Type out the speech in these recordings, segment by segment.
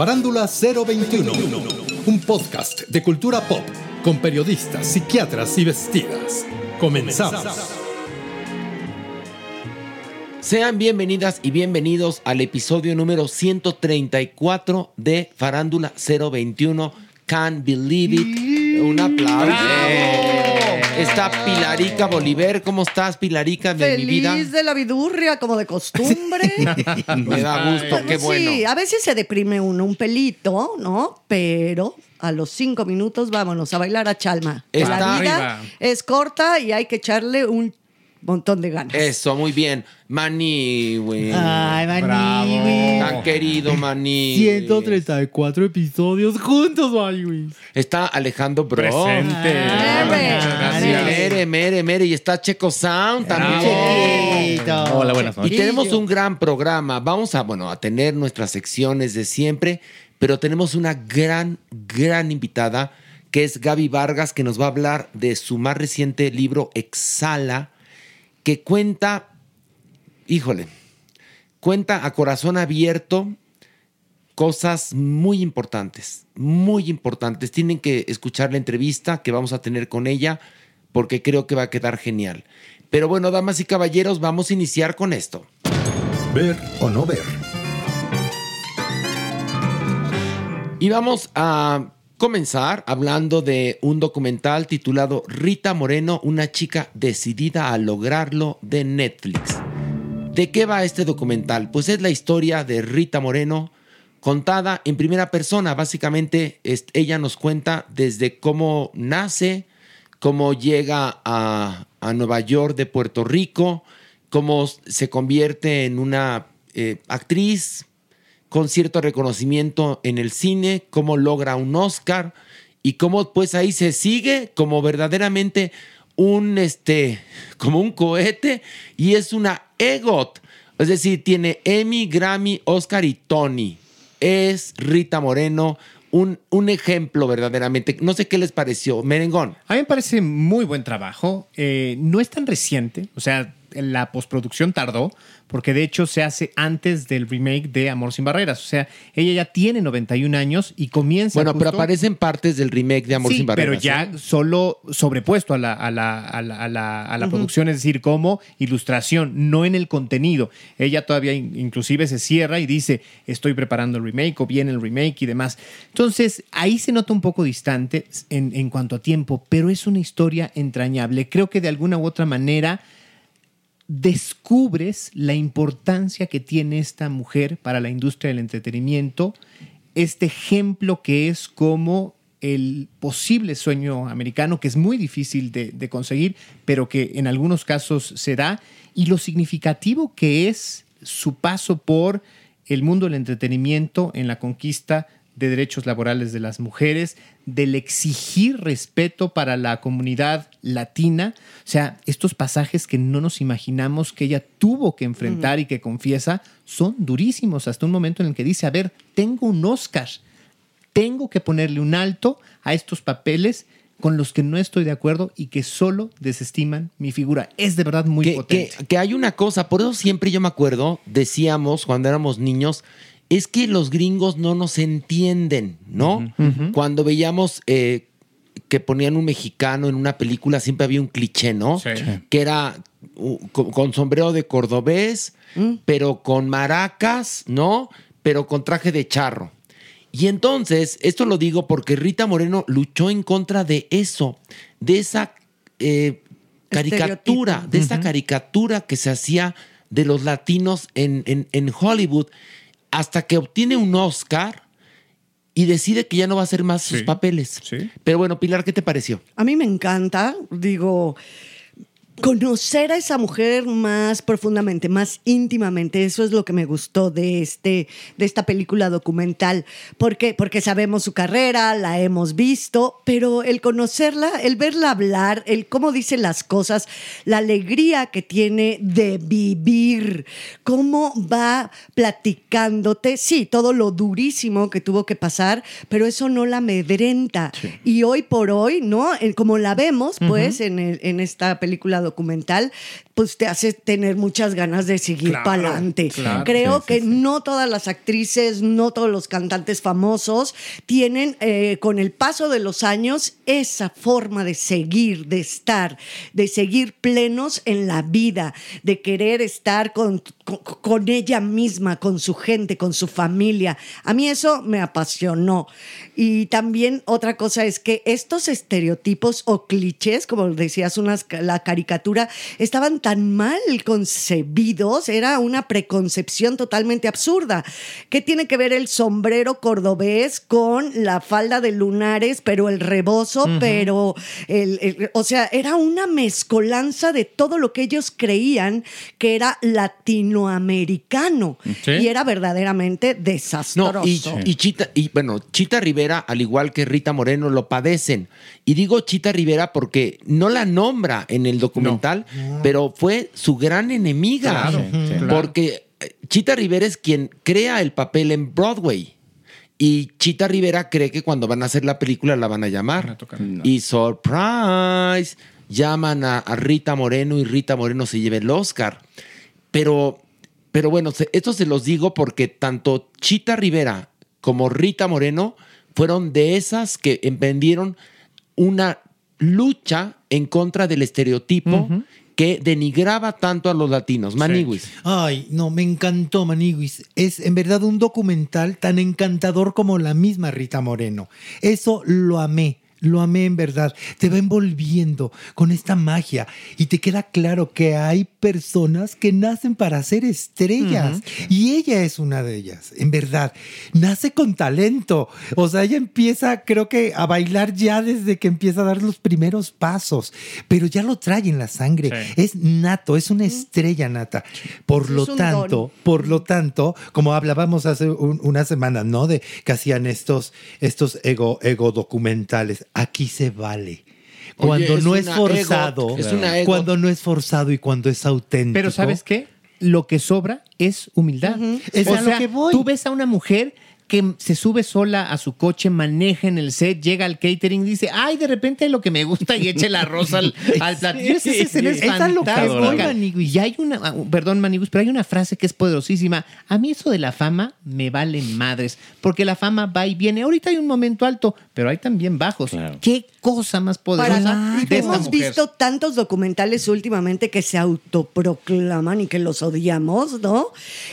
Farándula 021, un podcast de cultura pop con periodistas, psiquiatras y vestidas. Comenzamos. Sean bienvenidas y bienvenidos al episodio número 134 de Farándula 021. Can't believe it. Un aplauso. Está Pilarica Bolívar. ¿Cómo estás, Pilarica de mi vida? Feliz de la vidurria, como de costumbre. Me da gusto, qué bueno. Sí, a veces se deprime uno un pelito, ¿no? Pero a los cinco minutos vámonos a bailar a Chalma. Está la vida arriba. es corta y hay que echarle un montón de ganas. Eso, muy bien. Mani, güey. Ay, güey. Tan querido, Mani. 134 episodios juntos, Maywis. Está Alejandro Bro. Presente. Ah, Muchas gracias. Mere, mere, mere. Y está Checo Sound también. Chiquito. Hola, buenas Y noches. tenemos un gran programa. Vamos a, bueno, a tener nuestras secciones de siempre, pero tenemos una gran, gran invitada que es Gaby Vargas, que nos va a hablar de su más reciente libro, Exhala, que cuenta, híjole, cuenta a corazón abierto cosas muy importantes, muy importantes. Tienen que escuchar la entrevista que vamos a tener con ella porque creo que va a quedar genial. Pero bueno, damas y caballeros, vamos a iniciar con esto. Ver o no ver. Y vamos a comenzar hablando de un documental titulado Rita Moreno, una chica decidida a lograrlo de Netflix. ¿De qué va este documental? Pues es la historia de Rita Moreno contada en primera persona. Básicamente ella nos cuenta desde cómo nace, cómo llega a, a Nueva York de Puerto Rico, cómo se convierte en una eh, actriz con cierto reconocimiento en el cine, cómo logra un Oscar y cómo pues ahí se sigue como verdaderamente un este como un cohete y es una EGOT, es decir, tiene Emmy, Grammy, Oscar y Tony. Es Rita Moreno un, un ejemplo verdaderamente. No sé qué les pareció, Merengón. A mí me parece muy buen trabajo. Eh, no es tan reciente, o sea, la postproducción tardó, porque de hecho se hace antes del remake de Amor sin Barreras. O sea, ella ya tiene 91 años y comienza. Bueno, pero aparecen partes del remake de Amor sí, sin Barreras. pero ya ¿eh? solo sobrepuesto a la, a la, a la, a la- a la producción, es decir, como ilustración, no en el contenido. Ella todavía in- inclusive se cierra y dice, estoy preparando el remake o viene el remake y demás. Entonces, ahí se nota un poco distante en, en cuanto a tiempo, pero es una historia entrañable. Creo que de alguna u otra manera descubres la importancia que tiene esta mujer para la industria del entretenimiento, este ejemplo que es como el posible sueño americano, que es muy difícil de, conseguir, pero que en algunos casos se da, y lo significativo que es su paso por el mundo del entretenimiento en la conquista de derechos laborales de las mujeres, del exigir respeto para la comunidad latina. O sea, estos pasajes que no nos imaginamos que ella tuvo que enfrentar y que confiesa son durísimos hasta un momento en el que dice, a ver, tengo un Oscar, tengo que ponerle un alto a estos papeles con los que no estoy de acuerdo y que solo desestiman mi figura. Es de verdad muy que, potente. que- que hay una cosa, por eso siempre yo me acuerdo, decíamos cuando éramos niños, es que los gringos no nos entienden, ¿no? Cuando veíamos eh, que ponían un mexicano en una película, siempre había un cliché, ¿no? Sí. Que era con, sombrero de cordobés, pero con maracas, ¿no? Pero con traje de charro. Y entonces, esto lo digo porque Rita Moreno luchó en contra de eso, de esa eh, caricatura, de esa caricatura que se hacía de los latinos en, en- en Hollywood, hasta que obtiene un Oscar y decide que ya no va a hacer más sus Sí. papeles. Sí. Pero bueno, Pilar, ¿qué te pareció? A mí me encanta, digo, conocer a esa mujer más profundamente, más íntimamente. Eso es lo que me gustó de, este, de esta película documental. ¿Por qué? Porque sabemos su carrera, la hemos visto, pero el conocerla, el verla hablar, el cómo dice las cosas, la alegría que tiene de vivir, cómo va platicándote, sí, todo lo durísimo que tuvo que pasar, pero eso no la amedrenta. Y hoy por hoy, ¿no? Como la vemos, pues, en, el- en esta película documental, pues te hace tener muchas ganas de seguir Claro, para adelante. claro. Creo sí, que sí. no todas las actrices, no todos los cantantes famosos tienen eh, con el paso de los años esa forma de seguir, de estar, de seguir plenos en la vida, de querer estar con, con, con ella misma, con su gente, con su familia. A mí eso me apasionó. Y también otra cosa es que estos estereotipos o clichés, como decías, unas, la caricatura, estaban tan mal concebidos, era una preconcepción totalmente absurda. ¿Qué tiene que ver el sombrero cordobés con la falda de lunares, pero el rebozo, pero el, el- o sea, era una mezcolanza de todo lo que ellos creían que era latinoamericano Sí. y era verdaderamente No, desastroso. y, y Chita, y bueno, Chita Rivera, al igual que Rita Moreno, lo padecen. Y digo Chita Rivera porque no la nombra en el documental, pero fue su gran enemiga. Claro, sí. Porque eh, Chita Rivera es quien crea el papel en Broadway. Y Chita Rivera cree que cuando van a hacer la película la van a Van a llamar. Y surprise, llaman a, a Rita Moreno y Rita Moreno se lleva el Oscar. Pero, pero bueno, se- esto se los digo porque tanto Chita Rivera como Rita Moreno fueron de esas que emprendieron una lucha en contra del estereotipo que denigraba tanto a los latinos. Maniwis. Ay, no, me encantó Maniguis. Es en verdad un documental tan encantador como la misma Rita Moreno. Eso lo amé. Lo amé en verdad. Te va envolviendo con esta magia y te queda claro que hay personas que nacen para ser estrellas y ella es una de ellas. En verdad, nace con talento. O sea, ella empieza, creo que, a bailar ya desde que empieza a dar los primeros pasos, pero ya lo trae en la sangre. Sí. Es nato, es una estrella nata. Por Es lo tanto, don. por lo tanto, como hablábamos hace un- una semana, ¿no? De que hacían estos, estos ego, ego documentales. Aquí se vale. Cuando no es forzado, es una ego. cuando no es forzado y cuando es auténtico. Pero ¿sabes qué? Lo que sobra es humildad. Es o a lo sea, que voy. tú ves a una mujer que se sube sola a su coche, maneja en el set, llega al catering, dice, ay, de repente lo que me gusta y eche la rosa al, al platillo. Esa escena es fantástica. Y hay una, ah, perdón, Maniguis, pero hay una frase que es poderosísima. A mí eso de la fama me vale madres, porque la fama va y viene. Ahorita hay un momento alto, pero hay también bajos. ¿Qué cosa más poderosa Para- de esta hemos mujer? visto tantos documentales últimamente que se autoproclaman y que los odiamos, ¿no?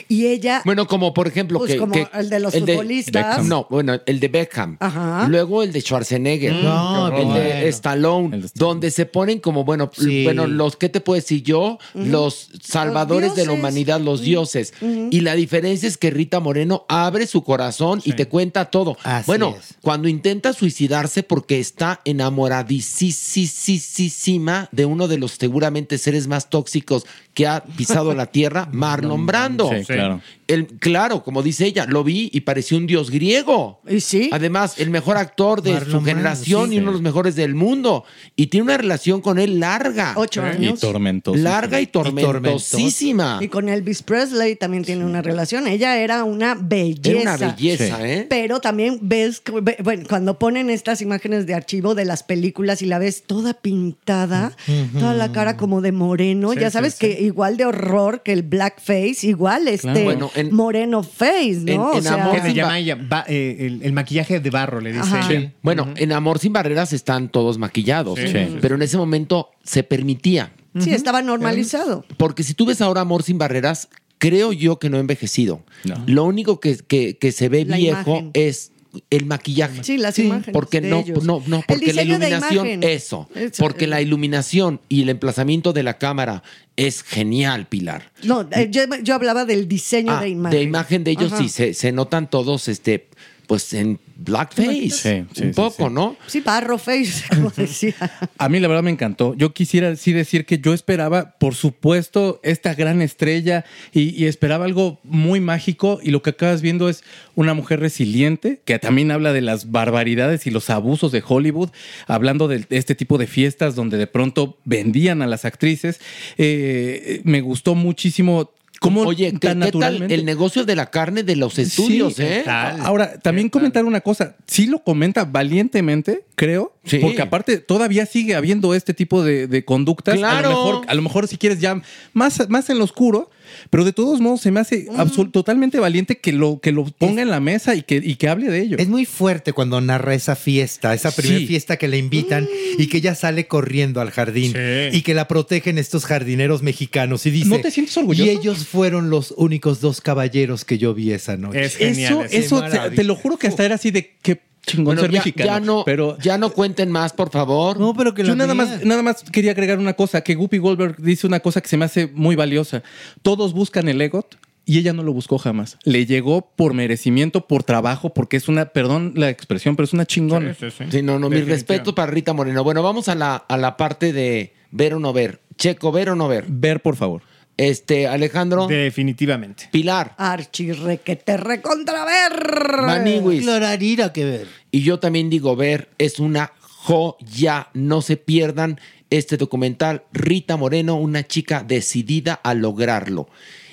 Y ella, Bueno, como por ejemplo Pues que, como que- el de los el de, futbolistas. No, bueno, el de Beckham. Ajá. Luego el de Schwarzenegger. No, el de bueno. Stallone. donde se ponen como, bueno, Sí. bueno, los, ¿qué te puedo decir yo? Los salvadores de la humanidad, los dioses. Y la diferencia es que Rita Moreno abre su corazón y te cuenta todo. Así bueno, es. cuando intenta suicidarse porque está enamoradísima de uno de los seguramente seres más tóxicos que ha pisado la tierra, Marlon Brando. Sí, claro. El, claro, como dice ella, lo vi y pareció un dios griego. Y sí. Además, el mejor actor de Marlon su Brando, generación sí. y uno de los mejores del mundo. Y tiene una relación con él larga. Ocho Y años. tormentoso. Larga y tormentosísima. Y con Elvis Presley también tiene una relación. Ella era una belleza. Era una belleza, ¿eh? Pero también ves, bueno, cuando ponen estas imágenes de archivo de las películas y la ves toda pintada, toda la cara como de moreno, Sí, ya sabes sí. que igual de horror que el blackface, igual este Bueno, en- moreno face, ¿no? en- O sea, Amor Ella ba- eh, el, el maquillaje de barro, le dice. Bueno, en Amor sin Barreras están todos maquillados. Sí. Sí. Pero en ese momento se permitía. sí, estaba normalizado. Porque si tú ves ahora Amor sin Barreras, creo yo que no ha envejecido. No. Lo único que, que- que se ve La viejo imagen. es el maquillaje. Sí, las imágenes. Porque de no, ellos. no, no, porque la iluminación, eso, Eso, porque eh. la iluminación y el emplazamiento de la cámara es genial, Pilar. No, eh, yo, yo hablaba del diseño Ah, de imagen. de imagen de ellos Ajá. sí, se, se notan todos, este, pues en blackface, Sí, sí, un sí, poco, sí. ¿no? Sí, barro face, como decía. A mí la verdad me encantó. Yo quisiera sí decir que yo esperaba, por supuesto, esta gran estrella y, y esperaba algo muy mágico y lo que acabas viendo es una mujer resiliente que también habla de las barbaridades y los abusos de Hollywood, hablando de este tipo de fiestas donde de pronto vendían a las actrices. Eh, me gustó muchísimo. ¿Cómo Oye, ¿qué, tan qué tal naturalmente? el negocio de la carne de los estudios, Sí, eh? Ahora, también comentar una cosa. Sí lo comenta valientemente, creo. Sí. Porque aparte todavía sigue habiendo este tipo de, de conductas. A Claro. lo, mejor, a lo mejor si quieres ya más, más en lo oscuro. Pero de todos modos se me hace totalmente valiente que lo, que lo ponga en la mesa y que, y que hable de ello. Es muy fuerte cuando narra esa fiesta, esa primera Sí. fiesta que le invitan y que ella sale corriendo al jardín Sí. y que la protegen estos jardineros mexicanos y dice, ¿No te sientes orgulloso? Y ellos fueron los únicos dos caballeros que yo vi esa noche. Es genial. eso, es eso, te lo juro que hasta era así de qué chingón Bueno, ser ya, mexicano. ya no, pero ya no cuenten más, por favor. No, pero que Yo nada más, nada más quería agregar una cosa, que Guppy Goldberg dice una cosa que se me hace muy valiosa. Todos buscan el EGOT y ella no lo buscó jamás. Le llegó por merecimiento, por trabajo, porque es una, perdón la expresión, pero es una chingona. Sí, sí, sí. Sí, no, no, mi respeto para Rita Moreno. Bueno, vamos a la, a la parte de ver o no ver. Checo, ver o no ver. Ver, por favor. Este, Alejandro, Definitivamente. Pilar, Archie requete recontraver. Maniwis. Clararira que ver. Y yo también digo ver, es una joya. No se pierdan este documental. Rita Moreno, una chica decidida a lograrlo.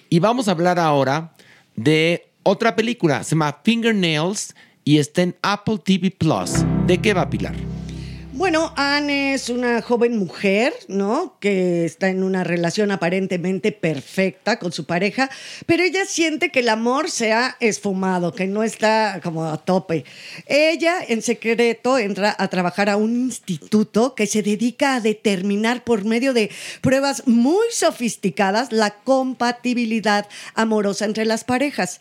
Y vamos a hablar ahora de otra película. Se llama Fingernails y está en Apple TV Plus. ¿De qué va Pilar? Bueno, Anne es una joven mujer, ¿no? Que está en una relación aparentemente perfecta con su pareja, pero ella siente que el amor se ha esfumado, que no está como a tope. Ella, en secreto, entra a trabajar a un instituto que se dedica a determinar por medio de pruebas muy sofisticadas la compatibilidad amorosa entre las parejas.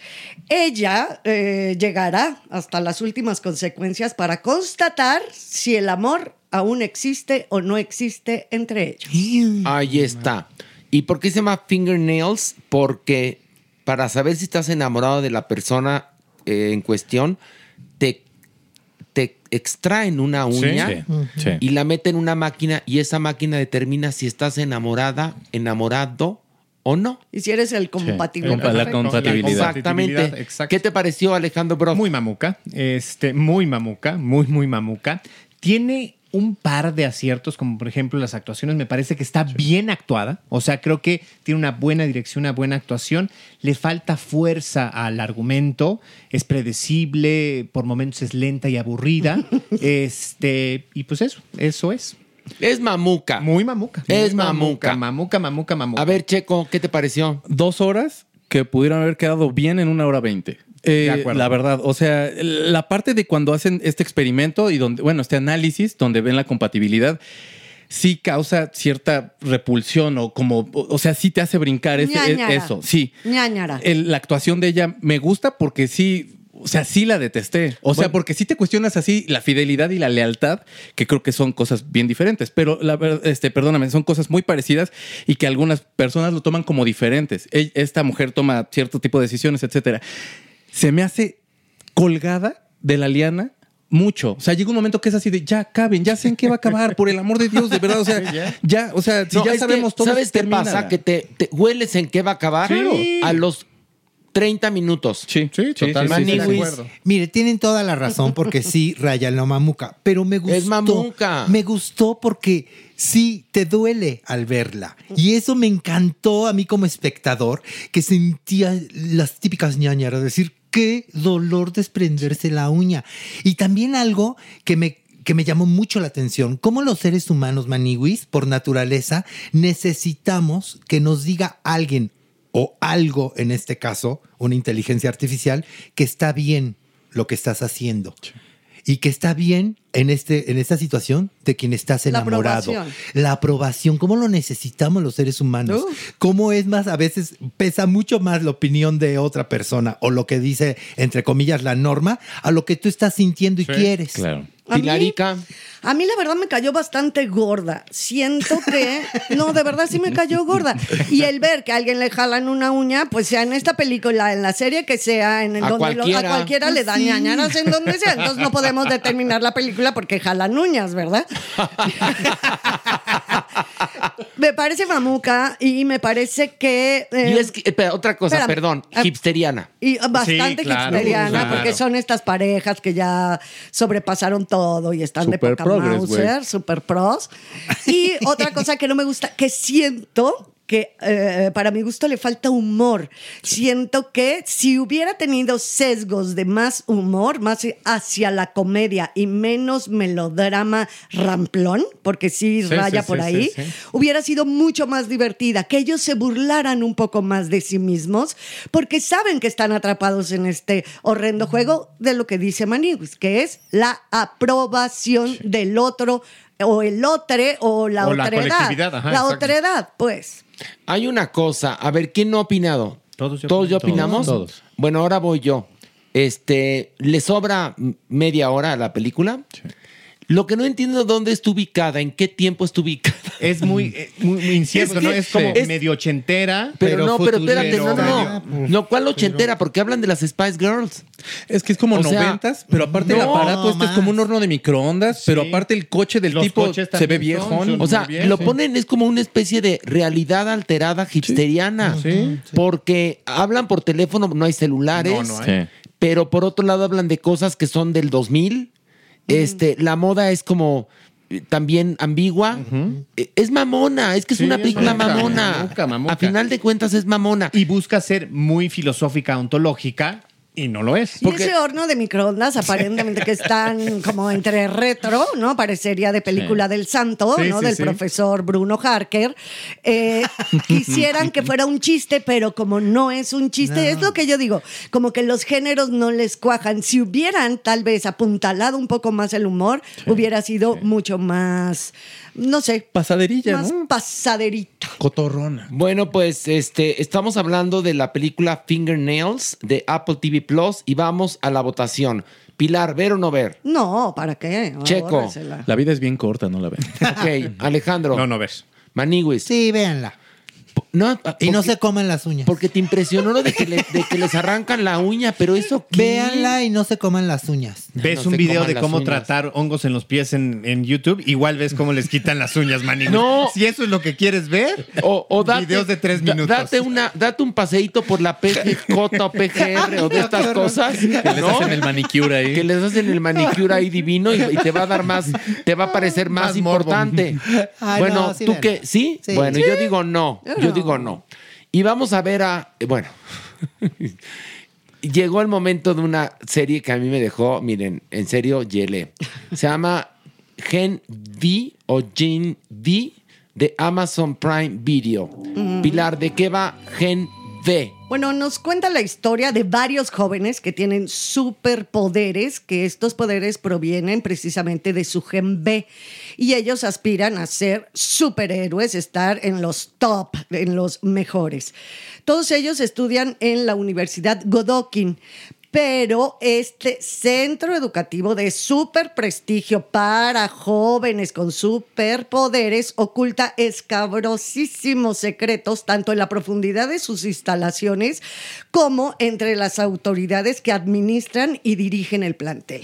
Ella eh, llegará hasta las últimas consecuencias para constatar si el amor aún existe o no existe entre ellos. Ahí está. ¿Y por qué se llama Fingernails? Porque para saber si estás enamorado de la persona eh, en cuestión, te, te extraen una uña Sí, sí. y la meten en una máquina y esa máquina determina si estás enamorada, enamorado o no. Y si eres el compatible. Compa- la compatibilidad. Exactamente. exacto. ¿Qué te pareció, Alejandro Bro? Muy mamuca, este, muy mamuca, muy, muy mamuca. Tiene un par de aciertos, como por ejemplo las actuaciones, me parece que está bien actuada, o sea, creo que tiene una buena dirección, una buena actuación, le falta fuerza al argumento, es predecible, por momentos es lenta y aburrida, este, y pues eso, eso es. Es mamuca. Muy mamuca. Es mamuca. Mamuca, mamuca, mamuca. A ver, Checo, ¿qué te pareció? Dos horas que pudieron haber quedado bien en una hora veinte. Eh, la verdad, o sea, la parte de cuando hacen este experimento y donde, bueno, este análisis donde ven la compatibilidad, sí causa cierta repulsión o como, o o sea, sí te hace brincar ese- Ñañara. eso, sí. Ñañara. El- la actuación de ella me gusta porque sí, o sea, sí la detesté. O sea, porque si te cuestionas así la fidelidad y la lealtad, que creo que son cosas bien diferentes. Pero la verdad, este, perdóname, son cosas muy parecidas y que algunas personas lo toman como diferentes. E- Esta mujer toma cierto tipo de decisiones, etcétera. Se me hace colgada de la liana mucho. O sea, llega un momento que es así de ya caben, ya sé en qué va a acabar, por el amor de Dios, de verdad. O sea, ya, o sea, si No, ya sabemos todo. ¿Sabes qué pasa? Que te, te hueles en qué va a acabar Sí. a los 30 minutos. Sí, Sí, totalmente Maniwis. de acuerdo. Mire, tienen toda la razón porque sí raya la mamuca, pero me gustó. Es mamuca. Me gustó porque sí te duele al verla. Y eso me encantó a mí como espectador, que sentía las típicas ñañaras, decir, qué dolor desprenderse la uña. Y también algo que me que me llamó mucho la atención, cómo los seres humanos maniwis, por naturaleza, necesitamos que nos diga alguien o algo, en este caso, una inteligencia artificial, que está bien lo que estás haciendo. Y que está bien en, este, en esta situación de quien estás La enamorado. aprobación. La aprobación, cómo lo necesitamos los seres humanos. Cómo es más, a veces pesa mucho más la opinión de otra persona o lo que dice, entre comillas, la norma, a lo que tú estás sintiendo y quieres. Claro. A mí- Pilarica. A mí la verdad me cayó bastante gorda. Siento que, no, de verdad sí me cayó gorda. Y el ver que a alguien le jalan una uña, pues sea en esta película, en la serie que sea, en el A donde lo- cualquiera. a cualquiera le dan Sí. ñañaras en donde sea. Entonces no podemos determinar la película porque jalan uñas, ¿verdad? me parece mamuca y me parece que... eh, y es que, espera, otra cosa, espérame. perdón, Ah, hipsteriana. Y bastante Sí, claro, hipsteriana, claro. porque son estas parejas que ya sobrepasaron todo y están de Super poca progress, Mauser, super pros. Y otra cosa que no me gusta, que siento que eh, para mi gusto le falta humor. Siento que si hubiera tenido sesgos de más humor, más hacia la comedia y menos melodrama ramplón, porque sí, Sí, raya sí, por ahí, hubiera sido mucho más divertida, que ellos se burlaran un poco más de sí mismos, porque saben que están atrapados en este horrendo juego de lo que dice Maniguis, que es la aprobación del otro o el otre o la O la otredad. colectividad, ajá, la exacto. otredad, pues. Hay una cosa, a ver, ¿quién no ha opinado? Todos ya ¿Todos ya opinamos. Todos. Bueno, ahora voy yo. Este, ¿le sobra media hora a la película? Lo que no entiendo dónde está ubicada, en qué tiempo está ubicada. Es muy, eh, muy, muy incierto, Es que ¿no? Es como es- medio ochentera. Pero, no, pero espérate, no, no, no. No, ¿cuál ochentera? Porque hablan de las Spice Girls. Es que es como O sea, noventas, pero aparte el no, aparato este es como un horno de microondas, pero aparte el coche del Los tipo se ve son O sea, bien, lo sí. ponen, es como una especie de realidad alterada hipsteriana. Sí. Porque hablan por teléfono, no hay celulares. No, no hay. Sí. Pero por otro lado hablan de cosas que son del 2000. Este, la moda es como eh, también ambigua. Eh, Es mamona, es que es Sí, una es película mamuca, mamona. mamuca, mamuca. A final de cuentas es mamona. Y busca ser muy filosófica, ontológica, y no lo es. Y ese horno de microondas, aparentemente que están como entre retro, ¿no? Parecería de película del santo, Sí, ¿no? sí, del profesor Bruno Harker. Eh, quisieran que fuera un chiste, pero como no es un chiste, es lo que yo digo, como que los géneros no les cuajan. Si hubieran tal vez apuntalado un poco más el humor, hubiera sido mucho más, no sé, Pasaderilla, más ¿no? pasaderito. Cotorrona. Bueno, pues este, estamos hablando de la película Fingernails de Apple TV Plus y vamos a la votación. Pilar, ¿ver o no ver? No, ¿para qué? Checo. La vida es bien corta, no la ven. Ok, Alejandro. No, no ves. Maniwis. Sí, véanla. No, Y no se coman las uñas. Porque te impresionó lo de que, le- de que les arrancan la uña, pero eso qué? Véanla y no se coman las uñas. Ves No un video de cómo uñas. tratar hongos en los pies en, en YouTube, igual ves cómo les quitan las uñas, manigüis. No. Si eso es lo que quieres ver, O, o date, videos de tres da- minutos. Date, una, date un paseíto por la PGJ o PGR o de estas cosas. Que les ¿no? hacen el manicure ahí. Que les hacen el manicure ahí divino y, y te va a dar más, te va a parecer más, importante. Ay, bueno, no, sí, ¿tú qué? ¿Sí? Sí. Bueno, yo digo no. Yo digo no. Y vamos a ver a. eh, Bueno. Llegó el momento de una serie que a mí me dejó, miren, en serio, yele. Se llama Gen V o Gen V de Amazon Prime Video. Pilar, ¿de qué va Gen V? Bueno, nos cuenta la historia de varios jóvenes que tienen superpoderes, que estos poderes provienen precisamente de su gen B. Y ellos aspiran a ser superhéroes, estar en los top, en los mejores. Todos ellos estudian en la Universidad Godokin. Pero este centro educativo de super prestigio para jóvenes con superpoderes oculta escabrosísimos secretos tanto en la profundidad de sus instalaciones como entre las autoridades que administran y dirigen el plantel.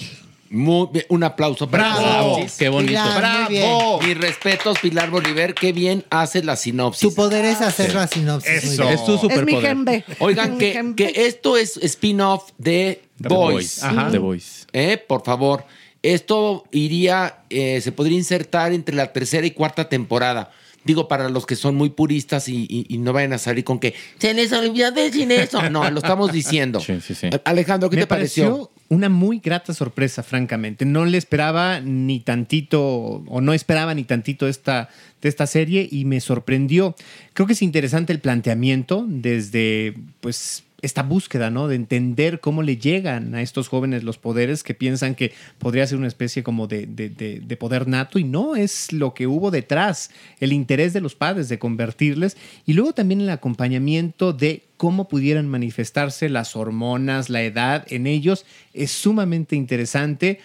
Muy bien, un aplauso para Bravo. Qué bonito. Pilar, muy ¡Bravo! Mis respetos, Pilar Bolívar. Qué bien hace la sinopsis. Tu poder es hacer la sinopsis. muy Eso. bien. Es tu Es mi superpoder. gembe. Oigan, Mi que, gembe. que esto es spin-off de The Boys. Boys. Ajá. The Boys. Eh, Por favor. Esto iría, eh, se podría insertar entre la tercera y cuarta temporada. Digo, para los que son muy puristas y, y- y no vayan a salir con que se les olvidó decir eso. No, lo estamos diciendo. Sí, sí, sí. Eh, Alejandro, ¿qué Me te pareció? Una muy grata sorpresa, francamente. No le esperaba ni tantito, o no esperaba ni tantito esta, de esta serie y me sorprendió. Creo que es interesante el planteamiento desde, pues, esta búsqueda, ¿no? De entender cómo le llegan a estos jóvenes los poderes que piensan que podría ser una especie como de, de- de- de poder nato y no es lo que hubo detrás, el interés de los padres de convertirles y luego también el acompañamiento de cómo pudieran manifestarse las hormonas, la edad en ellos es sumamente interesante.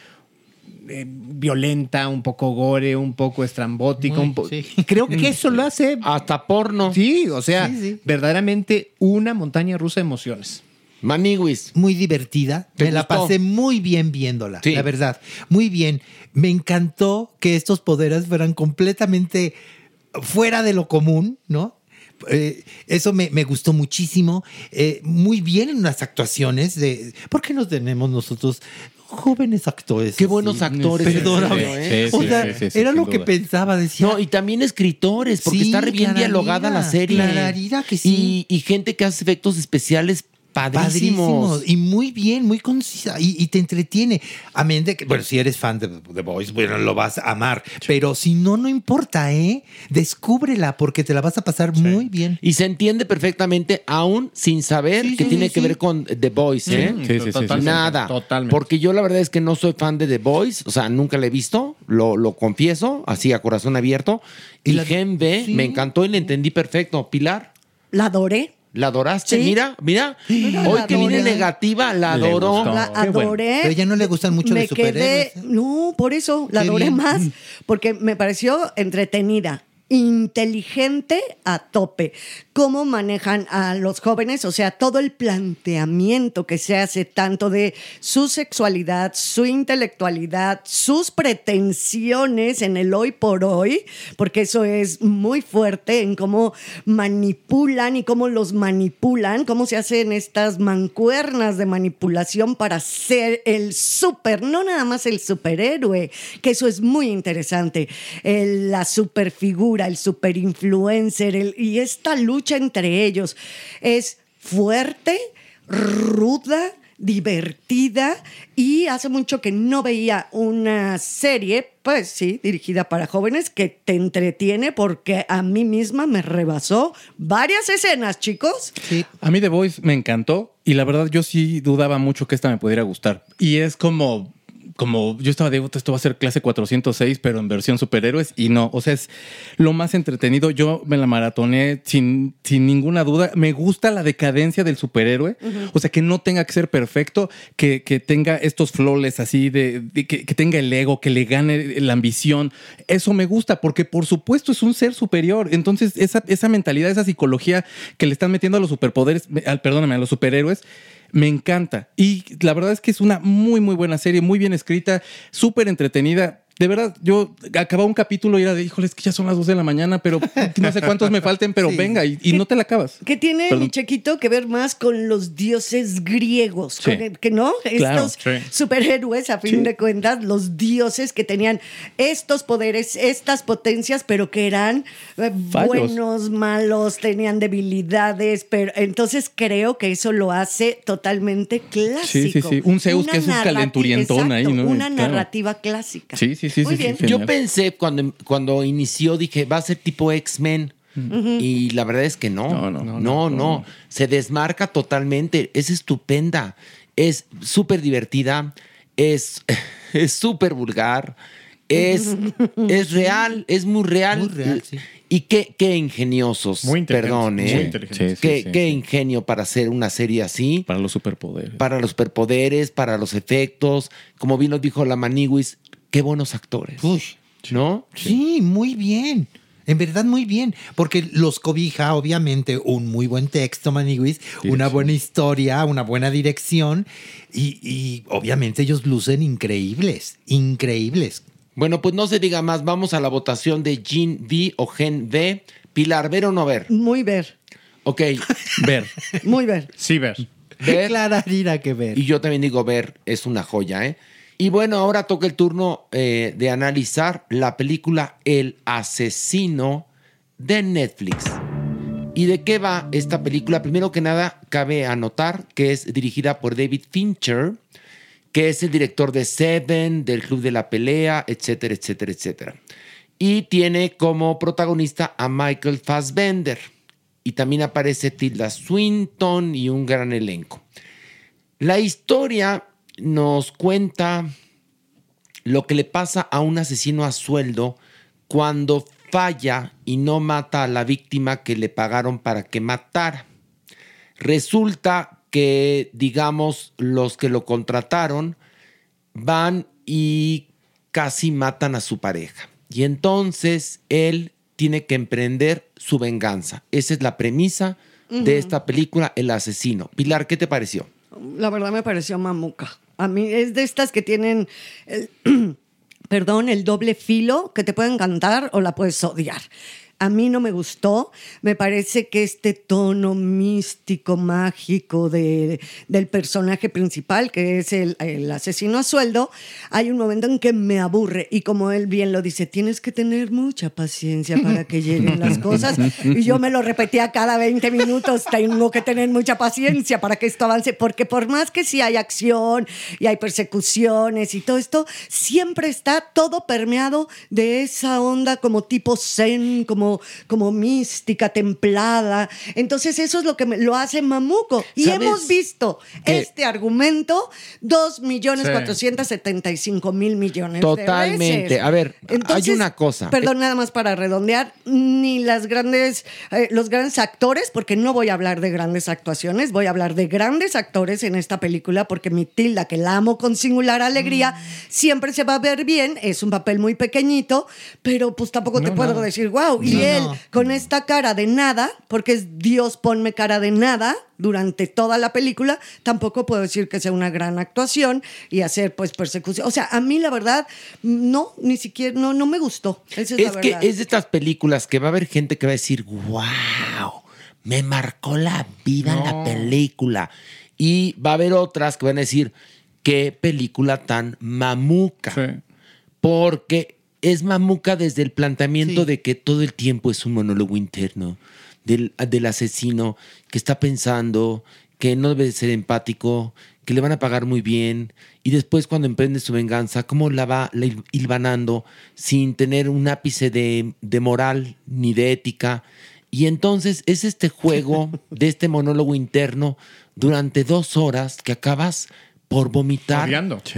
Eh, violenta, un poco gore, un poco estrambótica. Muy, un po- sí. Creo que eso lo hace Hasta porno. Sí, o sea, Sí, sí. verdaderamente una montaña rusa de emociones. Maniguis. muy divertida. ¿Te Me la pasé muy bien viéndola, Sí. la verdad. Muy bien. Me encantó que estos poderes fueran completamente fuera de lo común, ¿no? Eh, eso me, me gustó muchísimo. Eh, muy bien en las actuaciones. De, ¿Por qué no tenemos nosotros jóvenes actores? Qué buenos actores. Perdóname. ¿eh? Sí, o sea, era lo que duda. pensaba, decía. No, y también escritores, porque está re bien dialogada la serie. que sí. Y, y gente que hace efectos especiales padrísimos. Padrísimos. Y muy bien, muy concisa. Y, y te entretiene. A menos de que, bueno, si eres fan de The Boys, bueno, lo vas a amar. Pero si no, no importa, ¿eh? Descúbrela porque te la vas a pasar muy bien. Y se entiende perfectamente, aún sin saber Sí, que sí, tiene sí, que sí. ver con The Boys, ¿eh? Sí, sí, sí, sí, Totalmente, Nada. Totalmente. Porque yo la verdad es que no soy fan de The Boys, o sea, nunca la he visto, lo, lo confieso, así a corazón abierto. Y, Y la- Gen B sí. me encantó y le entendí perfecto. Pilar, La adoré. ¿La adoraste? Sí. Mira, mira. Mira, Hoy que viene adoré. negativa, la adoró. La qué bueno. adoré. Pero ya no le gustan mucho me los superhéroes, quedé, ¿eh? no, por eso la adoré bien. más, porque me pareció entretenida, inteligente a tope. Cómo manejan a los jóvenes, o sea, todo el planteamiento que se hace tanto de su sexualidad, su intelectualidad, sus pretensiones en el hoy por hoy, porque eso es muy fuerte en cómo manipulan y cómo los manipulan, cómo se hacen estas mancuernas de manipulación para ser el super, no nada más el superhéroe, que eso es muy interesante, el- la superfigura, el superinfluencer, el- y esta lucha entre ellos es fuerte, ruda, divertida y hace mucho que no veía una serie, pues sí, dirigida para jóvenes que te entretiene porque a mí misma me rebasó varias escenas, chicos. A mí The Voice me encantó y la verdad yo sí dudaba mucho que esta me pudiera gustar. Y es como, como yo estaba de "Puta, esto va a ser clase 406, pero en versión superhéroes y no, o sea, es lo más entretenido. Yo me la maratoné sin, sin ninguna duda. Me gusta la decadencia del superhéroe, o sea, que no tenga que ser perfecto, que, que tenga estos flores así, de, de que, que tenga el ego, que le gane la ambición. Eso me gusta porque por supuesto es un ser superior. Entonces, esa, esa mentalidad, esa psicología que le están metiendo a los superpoderes, al- perdóname, a los superhéroes, me encanta. Y la verdad es que es una muy, muy buena serie, muy bien escrita, súper entretenida. De verdad, yo acababa un capítulo y era de, híjole, es que ya son las 2 de la mañana, pero no sé cuántos me falten, pero Sí. venga, y, y no te la acabas. Que tiene, Perdón. mi chequito, que ver más con los dioses griegos, Sí. con el- que no, Claro, estos sí. superhéroes, a fin de cuentas, los dioses que tenían estos poderes, estas potencias, pero que eran eh, Fallos. buenos, malos, tenían debilidades, pero entonces creo que eso lo hace totalmente clásico. Sí, sí, sí. Un Zeus Una que es un calenturientón ahí, ¿no? Una Claro. narrativa clásica. Sí, sí, sí, Muy sí, bien. sí, Yo pensé cuando, cuando inició, dije, va a ser tipo X-Men. Y la verdad es que no. No, No, no, no, no. Se desmarca totalmente. Es estupenda. Es súper divertida. Es es súper vulgar. Es, es real, es muy real. Muy real, sí. Y qué, qué ingeniosos. Muy inteligentes, Perdón, muy ¿eh? inteligentes. Sí, qué, sí, qué sí. ingenio para hacer una serie así. Para los superpoderes. Para los superpoderes, para los efectos. Como bien lo dijo la Maniwis, qué buenos actores. Uy, ¿No? sí, muy bien. En verdad, muy bien. Porque los cobija, obviamente, un muy buen texto, Maniguis, una buena historia, una buena dirección. Y, y obviamente ellos lucen increíbles, increíbles. Bueno, pues no se diga más. Vamos a la votación de Gen V o Gen V. Pilar, ¿ver o no ver? Muy ver, Ok, Ver. muy ver. Sí, ver. ver. Clararira que ver. Y yo también digo ver, es una joya, ¿eh? Y bueno, ahora toca el turno eh, de analizar la película El asesino de Netflix. ¿Y de qué va esta película? Primero que nada, cabe anotar que es dirigida por David Fincher, que es el director de Seven, del Club de la Pelea, etcétera, etcétera, etcétera. Y tiene como protagonista a Michael Fassbender. Y también aparece Tilda Swinton y un gran elenco. La historia nos cuenta lo que le pasa a un asesino a sueldo cuando falla y no mata a la víctima que le pagaron para que matara. Resulta que, digamos, los que lo contrataron van y casi matan a su pareja. Y entonces él tiene que emprender su venganza. Esa es la premisa de esta película, El asesino. Pilar, ¿qué te pareció? La verdad me pareció mamuca. A mí es de estas que tienen, el- perdón, el doble filo, que te puede encantar o la puedes odiar. A mí no me gustó. Me parece que este tono místico, mágico de, del personaje principal, que es el, el asesino a sueldo, hay un momento en que me aburre. Y como él bien lo dice, tienes que tener mucha paciencia para que lleguen las cosas. Y yo me lo repetía cada 20 minutos, tengo que tener mucha paciencia para que esto avance, porque por más que sí hay acción y hay persecuciones y todo esto, siempre está todo permeado de esa onda como tipo zen, como, como mística, templada. Entonces eso es lo que me- lo hace mamuco. Y ¿Sabes hemos visto este argumento 2 millones Sí. 475 mil millones de Totalmente. veces. A ver, hay una cosa. Perdón, nada más para redondear, ni las grandes, eh, los grandes actores, porque no voy a hablar de grandes actuaciones, voy a hablar de grandes actores en esta película, porque mi tilda, que la amo con singular alegría, Mm. siempre se va a ver bien, es un papel muy pequeñito, pero pues tampoco te puedo decir, wow, y No, él no. con esta cara de nada, porque es Dios ponme cara de nada durante toda la película, tampoco puedo decir que sea una gran actuación y hacer pues persecución. O sea, a mí la verdad, no, ni siquiera, no, no me gustó. Esa es, Es la que verdad. es de estas películas que va a haber gente que va a decir, wow, me marcó la vida la película. Y va a haber otras que van a decir, qué película tan mamuca. Sí. Porque es mamuca desde el planteamiento Sí. de que todo el tiempo es un monólogo interno del, del asesino que está pensando que no debe de ser empático, que le van a pagar muy bien y después cuando emprende su venganza, cómo la va la il- hilvanando sin tener un ápice de, de moral ni de ética. Y entonces es este juego de este monólogo interno durante dos horas que acabas por vomitar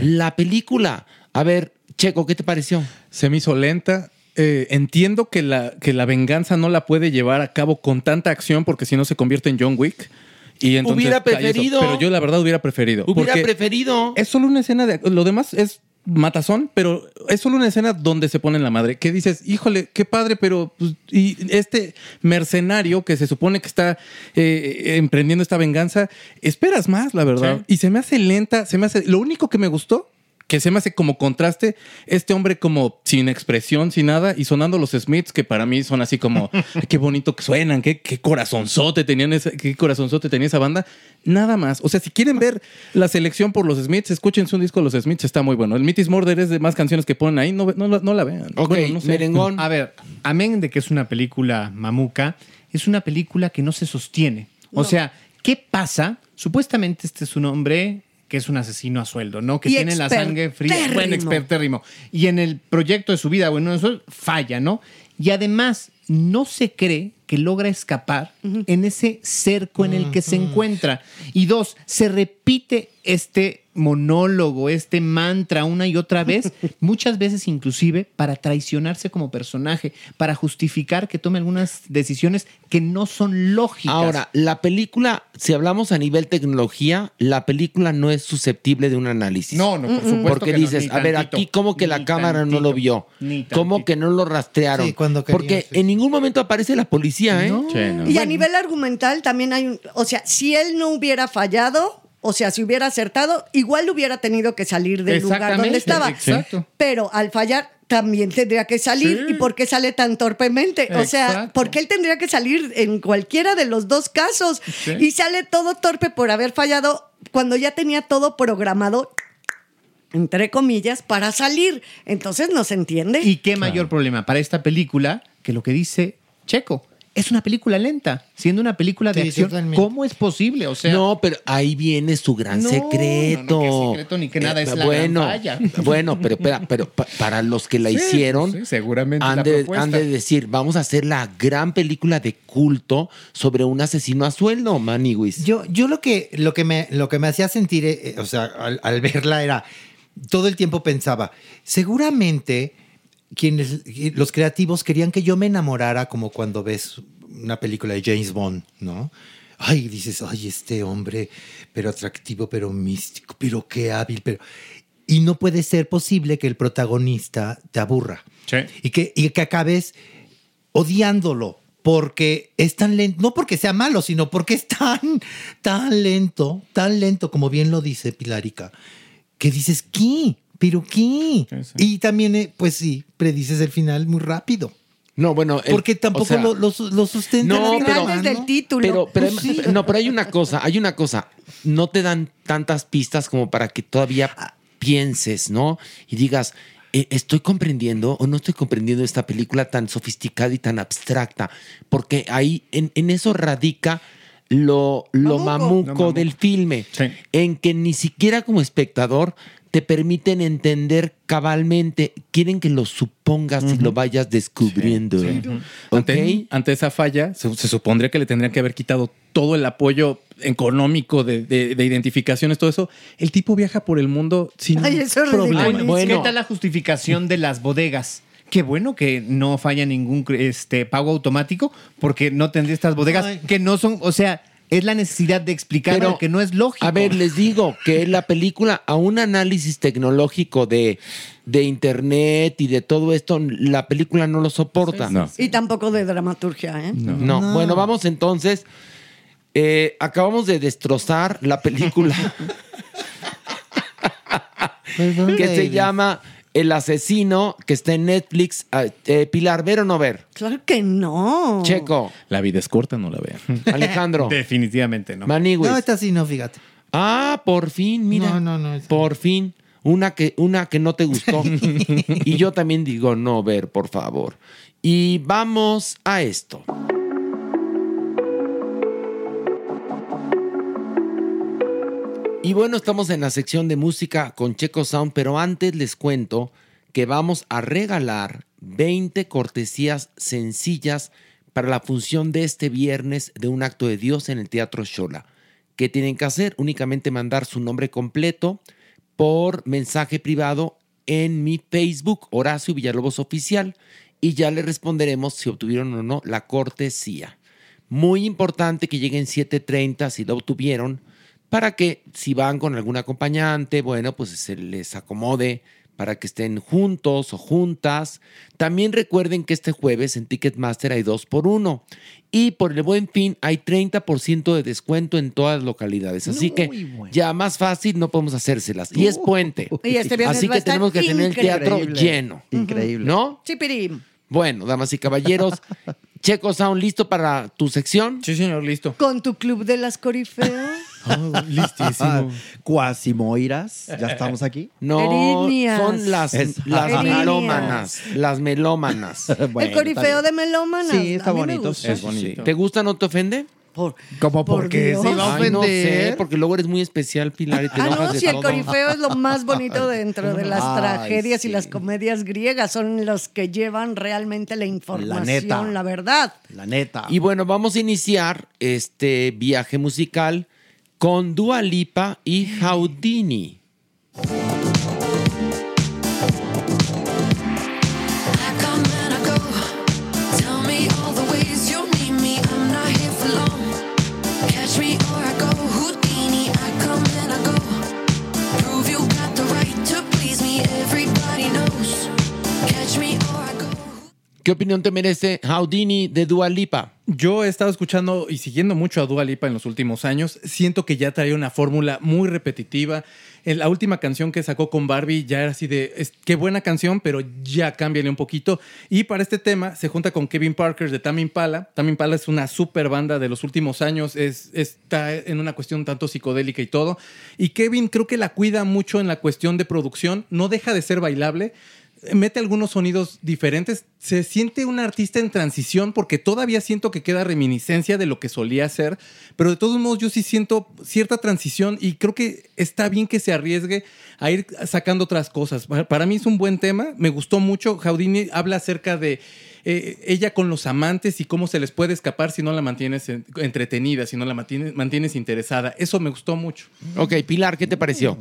la película. A ver, Checo, ¿qué te pareció? Se me hizo lenta. Eh, entiendo que la, que la venganza no la puede llevar a cabo con tanta acción porque si no se convierte en John Wick. Y entonces Hubiera eso. preferido. Pero yo la verdad hubiera preferido. Hubiera preferido. Es solo una escena de... Lo demás es matazón, pero es solo una escena donde se pone en la madre. Que dices, híjole, qué padre, pero... pues, y este mercenario que se supone que está eh, emprendiendo esta venganza, esperas más, la verdad. Sí. Y se me hace lenta, se me hace... Lo único que me gustó que se me hace como contraste este hombre como sin expresión, sin nada y sonando los Smiths que para mí son así como "Ay, qué bonito que suenan, qué, qué corazonzote tenían esa, qué corazonzote tenía esa banda. Nada más. O sea, si quieren ver la selección por los Smiths, escúchense un disco de los Smiths, está muy bueno. El Mitis Murder es de más canciones que ponen ahí, no, no, no la vean. Ok, Bueno, no sé. merengón. A ver, amén de que es una película mamuca, es una película que no se sostiene. O sea, ¿qué pasa? Supuestamente este es un hombre que es un asesino a sueldo, ¿no? Que Y tiene la sangre fría. Bueno, expertérrimo. expertérrimo. Y en el proyecto de su vida, bueno, eso falla, ¿no? Y además, no se cree que logra escapar en ese cerco en el que se encuentra. Y dos, se repite este monólogo, este mantra una y otra vez, muchas veces inclusive para traicionarse como personaje, para justificar que tome algunas decisiones que no son lógicas. Ahora, la película, si hablamos a nivel tecnología, la película no es susceptible de un análisis. No, no, por supuesto Porque que no, dices, a ver, tantito, aquí como que la cámara no lo vio. ni Como que no lo rastrearon. Sí, cuando querían, Porque en ningún momento aparece la policía, ¿eh? Y a nivel argumental también hay un, o sea, si él no hubiera fallado, o sea, si hubiera acertado, igual hubiera tenido que salir del lugar donde estaba. exacto. Pero al fallar también tendría que salir. Sí. ¿Y por qué sale tan torpemente? O sea, porque él tendría que salir en cualquiera de los dos casos. Sí. Y sale todo torpe por haber fallado cuando ya tenía todo programado entre comillas, para salir. Entonces no se entiende. ¿Y qué mayor problema para esta película que lo que dice Checo? Es una película lenta, siendo una película de Sí, acción. totalmente. ¿Cómo es posible? O sea, no, pero ahí viene su gran No, secreto. no, no, secreto ni que nada, es la bueno, gran falla. Bueno, pero espera, pero pa- para los que la Sí, hicieron, sí, seguramente han la de, propuesta. han de decir, vamos a hacer la gran película de culto sobre un asesino a sueldo, Maniwis. Yo, yo lo que, lo que me, lo que me hacía sentir, eh, o sea, al, al verla era, todo el tiempo pensaba, seguramente quienes, los creativos querían que yo me enamorara como cuando ves una película de James Bond, ¿no? Ay, dices, ay, este hombre, pero atractivo, pero místico, pero qué hábil, pero... Y no puede ser posible que el protagonista te aburra. Y, que, y que acabes odiándolo porque es tan lento, no porque sea malo, sino porque es tan, tan lento, tan lento, como bien lo dice Pilarica, que dices, ¿qué? ¿Pero qué? Y también, eh, pues sí, predices el final muy rápido. No, bueno, el- Porque tampoco o sea, lo, lo, lo sustenta. No, la pero- trama, desde el título. Pero, pero, Pues sí. no, pero hay una cosa, hay una cosa. No te dan tantas pistas como para que todavía pienses, ¿no? Y digas, eh, ¿estoy comprendiendo o no estoy comprendiendo esta película tan sofisticada y tan abstracta? Porque ahí, en, en eso radica lo, lo mamuco, del filme, en que ni siquiera como espectador te permiten entender cabalmente, quieren que lo supongas y lo vayas descubriendo. Ante, ante esa falla, se, se supondría que le tendrían que haber quitado todo el apoyo económico de, de- de identificaciones, todo eso. El tipo viaja por el mundo sin Ay, eso es problema. ridículo. ¿Qué tal la justificación de las bodegas? Qué bueno que no falla ningún este, pago automático, porque no tendría estas bodegas que no son, o sea, es la necesidad de explicar Pero, algo que no es lógico. A ver, les digo que la película, a un análisis tecnológico de, de internet y de todo esto, la película no lo soporta. No. Y tampoco de dramaturgia, ¿eh? No. Bueno, vamos entonces. Eh, acabamos de destrozar la película que se llama El asesino, que está en Netflix. Ah, eh, Pilar, ¿ver o no ver? Claro que no. Checo. La vida es corta, no la vean. Alejandro. Definitivamente no. Manigües. No, esta sí no, fíjate. Ah, por fin, mira. No, no, no. Por fin. Una que, una que no te gustó. y yo también digo, no, ver, por favor. Y vamos a esto. Y bueno, estamos en la sección de música con Checo Sound, pero antes les cuento que vamos a regalar 20 cortesías sencillas para la función de este viernes de un acto de Dios en el Teatro Shola. ¿Qué tienen que hacer? Únicamente mandar su nombre completo por mensaje privado en mi Facebook, Horacio Villalobos Oficial, y ya le responderemos si obtuvieron o no la cortesía. Muy importante que lleguen 7.30 si lo obtuvieron, para que si van con algún acompañante, bueno, pues se les acomode para que estén juntos o juntas. También recuerden que este jueves en Ticketmaster hay dos por uno. Y por el buen fin hay 30% de descuento en todas las localidades. Así que ya más fácil no podemos hacérselas. Y es puente. Y este viernes Así va a que tenemos que tener el teatro lleno. Increíble. ¿No? Chipirín. Bueno, damas y caballeros, Checo Sound, ¿listo para tu sección? Sí, señor, listo. Con tu club de las corifeas. Listísimo. Cuasimoiras, ya estamos aquí. No, Erinias. son las, Es- las Erinias. melómanas. Las melómanas. el corifeo de melómanas. Sí, está A mí me bonito. gusta. Es bonito. ¿Te gusta, no te ofende? Por, Como por porque Dios. se iba a Ay, no sé, ofender. porque luego eres muy especial, Pilar, y te Ah, enojas no, de si el todo. corifeo es lo más bonito dentro de las Ay, tragedias y sí. las comedias griegas, son los que llevan realmente la información, neta. la verdad. La neta. Y bueno, vamos a iniciar este viaje musical con Dua Lipa y Houdini. ¿Qué opinión te merece Houdini de Dua Lipa? Yo he estado escuchando y siguiendo mucho a Dua Lipa en los últimos años. Siento que ya traía una fórmula muy repetitiva. La última canción que sacó con Barbie ya era así de, qué buena canción, pero ya cámbiale un poquito. Y para este tema se junta con Kevin Parker de Tame Impala. Tame Impala es una super banda de los últimos años, es, está en una cuestión tanto psicodélica y todo. Y Kevin creo que la cuida mucho en la cuestión de producción, no deja de ser bailable mete algunos sonidos diferentes. Se siente un artista en transición porque todavía siento que queda reminiscencia de lo que solía hacer, pero de todos modos yo sí siento cierta transición y creo que está bien que se arriesgue a ir sacando otras cosas. Para- mí es un buen tema, me gustó mucho. Jaudini habla acerca de eh, ella con los amantes y cómo se les puede escapar si no la mantienes en- entretenida, si no la mantienes, mantienes interesada. Eso me gustó mucho. Ok, Pilar, ¿qué te pareció?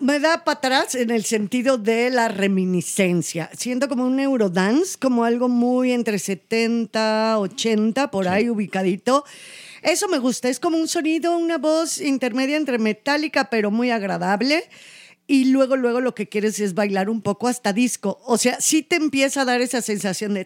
Me, da para atrás en el sentido de la reminiscencia. Siento como un Eurodance, como algo muy entre 70, 80, por ahí ubicadito. Eso me gusta, es como un sonido, una voz intermedia entre metálica, pero muy agradable. Y luego, luego lo que quieres es bailar un poco hasta disco. O sea, sí te empieza a dar esa sensación de...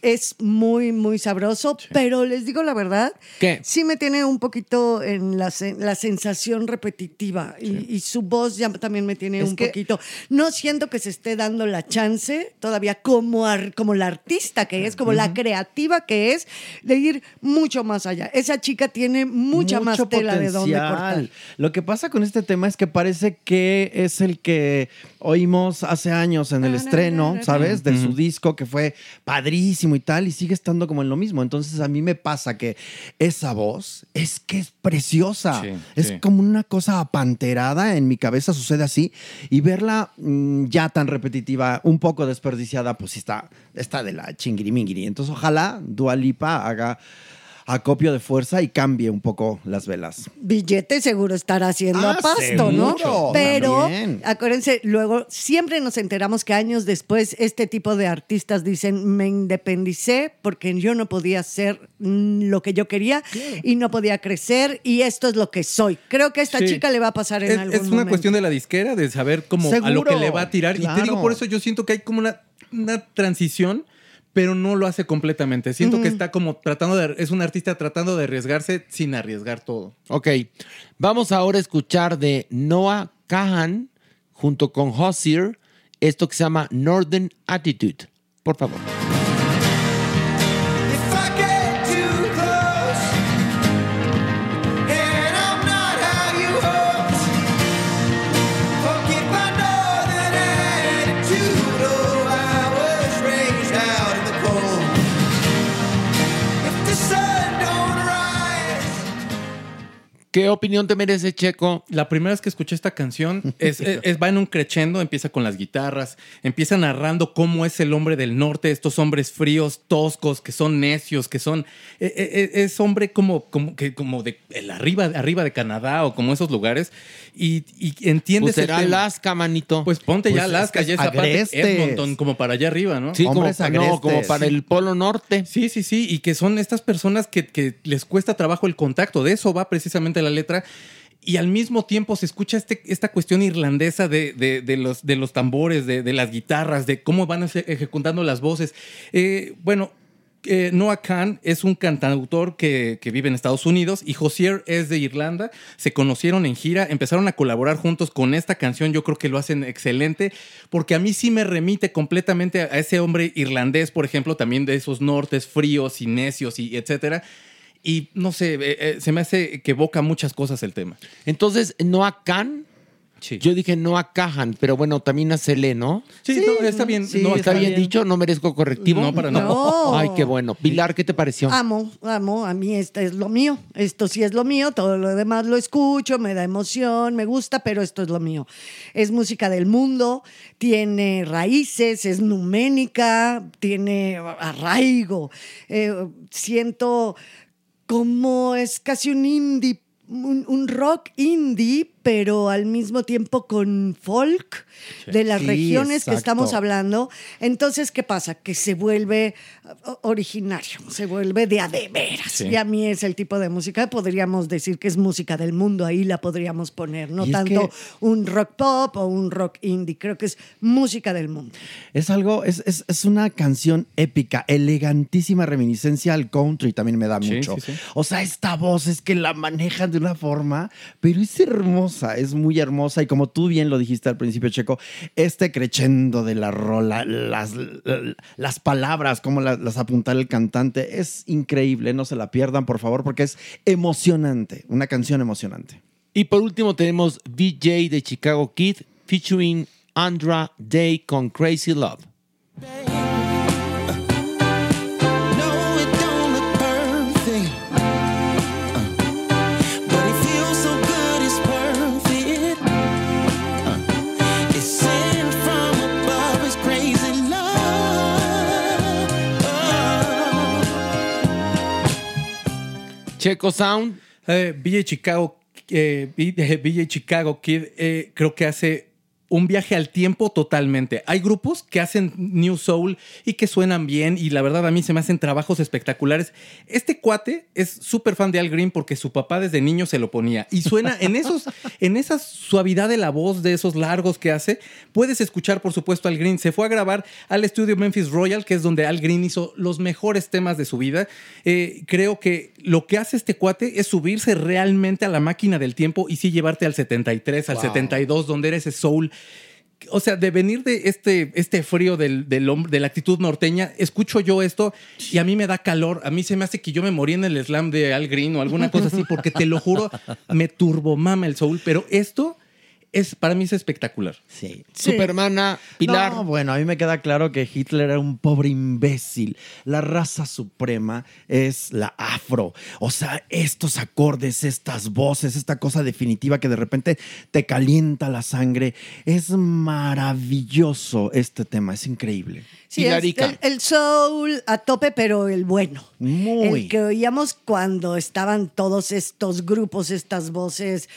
Es muy, muy sabroso, pero les digo la verdad, ¿Qué? sí me tiene un poquito en la, la sensación repetitiva y, y su voz ya también me tiene Es un que- poquito. No siento que se esté dando la chance todavía como, ar- como la artista que es, como la creativa que es, de ir mucho más allá. Esa chica tiene mucha más tela de dónde cortar. Lo que pasa con este tema es que parece que es el que oímos hace años en el estreno, ¿sabes? De su disco que fue padrísimo y tal, y sigue estando como en lo mismo. Entonces a mí me pasa que esa voz es que es preciosa. Sí, es sí. como una cosa apanterada, en mi cabeza sucede así, y verla mm, ya tan repetitiva, un poco desperdiciada, pues está, está de la chingirimingiri. Entonces ojalá Dua Lipa haga acopio de fuerza y cambie un poco las velas. Billete seguro estará haciendo Ah, a pasto, ¿no? seguro, Pero también. acuérdense, luego siempre nos enteramos que años después este tipo de artistas dicen, me independicé porque yo no podía hacer lo que yo quería y no podía crecer y esto es lo que soy. Creo que a esta Sí. chica le va a pasar en es, algún es una momento. cuestión de la disquera, de saber cómo a lo que le va a tirar. Y te digo, por eso yo siento que hay como una, una transición, pero no lo hace completamente. Siento que está como tratando de. Es un artista tratando de arriesgarse sin arriesgar todo. Ok, vamos ahora a escuchar de Noah Kahan junto con Hozier esto que se llama Northern Attitude. Por favor. ¿Qué opinión te merece, Checo? La primera vez que escuché esta canción es, es- es- va en un crescendo, empieza con las guitarras, empieza narrando cómo es el hombre del norte, estos hombres fríos, toscos, que son necios, que son. eh, eh, eh, es hombre como, como, que, como de el arriba, arriba de Canadá o como esos lugares. Y, y entiendes. Pues el será tema. Alaska, manito. Pues ponte ya Pues es Alaska, que ya esa parte agrestes. Edmonton, como para allá arriba, ¿no? sí, como, no, como para el Polo Norte. Sí, sí, sí, y que son estas personas que, que les cuesta trabajo el contacto, de eso va precisamente la letra. Y al mismo tiempo se escucha este, esta cuestión irlandesa de, de- de los, de los tambores, de, de las guitarras, de cómo van eje- ejecutando las voces. Eh, bueno, Noah Khan es un cantautor que, vive en Estados Unidos y Josier es de Irlanda. Se conocieron en gira, empezaron a colaborar juntos con esta canción. Yo creo que lo hacen excelente porque a mí sí me remite completamente a, a ese hombre irlandés, por ejemplo, también de esos nortes fríos y necios y etcétera. Y no sé, eh, eh, se me hace que evoca muchas cosas el tema. Entonces, Noah Khan Yo dije no a Cajan, pero bueno, también a Celé, ¿no? Sí, no, está bien. Sí, no, está, bien, dicho, no merezco correctivo. No, para nada. No. Ay, qué bueno. Pilar, ¿qué te pareció? Amo, amo, a mí esto es lo mío, esto sí es lo mío, todo lo demás lo escucho, me da emoción, me gusta, pero esto es lo mío. Es música del mundo, tiene raíces, es numénica, tiene arraigo. Eh, siento como es casi un indie, un, un rock indie, pero al mismo tiempo con folk de las Sí, regiones que estamos hablando. Entonces, ¿qué pasa? Que se vuelve originario, se vuelve de a de veras. Sí. Y a mí es el tipo de música, podríamos decir que es música del mundo, ahí la podríamos poner, no tanto que- un rock pop o un rock indie, creo que es música del mundo. Es algo, es, es, es una canción épica, elegantísima reminiscencia al country, también me da Sí, mucho. sí, sí. O sea, esta voz es que la manejan de una forma, pero es hermosa, es muy hermosa. Y como tú bien lo dijiste al principio, Checo, este crescendo de la rola, las, las palabras, cómo las, las apunta el cantante, es increíble. No se la pierdan, por favor, porque es emocionante, una canción emocionante. Y por último tenemos DJ de Chicago Kid featuring Andra Day con Crazy Love. Checo Sound. Eh, VJ Chicago, eh, VJ Chicago Kid, eh, creo que hace un viaje al tiempo totalmente. Hay grupos que hacen New Soul y que suenan bien y la verdad a mí se me hacen trabajos espectaculares. Este cuate es súper fan de Al Green porque su papá desde niño se lo ponía y suena en esos en esa suavidad de la voz de esos largos que hace. Puedes escuchar por supuesto Al Green. Se fue a grabar al estudio Memphis Royal que es donde Al Green hizo los mejores temas de su vida. Eh, creo que lo que hace este cuate es subirse realmente a la máquina del tiempo y sí llevarte al 73, al Wow. 72 donde era ese soul o sea, de venir de este, este frío del, del de la actitud norteña, escucho yo esto y a mí me da calor. A mí se me hace que yo me morí en el slam de Al Green o alguna cosa así, porque te lo juro, me turbomama el soul. Pero esto es, para mí es espectacular. Sí. Supermana, Pilar. No, bueno, a mí me queda claro que Hitler era un pobre imbécil. La raza suprema es la afro. O sea, estos acordes, estas voces, esta cosa definitiva que de repente te calienta la sangre. Es maravilloso este tema, es increíble. Sí, el, el soul a tope, pero el bueno. Muy. El que oíamos cuando estaban todos estos grupos, estas voces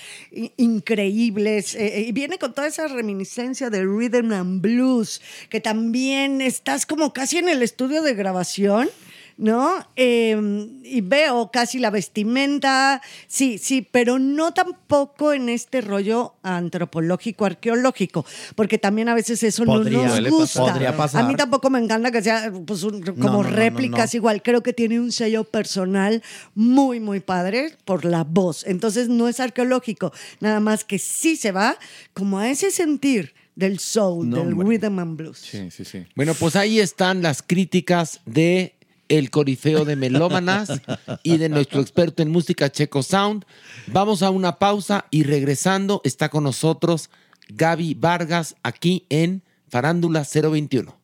increíbles. eh, eh, y viene con toda esa reminiscencia de rhythm and blues, que también estás como casi en el estudio de grabación. ¿No? Eh, y veo casi la vestimenta, sí, sí, pero no tampoco en este rollo antropológico, arqueológico, porque también a veces eso Podría, no nos gusta. pasar. Podría pasar. A mí tampoco me encanta que sea pues, un- como no, no, no, réplicas no. igual. Creo que tiene un sello personal muy, muy padre por la voz. Entonces no es arqueológico, nada más que sí se va como a ese sentir del soul, No, del hombre. rhythm and blues. Sí, sí, sí. Bueno, pues ahí están las críticas de el corifeo de melómanas y de nuestro experto en música Checo Sound. Vamos a una pausa y regresando está con nosotros Gaby Vargas aquí en Farándula 021.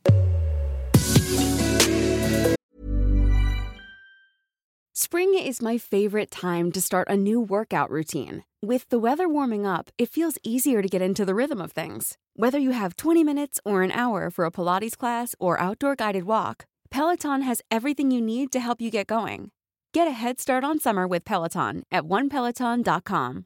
Spring is my favorite time to start a new workout routine. With the weather warming up, it feels easier to get into the rhythm of things. Whether you have 20 minutes or an hour for a Pilates class or outdoor guided walk, Peloton has everything you need to help you get going. Get a head start on summer with Peloton at onepeloton.com.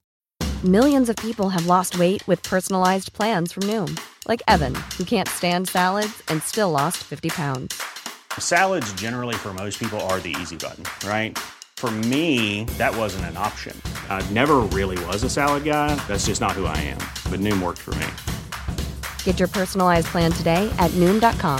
Millions of people have lost weight with personalized plans from Noom, like Evan, who can't stand salads and still lost 50 pounds. Salads, generally, for most people, are the easy button, right? For me, that wasn't an option. I never really was a salad guy. That's just not who I am. But Noom worked for me. Get your personalized plan today at Noom.com.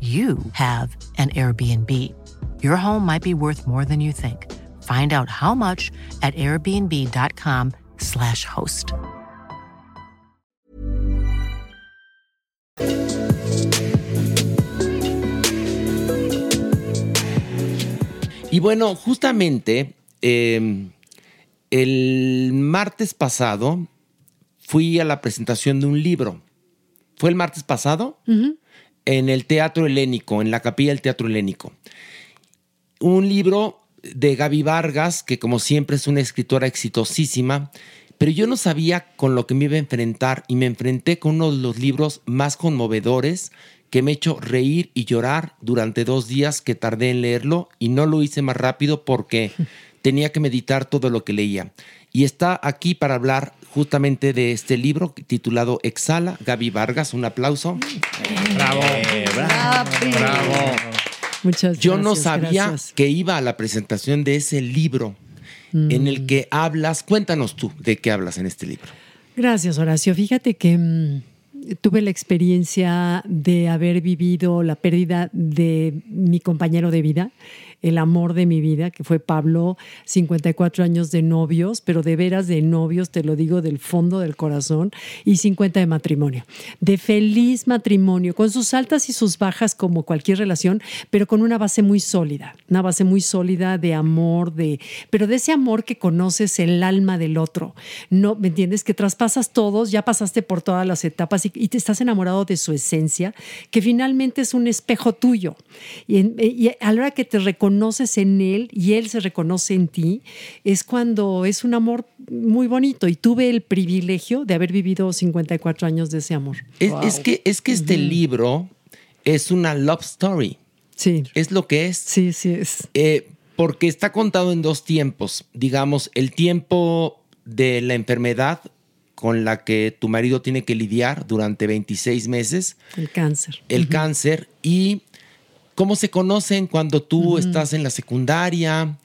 you have an Airbnb. Your home might be worth more than you think. Find out how much at airbnb.com/slash host. Y bueno, justamente eh, el martes pasado fui a la presentación de un libro. ¿Fue el martes pasado? En el Teatro Helénico, en la capilla del Teatro Helénico. Un libro de Gaby Vargas, que como siempre es una escritora exitosísima, pero yo no sabía con lo que me iba a enfrentar y me enfrenté con uno de los libros más conmovedores que me ha hecho reír y llorar durante dos días que tardé en leerlo y no lo hice más rápido porque tenía que meditar todo lo que leía. Y está aquí para hablar justamente de este libro titulado Exhala, Gaby Vargas. Un aplauso. Bravo. Bravo. Muchas Yo no gracias, sabía gracias. que iba a la presentación de ese libro en el que hablas. Cuéntanos tú de qué hablas en este libro. Gracias, Horacio. Fíjate que mm, tuve la experiencia de haber vivido la pérdida de mi compañero de vida, el amor de mi vida, que fue Pablo, 54 años de novios, pero de veras de novios, te lo digo del fondo del corazón, y 50 de matrimonio. De feliz matrimonio, con sus altas y sus bajas como cualquier relación, pero con una base muy sólida, una base muy sólida de amor, de, pero de ese amor que conoces el alma del otro. No, ¿me entiendes? Que traspasas todos, ya pasaste por todas las etapas y, te estás enamorado de su esencia, que finalmente es un espejo tuyo. Y, y a la hora que te reconoces en él y él se reconoce en ti, es cuando es un amor muy bonito. Y tuve el privilegio de haber vivido 54 años de ese amor. Es, es que, es que este libro es una love story. Sí. Es lo que es. Sí, sí es. porque está contado en dos tiempos. Digamos, el tiempo de la enfermedad con la que tu marido tiene que lidiar durante 26 meses, El cáncer. el cáncer y cómo se conocen cuando tú estás en la secundaria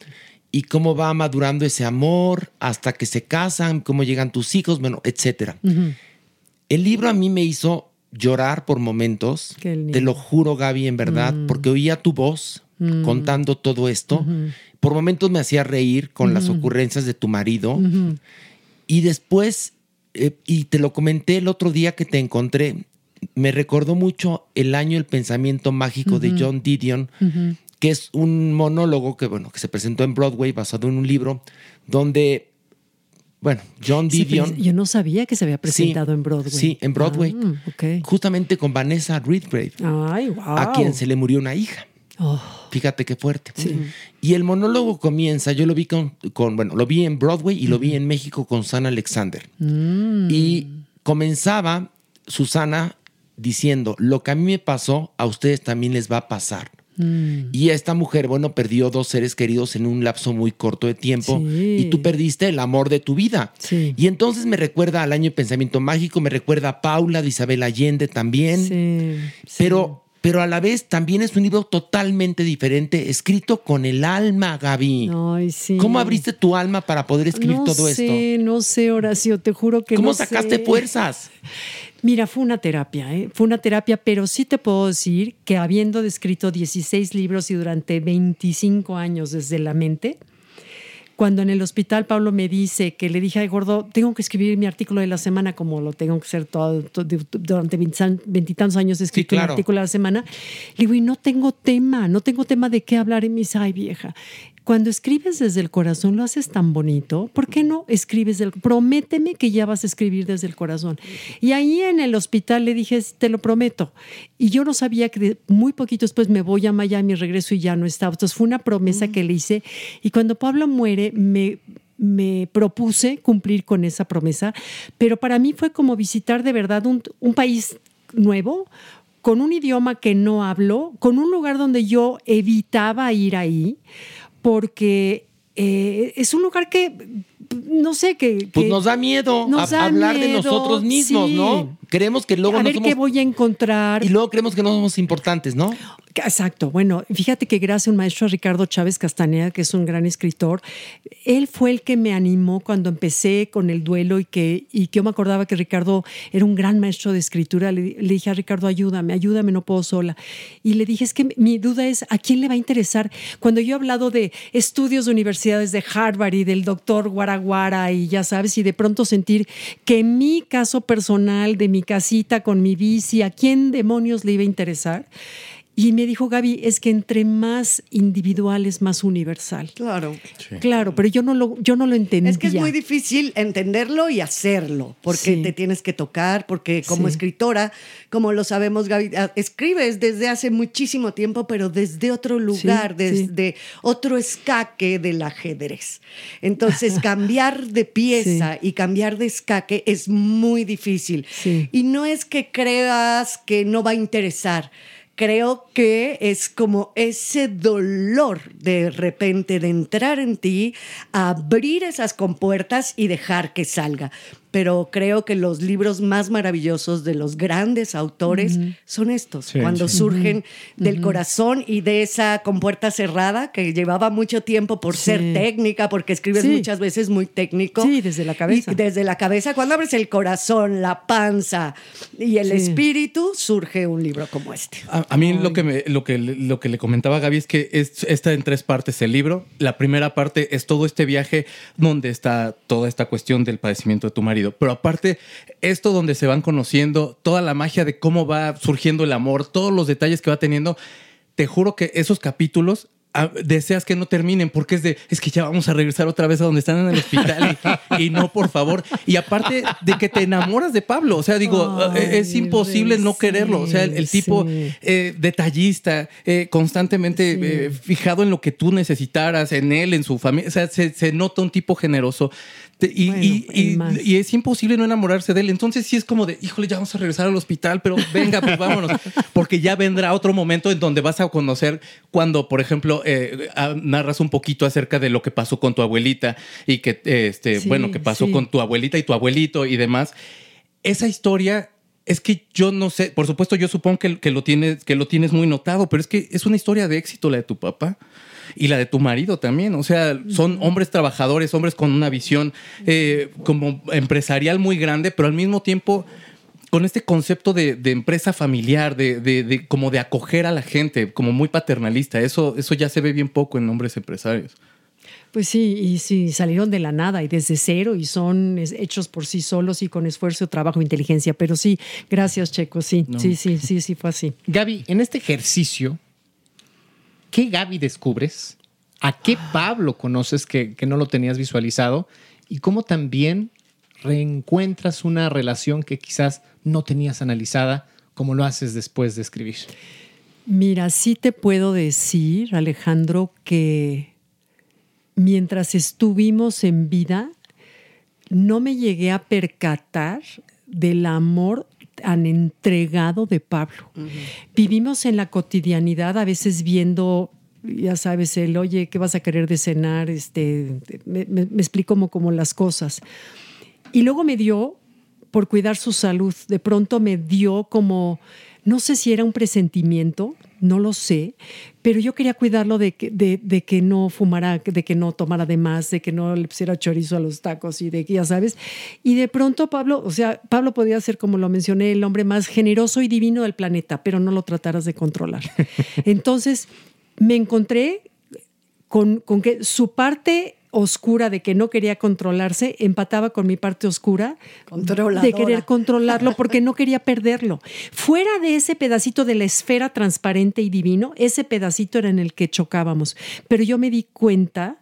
y cómo va madurando ese amor hasta que se casan, cómo llegan tus hijos, bueno, etcétera. El libro a mí me hizo llorar por momentos. Te lo juro, Gaby, en verdad, Mm. porque oía tu voz Mm. contando todo esto. Por momentos me hacía reír con las ocurrencias de tu marido. Y después, eh, y te lo comenté el otro día que te encontré, me recordó mucho el año El pensamiento mágico de. John Didion, que es un monólogo que, bueno, que se presentó en Broadway basado en un libro donde, bueno, John Didion... yo no sabía que se había presentado en Broadway. Sí, en Broadway. Ah. Justamente con Vanessa Redgrave, Ay, wow. a quien se le murió una hija. Oh, Fíjate qué fuerte. Y el monólogo comienza, yo lo vi con, con- bueno, lo vi en Broadway y lo vi en México con Sana Alexander. mm. Y comenzaba Susana diciendo, lo que a mí me pasó, a ustedes también les va a pasar. Mm. Y esta mujer, bueno, perdió dos seres queridos en un lapso muy corto de tiempo Sí. y tú perdiste el amor de tu vida. Y entonces me recuerda al año de pensamiento mágico, me recuerda a Paula de Isabel Allende también. Pero, pero a la vez también es un libro totalmente diferente, escrito con el alma, Gaby. Ay, sí. ¿Cómo abriste tu alma para poder escribir no todo sé, No sé, Horacio, te juro que ¿Cómo no sacaste sé. fuerzas? Mira, fue una terapia, ¿eh? fue una terapia, pero sí te puedo decir que habiendo escrito 16 libros y durante 25 años desde la mente, cuando en el hospital Pablo me dice que le dije, ay gordo, tengo que escribir mi artículo de la semana como lo tengo que hacer todo, todo- durante veintitantos años he escrito claro. un artículo a la semana, le digo, y no tengo tema, no tengo tema de qué hablar. Me dice, ay vieja, cuando escribes desde el corazón lo haces tan bonito, ¿por qué no escribes del Prométeme que ya vas a escribir desde el corazón. Y ahí en el hospital le dije, te lo prometo. Y yo no sabía que muy poquito después me voy a Miami, regreso y ya no estaba. Entonces fue una promesa que le hice. Y cuando Pablo muere, me me propuse cumplir con esa promesa, pero para mí fue como visitar de verdad un, un país nuevo, con un idioma que no hablo, con un lugar donde yo evitaba ir ahí, porque eh, es un lugar que, no sé, que... Pues nos da miedo nos a- da hablar de nosotros mismos, sí. ¿no? Creemos que luego a no ver somos... qué voy a encontrar. Y luego creemos que no somos importantes, ¿no? Exacto. Bueno, fíjate que gracias a un maestro Ricardo Chávez Castaneda, que es un gran escritor, él fue el que me animó cuando empecé con el duelo y que, y que yo me acordaba que Ricardo era un gran maestro de escritura. Le, le dije a Ricardo, ayúdame, ayúdame, no puedo sola. Y le dije, es que mi duda es, ¿a quién le va a interesar? Cuando yo he hablado de estudios de universidades de Harvard y del doctor Guaraguara y ya sabes, y de pronto sentir que mi caso personal de mi casita con mi bici, ¿a quién demonios le iba a interesar? Y me dijo Gaby, es que entre más individual es más universal. Claro. Claro, pero yo no lo, yo no lo entendía. Es que es muy difícil entenderlo y hacerlo, porque Sí. te tienes que tocar, porque como Sí. escritora, como lo sabemos, Gaby, ah, escribes desde hace muchísimo tiempo, pero desde otro lugar, sí. desde otro escaque del ajedrez. Entonces, cambiar de pieza y cambiar de escaque es muy difícil. Y no es que creas que no va a interesar. Creo que es como ese dolor de repente de entrar en ti, abrir esas compuertas y dejar que salga. Pero creo que los libros más maravillosos de los grandes autores son estos, Sí, cuando sí. surgen del corazón y de esa compuerta cerrada que llevaba mucho tiempo por Sí. ser técnica, porque escribes Sí. muchas veces muy técnico. Sí, desde la cabeza. Y desde la cabeza, cuando abres el corazón, la panza y el Sí. espíritu, surge un libro como este. A, a mí lo que, me, lo, que, le- lo que le comentaba a Gaby es que es, está en tres partes el libro. La primera parte es todo este viaje donde está toda esta cuestión del padecimiento de tu marido. Pero aparte, esto donde se van conociendo, toda la magia de cómo va surgiendo el amor, todos los detalles que va teniendo. Te juro que esos capítulos ah, deseas que no terminen porque es de, es que ya vamos a regresar otra vez a donde están en el hospital y, y no, por favor. Y aparte de que te enamoras de Pablo, o sea, digo, eh, es imposible no quererlo. O sea, el, el tipo eh, detallista, eh, constantemente eh, fijado en lo que tú necesitaras, en él, en su familia. O sea, se, se nota un tipo generoso. Y, y- y- y es imposible no enamorarse de él. Entonces sí es como de, híjole, ya vamos a regresar al hospital, pero venga, pues vámonos. Porque ya vendrá otro momento en donde vas a conocer cuando, por ejemplo, eh, narras un poquito acerca de lo que pasó con tu abuelita y que, eh, este, Sí, bueno, que pasó sí. con tu abuelita y tu abuelito y demás. Esa historia es que yo no sé, por supuesto yo supongo que, que lo tienes, que lo tienes muy notado, pero es que es una historia de éxito la de tu papá y la de tu marido también. O sea, son hombres trabajadores, hombres con una visión eh, como empresarial muy grande, pero al mismo tiempo con este concepto de, de empresa familiar, de, de- de- como de acoger a la gente, como muy paternalista. Eso, eso ya se ve bien poco en hombres empresarios. Pues sí, y sí, salieron de la nada y desde cero y son hechos por sí solos y con esfuerzo, trabajo, inteligencia. Pero sí, gracias, Checo. Sí, No. sí, sí, sí, sí, fue así. Gaby, en este ejercicio, ¿qué Gaby descubres? ¿A qué Pablo conoces que, que no lo tenías visualizado? ¿Y cómo también reencuentras una relación que quizás no tenías analizada como lo haces después de escribir? Mira, sí te puedo decir, Alejandro, que mientras estuvimos en vida, no me llegué a percatar del amor tan entregado de Pablo. Vivimos en la cotidianidad, a veces viendo, ya sabes, el, oye, ¿qué vas a querer de cenar? Este, me, me- me explico como, como las cosas. Y luego me dio, por cuidar su salud, de pronto me dio como, no sé si era un presentimiento, no lo sé, pero yo quería cuidarlo de que, de, de que no fumara, de que no tomara de más, de que no le pusiera chorizo a los tacos y de que, ya sabes. Y de pronto Pablo, o sea, Pablo podía ser, como lo mencioné, el hombre más generoso y divino del planeta, pero no lo trataras de controlar. Entonces, me encontré con, con que su parte oscura de que no quería controlarse empataba con mi parte oscura de querer controlarlo porque no quería perderlo. Fuera de ese pedacito de la esfera transparente y divino, ese pedacito era en el que chocábamos. Pero yo me di cuenta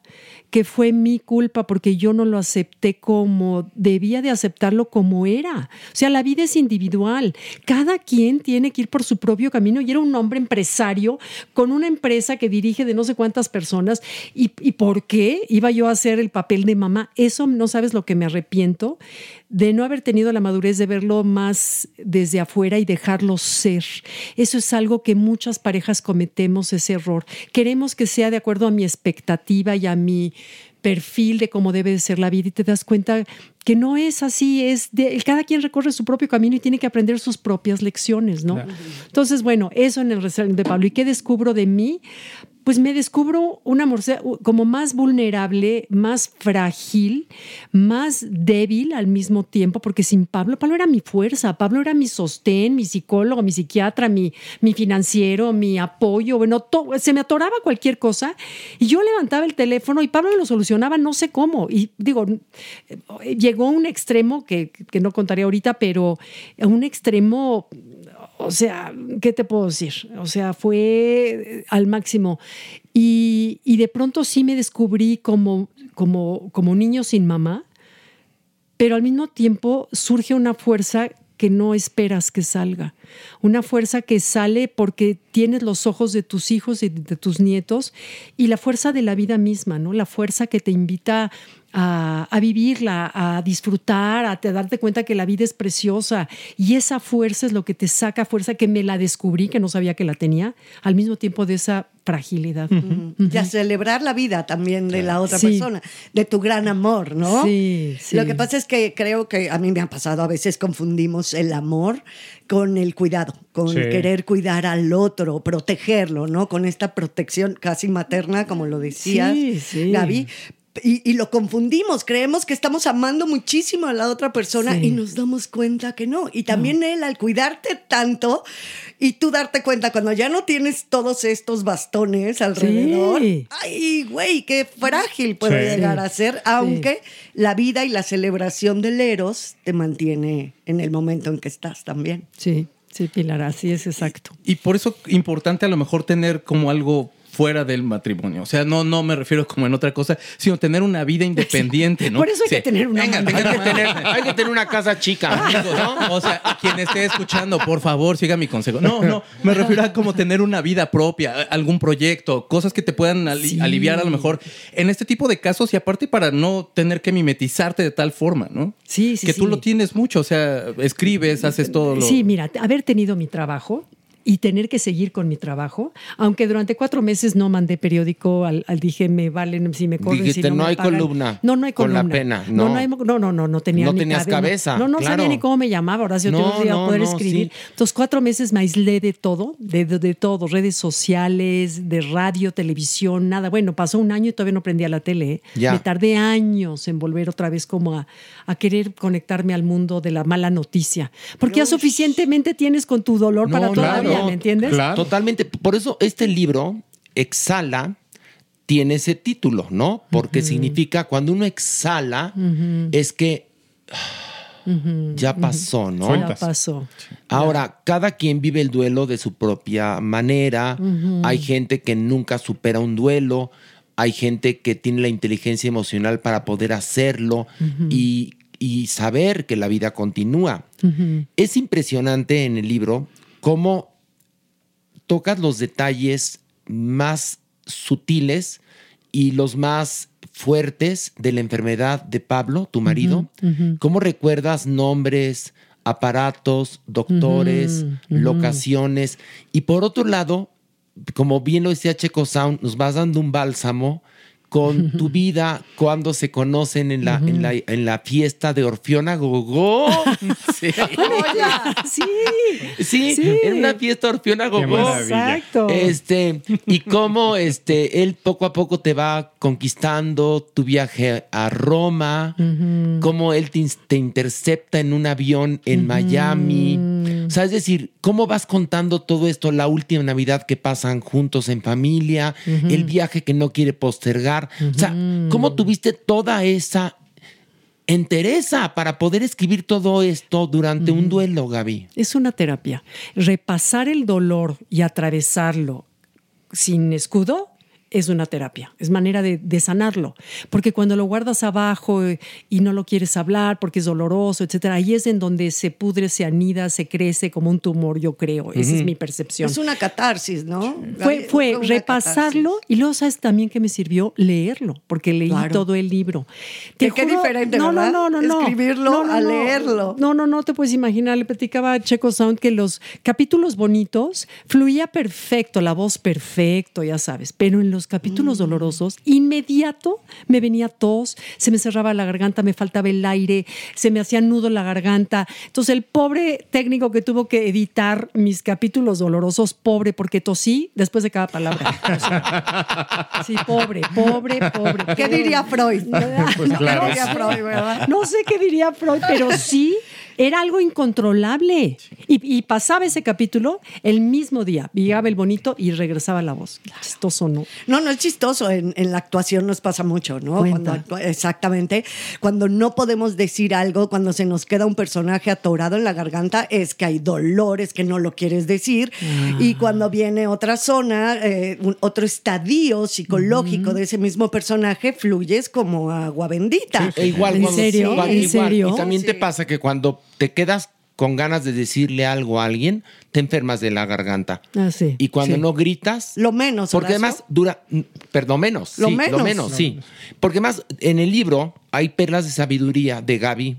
que fue mi culpa porque yo no lo acepté como debía de aceptarlo como era. O sea, la vida es individual. Cada quien tiene que ir por su propio camino y era un hombre empresario con una empresa que dirige de no sé cuántas personas. ¿Y, y por qué iba yo a hacer el papel de mamá? Eso no sabes lo que me arrepiento de no haber tenido la madurez de verlo más desde afuera y dejarlo ser. Eso es algo que muchas parejas cometemos, ese error. Queremos que sea de acuerdo a mi expectativa y a mi perfil de cómo debe de ser la vida y te das cuenta que no es así, es de cada quien recorre su propio camino y tiene que aprender sus propias lecciones, ¿no? Entonces, bueno, eso en el restaurante de Pablo. ¿Y qué descubro de mí? Pues me descubro una mujer como más vulnerable, más frágil, más débil al mismo tiempo, porque sin Pablo, Pablo era mi fuerza, Pablo era mi sostén, mi psicólogo, mi psiquiatra, mi, mi financiero, mi apoyo, bueno, to- se me atoraba cualquier cosa y yo levantaba el teléfono y Pablo lo solucionaba, no sé cómo. Y digo, eh, llegó a un extremo que, que no contaré ahorita, pero un extremo o sea, ¿qué te puedo decir? O sea, fue al máximo. Y, y de pronto sí me descubrí como, como, como niño sin mamá, pero al mismo tiempo surge una fuerza que no esperas que salga. Una fuerza que sale porque tienes los ojos de tus hijos y de tus nietos y la fuerza de la vida misma, ¿no? La fuerza que te invita a, a vivirla, a disfrutar, a, te- darte cuenta que la vida es preciosa. Y esa fuerza es lo que te saca fuerza, que me la descubrí, que no sabía que la tenía, al mismo tiempo de esa fragilidad. Y a celebrar la vida también de la otra Sí. persona, de tu gran amor, ¿no? Sí, sí. Lo que pasa es que creo que a mí me ha pasado, a veces confundimos el amor con el cuidado, con Sí. querer cuidar al otro, protegerlo, ¿no? Con esta protección casi materna, como lo decías, Sí, sí. Gaby. Y, y lo confundimos, creemos que estamos amando muchísimo a la otra persona Sí. y nos damos cuenta que no. Y también él al cuidarte tanto y tú darte cuenta cuando ya no tienes todos estos bastones alrededor, Sí. ay, güey, qué frágil puede Sí. llegar a ser, aunque la vida y la celebración del Eros te mantiene en el momento en que estás también. Sí, sí, Pilar, así es exacto. Y por eso importante a lo mejor tener como algo fuera del matrimonio. O sea, no, no me refiero como en otra cosa, sino tener una vida independiente, ¿no? Por eso hay que tener una Venga, hay que Tener- hay que tener una casa chica. Amigos, ¿no? O sea, quien esté escuchando, por favor, siga mi consejo. No, no, me refiero a como tener una vida propia, algún proyecto, cosas que te puedan ali- Sí. aliviar a lo mejor en este tipo de casos y aparte para no tener que mimetizarte de tal forma, ¿no? Sí, sí, que tú sí. lo tienes mucho, o sea, escribes, haces todo lo... Sí, mira, haber tenido mi trabajo y tener que seguir con mi trabajo, aunque durante cuatro meses no mandé periódico, al, al dije, me valen si me corren, Dijiste, si no, no me hay pagan". columna No, no hay con la columna. pena, No, no. no, hay- no, no, no, no tenía No ni tenías cabeza, No, no claro. sabía ni cómo me llamaba, ahora sí No, iba a poder escribir. sí. Entonces, cuatro meses me aislé de todo, de, de, de todo, redes sociales, de radio, televisión, nada. Bueno, pasó un año y todavía no prendía la tele. ¿eh? Ya. Me tardé años en volver otra vez como a, a querer conectarme al mundo de la mala noticia. Porque ya suficientemente tienes con tu dolor para No, toda la claro, vida, ¿me entiendes? Totalmente. Por eso este libro, Exhala, tiene ese título, ¿no? Porque significa cuando uno exhala, es que ya pasó, ¿no? Ya pasó. Ahora, cada quien vive el duelo de su propia manera. Hay gente que nunca supera un duelo. Hay gente que tiene la inteligencia emocional para poder hacerlo y, y saber que la vida continúa. Es impresionante en el libro cómo tocas los detalles más sutiles y los más fuertes de la enfermedad de Pablo, tu marido. ¿Cómo recuerdas nombres, aparatos, doctores, locaciones? Y por otro lado, como bien lo decía Checo Sound, nos vas dando un bálsamo con tu vida cuando se conocen en la, en la, en la fiesta de Orfiona Gogó. Sí. sí. Sí, Sí. en una fiesta Orfiona Gogó. Exacto. Este, y cómo este, él poco a poco te va conquistando tu viaje a Roma, cómo él te, te intercepta en un avión en Miami. O sea, es decir, cómo vas contando todo esto, la última Navidad que pasan juntos en familia, el viaje que no quiere postergar. O sea, cómo tuviste toda esa entereza para poder escribir todo esto durante un duelo, Gaby. Es una terapia. Repasar el dolor y atravesarlo sin escudo es una terapia, es manera de, de sanarlo. Porque cuando lo guardas abajo y no lo quieres hablar porque es doloroso, etcétera, ahí es en donde se pudre, se anida, se crece como un tumor, yo creo. Esa es mi percepción. Es una catarsis, ¿no? Fue, fue repasarlo y luego sabes también que me sirvió leerlo, porque leí Claro. todo el libro. Qué- qué diferente, no, ¿verdad? No, no, no. Escribirlo No, no, a leerlo. No, no, no te puedes imaginar. Le platicaba a Checo Sound que los capítulos bonitos fluía perfecto, la voz perfecto, ya sabes. Pero en los capítulos Mm. dolorosos, inmediato me venía tos, se me cerraba la garganta, me faltaba el aire, se me hacía nudo la garganta. Entonces, el pobre técnico que tuvo que editar mis capítulos dolorosos, pobre, porque tosí después de cada palabra. Sí, pobre, pobre, pobre. ¿Qué diría Freud? Pues claro. no, ¿Qué diría sé, Freud, verdad? no sé qué diría Freud, pero sí era algo incontrolable. Y, y pasaba ese capítulo el mismo día. Llegaba el bonito y regresaba la voz. Chistoso, ¿no? No, no es chistoso. En, en la actuación nos pasa mucho, ¿no? Cuenta. exactamente. Cuando no podemos decir algo, cuando se nos queda un personaje atorado en la garganta, es que hay dolores que no lo quieres decir. Ah. Y cuando viene otra zona, eh, un- otro estadio psicológico de ese mismo personaje, fluyes como agua bendita. E igual, cuando- igual, ¿En igual. serio? Y también te pasa que cuando te quedas con ganas de decirle algo a alguien, te enfermas de la garganta. Ah, sí. Y cuando Sí. no gritas. Lo menos. Porque Horacio. además dura. Perdón, menos. Lo sí, menos. Lo menos, sí. Porque más en el libro hay perlas de sabiduría de Gaby.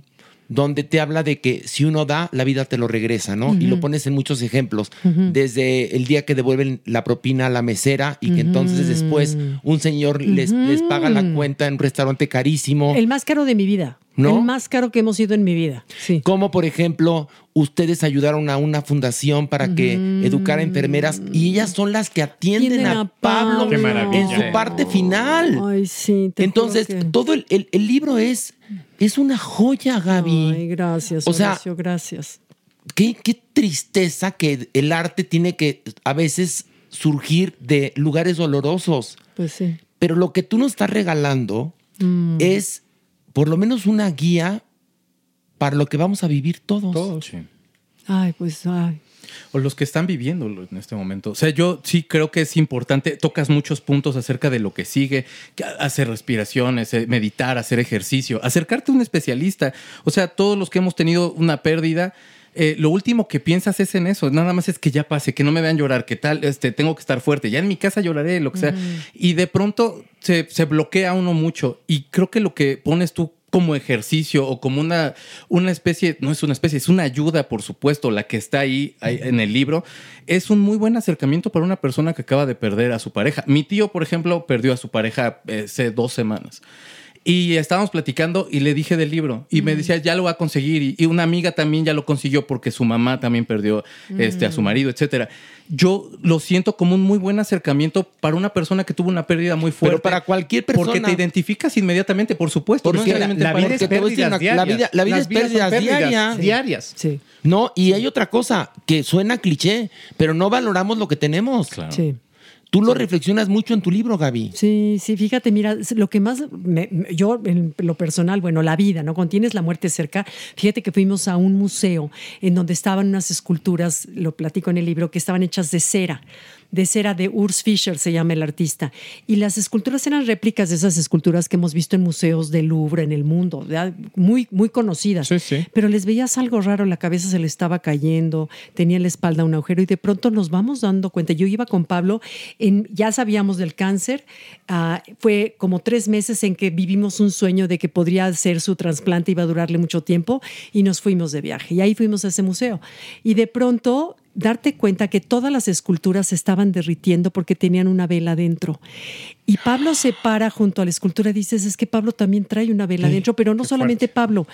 Donde te habla de que si uno da, la vida te lo regresa, ¿no? Y lo pones en muchos ejemplos. Desde el día que devuelven la propina a la mesera y que entonces después un señor les, les paga la cuenta en un restaurante carísimo. El más caro de mi vida. ¿No? El más caro que hemos ido en mi vida. Sí. Como por ejemplo, ustedes ayudaron a una fundación para que educara enfermeras y ellas son las que atienden a, a Pablo en su parte final. Ay, sí. te Entonces, que- todo el, el- el libro es, es una joya, Gaby. Ay, gracias, O sea, gracias. qué, qué tristeza que el arte tiene que a veces surgir de lugares dolorosos. Pues sí. Pero lo que tú nos estás regalando Mm. es por lo menos una guía para lo que vamos a vivir todos. Ay, pues, ay. O los que están viviéndolo en este momento. O sea, yo sí creo que es importante, tocas muchos puntos acerca de lo que sigue, hacer respiraciones, eh, meditar, hacer ejercicio, acercarte a un especialista. O sea, todos los que hemos tenido una pérdida, eh, lo último que piensas es en eso, nada más es que ya pase, que no me vean llorar, que tal, este, tengo que estar fuerte, ya en mi casa lloraré, lo que sea. Ujú. Y de pronto se, se bloquea uno mucho. Y creo que lo que pones tú como ejercicio o como una, una especie, no es una especie, es una ayuda, por supuesto, la que está ahí, ahí en el libro, es un muy buen acercamiento para una persona que acaba de perder a su pareja. Mi tío, por ejemplo, perdió a su pareja eh, hace dos semanas. Y estábamos platicando y le dije del libro y me decía, ya lo va a conseguir. Y, y una amiga también ya lo consiguió porque su mamá también perdió este, a su Mm. marido, etcétera. Yo lo siento como un muy buen acercamiento para una persona que tuvo una pérdida muy fuerte. Pero para cualquier persona. Porque te identificas inmediatamente, por supuesto. Porque la, necesariamente la para- vida es pérdidas La vida, la vida es pérdidas, diarias. Diarias. Sí. No, y hay otra cosa que suena cliché, pero no valoramos lo que tenemos. Sí. Tú lo reflexionas mucho en tu libro, Gaby. Sí, sí, fíjate, mira, lo que más, me- yo en lo personal, bueno, la vida, ¿no? Cuando tienes la muerte cerca, fíjate que fuimos a un museo en donde estaban unas esculturas, lo platico en el libro, que estaban hechas de cera, de cera de Urs Fischer, se llama el artista. Y las esculturas eran réplicas de esas esculturas que hemos visto en museos del Louvre, en el mundo, ¿verdad? muy, muy conocidas. Pero les veías algo raro, la cabeza se le estaba cayendo, tenía en la espalda un agujero y de pronto nos vamos dando cuenta. Yo iba con Pablo, en, ya sabíamos del cáncer, ah, fue como tres meses en que vivimos un sueño de que podría ser su trasplante, iba a durarle mucho tiempo y nos fuimos de viaje. Y ahí fuimos a ese museo. Y de pronto darte cuenta que todas las esculturas se estaban derritiendo porque tenían una vela dentro. Y Pablo se para junto a la escultura y dices, es que Pablo también trae una vela Sí, dentro, pero no solamente Pablo,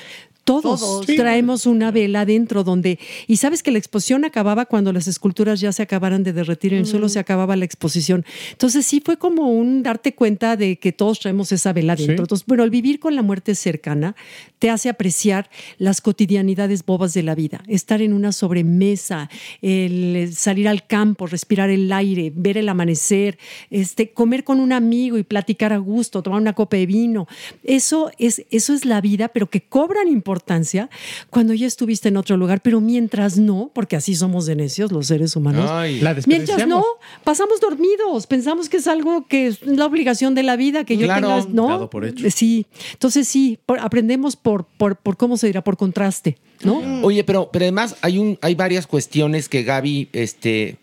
todos, Todos. Sí. traemos una vela dentro donde, y sabes que la exposición acababa cuando las esculturas ya se acabaran de derretir en el suelo, se acababa la exposición. Entonces sí fue como un darte cuenta de que todos traemos esa vela Sí. dentro. Entonces, bueno, el vivir con la muerte cercana te hace apreciar las cotidianidades bobas de la vida, estar en una sobremesa, el salir al campo, respirar el aire, ver el amanecer, este, comer con una amigo y platicar a gusto, tomar una copa de vino. Eso es, eso es la vida, pero que cobran importancia cuando ya estuviste en otro lugar, pero mientras no, porque así somos de necios los seres humanos. Ay. La mientras no, pasamos dormidos, pensamos que es algo que es la obligación de la vida, que yo Claro. tenga, ¿no? Dado por hecho. Sí, entonces sí, por- aprendemos por, por, por, ¿cómo se dirá? Por contraste, ¿no? Oye, pero, pero además hay, un, hay varias cuestiones que Gaby este,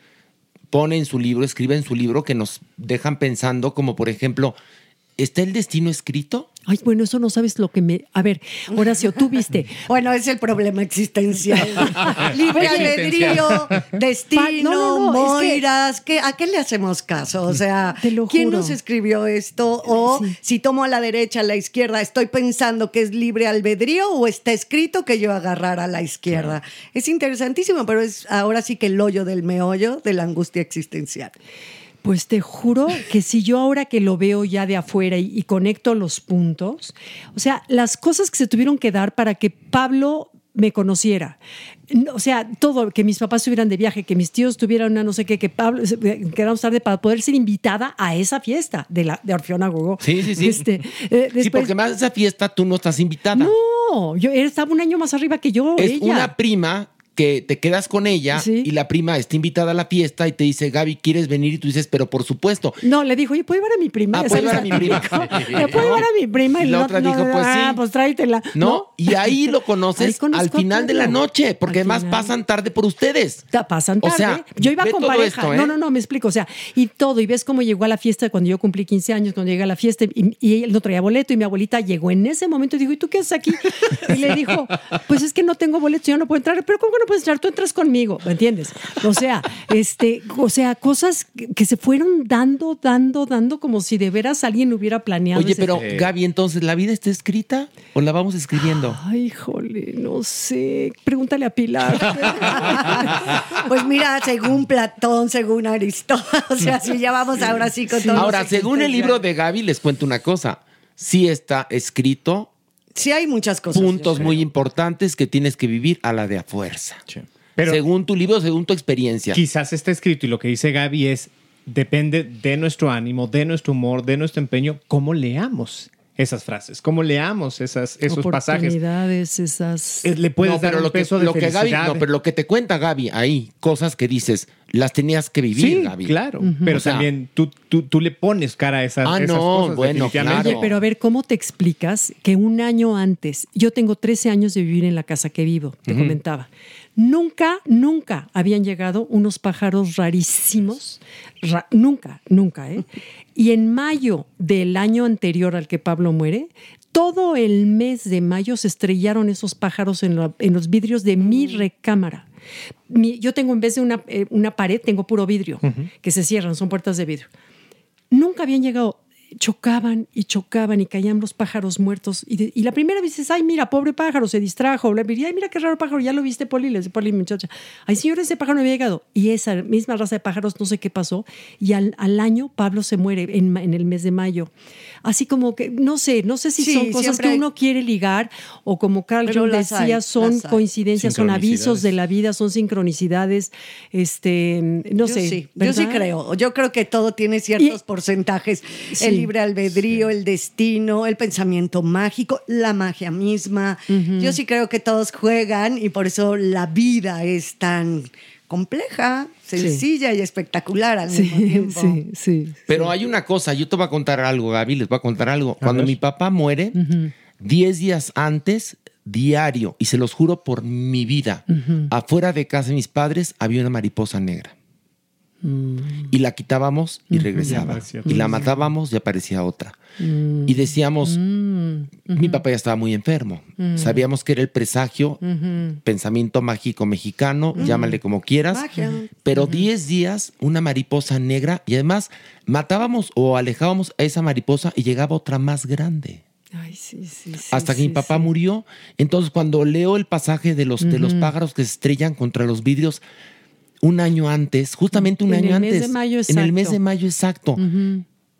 pone en su libro, escribe en su libro, que nos dejan pensando, como por ejemplo, ¿está el destino escrito? Ay, bueno, eso no sabes lo que me... A ver, Horacio, tú viste. Bueno, es el problema existencial. Libre albedrío, destino, Pa- no, no, no, es que- moiras. ¿qué- ¿A qué le hacemos caso? O sea, ¿quién nos escribió esto? O Sí. si tomo a la derecha, a la izquierda, ¿estoy pensando que es libre albedrío o está escrito que yo agarrar a la izquierda? Es interesantísimo, pero es ahora sí que el hoyo del meollo de la angustia existencial. Pues te juro que si yo ahora que lo veo ya de afuera y, y conecto los puntos, o sea, las cosas que se tuvieron que dar para que Pablo me conociera. No, O sea, todo, que mis papás estuvieran de viaje, que mis tíos tuvieran una no sé qué, que Pablo se- quedamos tarde para poder ser invitada a esa fiesta de la de Orfeona Gogó. Sí, sí, sí. Este, eh, sí, porque más de esa fiesta tú no estás invitada. No, yo estaba un año más arriba que yo. es ella. una prima que te quedas con ella y la prima está invitada a la fiesta y te dice, Gaby, ¿quieres venir? Y tú dices, pero por supuesto. No, le dijo, oye, ¿puedo llevar a mi prima? Ah, Ya ¿puedo sabes, llevar a mi prima? ¿Le puedo llevar a mi prima? Y la no- otra no, dijo, pues ah, sí. pues tráetela. ¿No? Y ahí lo conoces al final de la noche, porque además pasan tarde por ustedes. Ta- Pasan O tarde. sea, yo iba con pareja. esto, ¿eh? No, no, no, me explico. O sea, y todo. Y ves cómo llegó a la fiesta cuando yo cumplí 15 años, cuando llegué a la fiesta y, y él no traía boleto y mi abuelita llegó en ese momento y dijo, ¿y tú qué haces aquí? Y le dijo, pues es que no tengo boleto, yo no puedo entrar. Pero ¿cómo que no puedes entrar? Tú entras conmigo, ¿me entiendes? O sea, este, o sea, cosas que, se fueron dando, dando, dando como si de veras alguien hubiera planeado. Oye, ese- pero Gaby, entonces, ¿la vida está escrita o la vamos escribiendo? Ay, híjole, no sé. Pregúntale a Pilar. Pues mira, según Platón, según Aristóteles, o sea, si ya vamos ahora sí con todo. Ahora, según el libro de Gaby, les cuento una cosa. Sí está escrito Sí hay muchas cosas. puntos muy importantes que tienes que vivir a la de a fuerza. Pero- según tu libro, según tu experiencia. Quizás está escrito y lo que dice Gaby es, depende de nuestro ánimo, de nuestro humor, de nuestro empeño, cómo leamos esas frases, cómo leamos esas, esos pasajes. Oportunidades, esas. Eh, Le puedes No, dar pero un lo que, peso de lo que Gaby, no, pero lo que te cuenta Gaby ahí, cosas que dices, las tenías que vivir, sí, Gaby. claro. Pero O sea, también tú, tú, tú le pones cara a esas, Ah, esas no, cosas. bueno, definitivamente. Oye, pero a ver, ¿cómo te explicas que un año antes, yo tengo 13 años de vivir en la casa que vivo, te comentaba, nunca, nunca habían llegado unos pájaros rarísimos, ra- nunca, nunca, ¿eh? Y en mayo del año anterior al que Pablo muere, todo el mes de mayo se estrellaron esos pájaros en, la- en los vidrios de mi recámara. Mi- yo tengo en vez de una, eh, una pared, tengo puro vidrio, que se cierran, son puertas de vidrio nunca habían llegado. Chocaban y chocaban y caían los pájaros muertos. Y, la primera vez dices, ay, mira, pobre pájaro, se distrajo. Y, ay, mira qué raro pájaro, ya lo viste, Poli. Le dice Poli, muchacha. Ay, señor, ese pájaro no había llegado. Y esa misma raza de pájaros, no sé qué pasó. Y al, año, Pablo se muere en el mes de mayo. Así como que, no sé, no sé si Sí, son cosas que hay- uno quiere ligar o como Carl Pero Jung hay, decía, son coincidencias, son avisos de la vida, son sincronicidades. Este, no yo sé. Sí, yo sí creo. Yo creo que todo tiene ciertos porcentajes. Sí. El libre albedrío, el destino, el pensamiento mágico, la magia misma. Yo sí creo que todos juegan y por eso la vida es tan compleja, sencilla y espectacular al mismo tiempo. Sí, sí. Pero hay una cosa, yo te voy a contar algo, Gaby, les voy a contar algo. Cuando ver. mi papá muere, 10 días antes, diario, y se los juro por mi vida, afuera de casa de mis padres había una mariposa negra. Y la quitábamos y regresaba. Y la matábamos y aparecía otra. Mm. Y decíamos, mi papá ya estaba muy enfermo. Mm. Sabíamos que era el presagio, pensamiento mágico mexicano, llámale como quieras. Magia. Pero 10 días, una mariposa negra, y además matábamos o alejábamos a esa mariposa y llegaba otra más grande. Ay, sí, sí, sí, hasta que sí, mi papá murió. Entonces, cuando leo el pasaje de los, de los pájaros que se estrellan contra los vidrios, un año antes, justamente un En año el mes antes. de mayo, En el mes exacto. de mayo, exacto.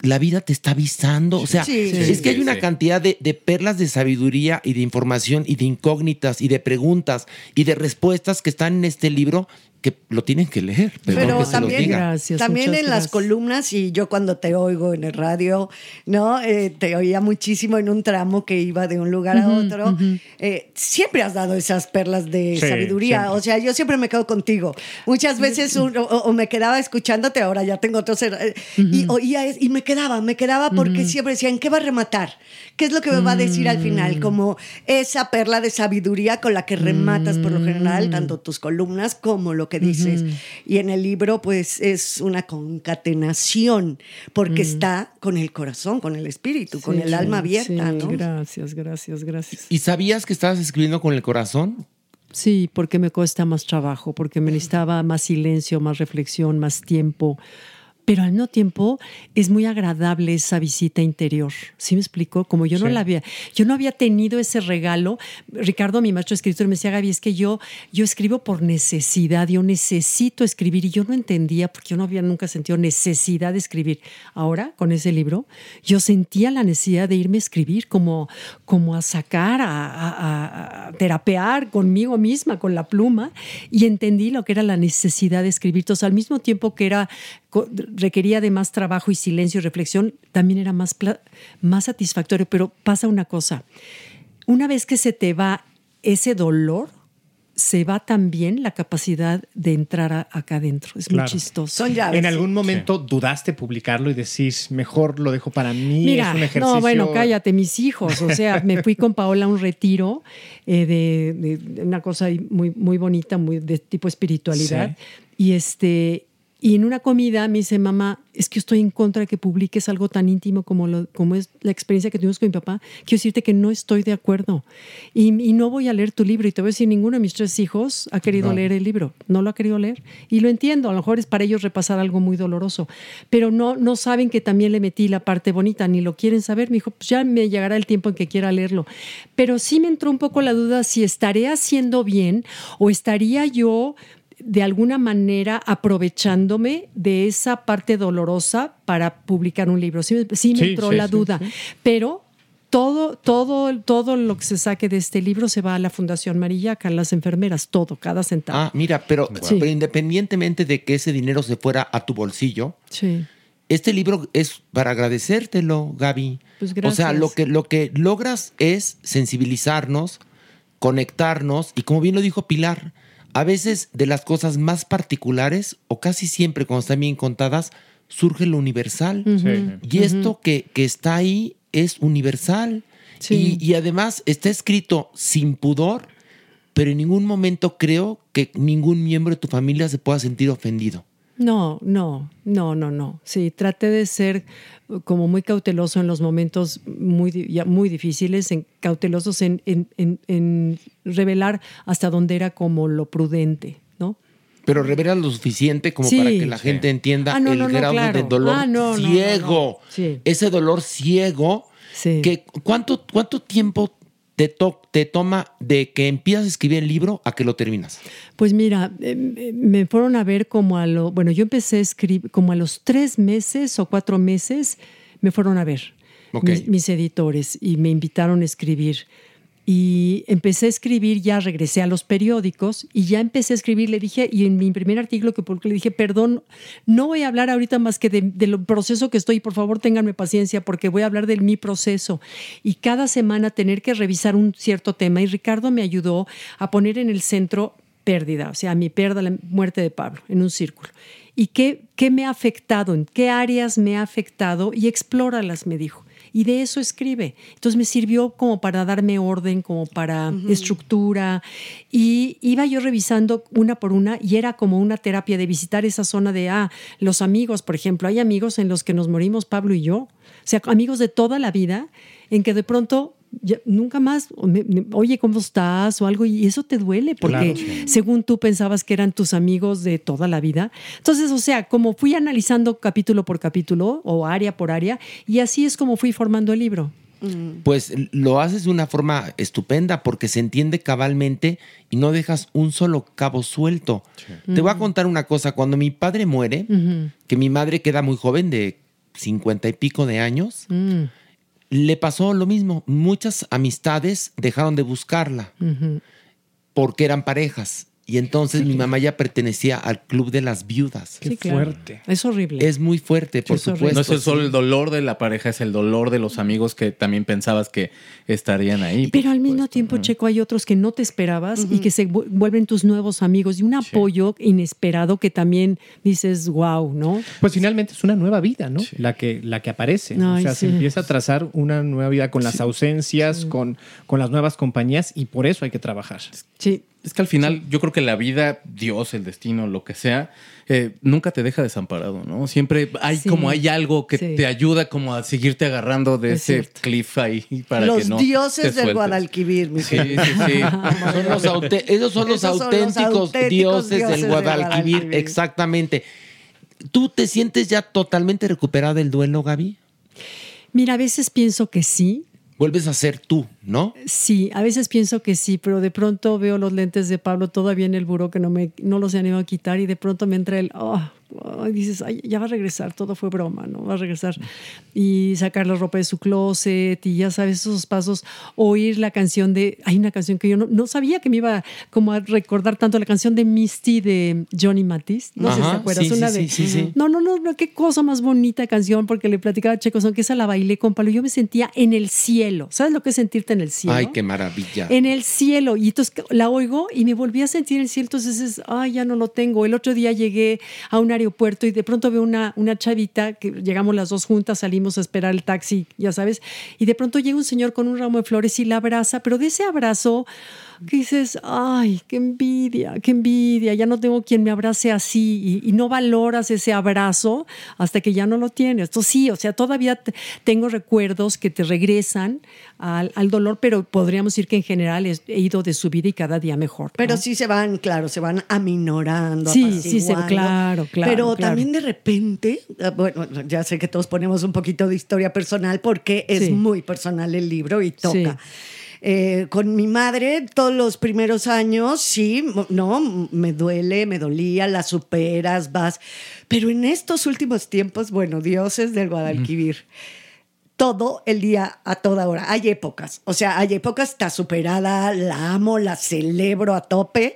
La vida te está avisando. O sea, Sí, sí, es que hay sí, una sí. cantidad de, de perlas de sabiduría y de información y de incógnitas y de preguntas y de respuestas que están en este libro que lo tienen que leer. Perdón Pero que se los también, diga. también en las columnas, y yo cuando te oigo en el radio, ¿no? Eh, te oía muchísimo en un tramo que iba de un lugar a otro. Eh, siempre has dado esas perlas de Sí, sabiduría. siempre. O sea, yo siempre me quedo contigo. Muchas veces un- o, o me quedaba escuchándote, ahora ya tengo otros. eh, Y oía y me quedaba, me quedaba porque siempre decía, ¿en qué va a rematar? ¿Qué es lo que me va a decir al Mm. final? Como esa perla de sabiduría con la que rematas por lo Mm. general, tanto tus columnas como lo que dices. Y en el libro, pues es una concatenación, porque Mm. está con el corazón, con el espíritu, con Sí, el alma abierta, sí, ¿no? Gracias, gracias, gracias. ¿Y sabías que estabas escribiendo con el corazón? Sí, porque me cuesta más trabajo, porque me necesitaba más silencio, más reflexión, más tiempo. Pero al mismo tiempo es muy agradable esa visita interior. ¿Sí me explico? Como yo no Sí. la había, yo no había tenido ese regalo. Ricardo, mi maestro escritor, me decía, Gaby, es que yo, yo escribo por necesidad, yo necesito escribir. Y yo no entendía porque yo no había nunca sentido necesidad de escribir. Ahora, con ese libro, yo sentía la necesidad de irme a escribir, como, como a sacar, a, a- a terapear conmigo misma, con la pluma, y entendí lo que era la necesidad de escribir. Entonces, al mismo tiempo que era requería de más trabajo y silencio y reflexión, también era más, más satisfactorio. Pero pasa una cosa, una vez que se te va ese dolor, se va también la capacidad de entrar a- acá adentro. Es Claro. muy chistoso. ¿En algún momento dudaste publicarlo y decís, mejor lo dejo para mí? Mira, es un ejercicio. no, bueno, cállate, mis hijos. O sea, me fui con Paola a un retiro eh, de, de- una cosa muy, muy bonita, muy de tipo espiritualidad. Y este. Y en una comida me dice, mamá, es que estoy en contra de que publiques algo tan íntimo como, lo, como es la experiencia que tuvimos con mi papá. Quiero decirte que no estoy de acuerdo. Y, y no voy a leer tu libro. Y te voy a decir, ninguno de mis tres hijos ha querido No. leer el libro. No lo ha querido leer. Y lo entiendo. A lo mejor es para ellos repasar algo muy doloroso. Pero no, no saben que también le metí la parte bonita, ni lo quieren saber. Me dijo, pues ya me llegará el tiempo en que quiera leerlo. Pero sí me entró un poco la duda si estaré haciendo bien o estaría yo de alguna manera aprovechándome de esa parte dolorosa para publicar un libro. Sí, me- sí me Sí, entró sí, la sí, duda, sí. pero todo, todo, todo lo que se saque de este libro se va a la Fundación Marillaca, a las enfermeras, todo, cada centavo. Ah, mira, pero, Sí. pero independientemente de que ese dinero se fuera a tu bolsillo, Sí. este libro es para agradecértelo, Gaby. Pues O sea, gracias. lo que, lo que logras es sensibilizarnos, conectarnos y como bien lo dijo Pilar, a veces de las cosas más particulares o casi siempre cuando están bien contadas surge lo universal. Y esto que, que está ahí es universal. Y, y además está escrito sin pudor, pero en ningún momento creo que ningún miembro de tu familia se pueda sentir ofendido. No, no, no, no, no. Sí, traté de ser uh, como muy cauteloso en los momentos muy, muy difíciles, en, cautelosos en, en- en- en revelar hasta dónde era como lo prudente, ¿no? Pero revela lo suficiente como Sí. para que la Sí. gente entienda Ah, no, el no, no, grado claro. de dolor Ah, no, no, no, ciego. no. Sí. Ese dolor ciego. Que, ¿cuánto, ¿Cuánto tiempo te, to- te toma de que empiezas a escribir el libro a que lo terminas? Pues mira, eh, me fueron a ver como a lo, bueno, yo empecé a escribir como a los tres meses o cuatro meses, me fueron a ver mis editores y me invitaron a escribir. Y empecé a escribir, ya regresé a los periódicos y ya empecé a escribir, le dije, y en mi primer artículo que publiqué, le dije, perdón, no voy a hablar ahorita más que de- del proceso que estoy, por favor ténganme paciencia porque voy a hablar de mi proceso. Y cada semana tener que revisar un cierto tema y Ricardo me ayudó a poner en el centro pérdida, o sea, mi pérdida, la muerte de Pablo, en un círculo. ¿Y qué, qué me ha afectado? ¿En qué áreas me ha afectado? Y explóralas, me dijo. Y de eso escribe. Entonces me sirvió como para darme orden, como para estructura. Y iba yo revisando una por una y era como una terapia de visitar esa zona de, ah, los amigos, por ejemplo. Hay amigos en los que nos morimos, Pablo y yo. O sea, amigos de toda la vida, en que de pronto ya nunca más, me- me- oye, ¿cómo estás? O algo, y eso te duele, porque Claro, sí. según tú pensabas que eran tus amigos de toda la vida. Entonces, o sea, como fui analizando capítulo por capítulo o área por área, y así es como fui formando el libro. Pues lo haces de una forma estupenda porque se entiende cabalmente y no dejas un solo cabo suelto. Te voy a Mm. contar una cosa. Cuando mi padre muere, que mi madre queda muy joven, de cincuenta y pico de años, Mm. Le pasó lo mismo. Muchas amistades dejaron de buscarla porque eran parejas. Y entonces mi mamá ya pertenecía al club de las viudas. Sí, claro. Es horrible. Es muy fuerte, por supuesto. No es el solo el dolor de la pareja, es el dolor de los amigos que también pensabas que estarían ahí. Pero al mismo tiempo, Checo, hay otros que no te esperabas y que se vu- vuelven tus nuevos amigos y un apoyo inesperado que también dices, wow, ¿no? Pues finalmente es una nueva vida, ¿no? La, que, la que aparece. o Ay, sea, sí. se empieza a trazar una nueva vida con las ausencias, con, con las nuevas compañías y por eso hay que trabajar. Sí. Es que al final yo creo que la vida, Dios, el destino, lo que sea, eh, nunca te deja desamparado, ¿no? Siempre hay Sí. como hay algo que Sí. te ayuda como a seguirte agarrando de Es ese cierto. cliff ahí para Los que no dioses te del. Guadalquivir, mi Sí, querido. sí, sí. Son los esos son los Esos son los auténticos, dioses, dioses del. Guadalquivir. Exactamente. ¿Tú te sientes ya totalmente recuperada del duelo, Gaby? Mira, a veces pienso que sí, Vuelves a ser tú, ¿no? Sí, a veces pienso que sí, pero de pronto veo los lentes de Pablo todavía en el buró que no me no los he animado a quitar y de pronto me entra el oh, oh, y dices, "Ay, ya va a regresar, todo fue broma, ¿no? Va a regresar y sacar la ropa de su closet y ya sabes esos pasos, oír la canción de hay una canción que yo no, no sabía que me iba como a recordar tanto la canción de Misty de Johnny Mathis, no sé si te acuerdas, sí, una sí, de sí, sí. no, no, no, no, qué cosa más bonita canción, porque le platicaba a Checo, que esa la bailé con Pablo. Yo me sentía en el cielo. ¿Sabes lo que es sentirte en el cielo? Ay, qué maravilla. En el cielo. Y entonces la oigo y me volví a sentir en el cielo. Entonces es, ay, ya no lo tengo. El otro día llegué a un aeropuerto y de pronto veo una, una chavita que llegamos las dos juntas, salimos a esperar el taxi, ya sabes. Y de pronto llega un señor con un ramo de flores y la abraza, pero de ese abrazo que dices, ay, qué envidia, qué envidia, ya no tengo quien me abrace así y, y no valoras ese abrazo hasta que ya no lo tienes. Esto sí, o sea, todavía te- tengo recuerdos que te regresan al, al dolor, pero podríamos decir que en general he ido de su vida y cada día mejor. Pero sí se van, claro, se van aminorando. Sí, sí, se- claro, claro, Pero claro. también de repente, ah, bueno, ya sé que todos ponemos un poquito de historia personal porque es Sí. muy personal el libro y toca. Eh, con mi madre, todos los primeros años, sí, no, me duele, me dolía, la superas, vas. Pero en estos últimos tiempos, bueno, dioses del Guadalquivir todo el día, a toda hora. Hay épocas, o sea, hay épocas, está superada, la amo, la celebro a tope,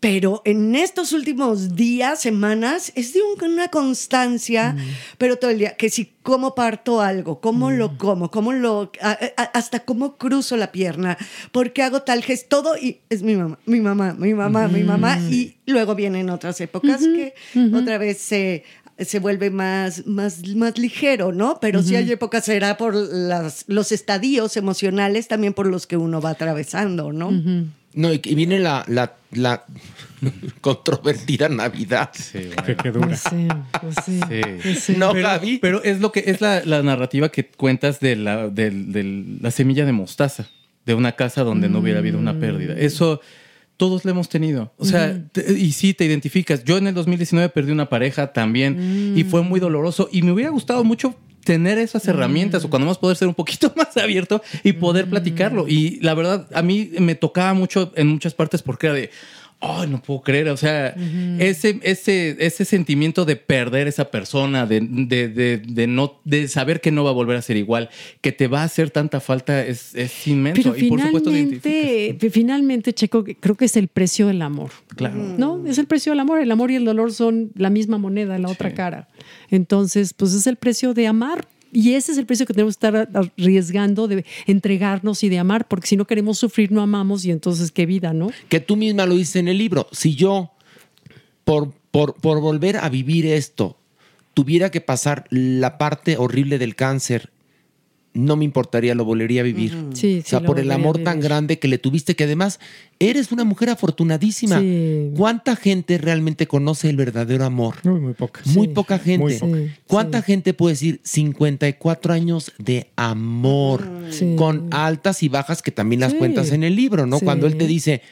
pero en estos últimos días, semanas, es de un- una constancia, pero todo el día, que si cómo parto algo, cómo lo como, cómo lo, a- a- hasta cómo cruzo la pierna, porque hago tal gesto, todo y es mi mamá, mi mamá, mi mamá, mi mamá, y luego vienen otras épocas que otra vez se se vuelve más, más, más ligero, ¿no? Pero sí hay épocas, será por las, los estadios emocionales también por los que uno va atravesando, ¿no? No, y, y viene la, la, la controvertida Navidad. Qué dura. Pues sí, pues sí, pues sí. No, pero, Gaby. pero es lo que es la, la narrativa que cuentas de la, del- del- la semilla de mostaza, de una casa donde no hubiera habido una pérdida. Eso todos lo hemos tenido. O sea, te- y sí te identificas. Yo en el 2019 perdí una pareja también y fue muy doloroso y me hubiera gustado mucho tener esas herramientas o cuando más poder ser un poquito más abierto y poder platicarlo. Y la verdad, a mí me tocaba mucho en muchas partes porque era de, ay, no puedo creer. O sea, ese, ese, ese sentimiento de perder esa persona, de, de, de, de no, de saber que no va a volver a ser igual, que te va a hacer tanta falta, es, es inmenso. Pero y por supuesto, te identificas. finalmente, finalmente, Checo, creo que es el precio del amor. Claro. ¿No? Es el precio del amor. El amor y el dolor son la misma moneda, la otra cara. Entonces, pues es el precio de amar. Y ese es el precio que tenemos que estar arriesgando de entregarnos y de amar, porque si no queremos sufrir, no amamos y entonces qué vida, ¿no? Que tú misma lo dices en el libro. Si yo, por, por, por volver a vivir esto, tuviera que pasar la parte horrible del cáncer, no me importaría, lo volvería a vivir. Sí, o sea, sí, por el amor tan grande que le tuviste, que además eres una mujer afortunadísima. Sí. ¿Cuánta gente realmente conoce el verdadero amor? Muy, muy poca. Muy Sí. poca gente. Muy poca. Sí, ¿Cuánta gente puede decir 54 años de amor? Sí. Con altas y bajas que también las Sí. cuentas en el libro, ¿no? Sí. Cuando él te dice,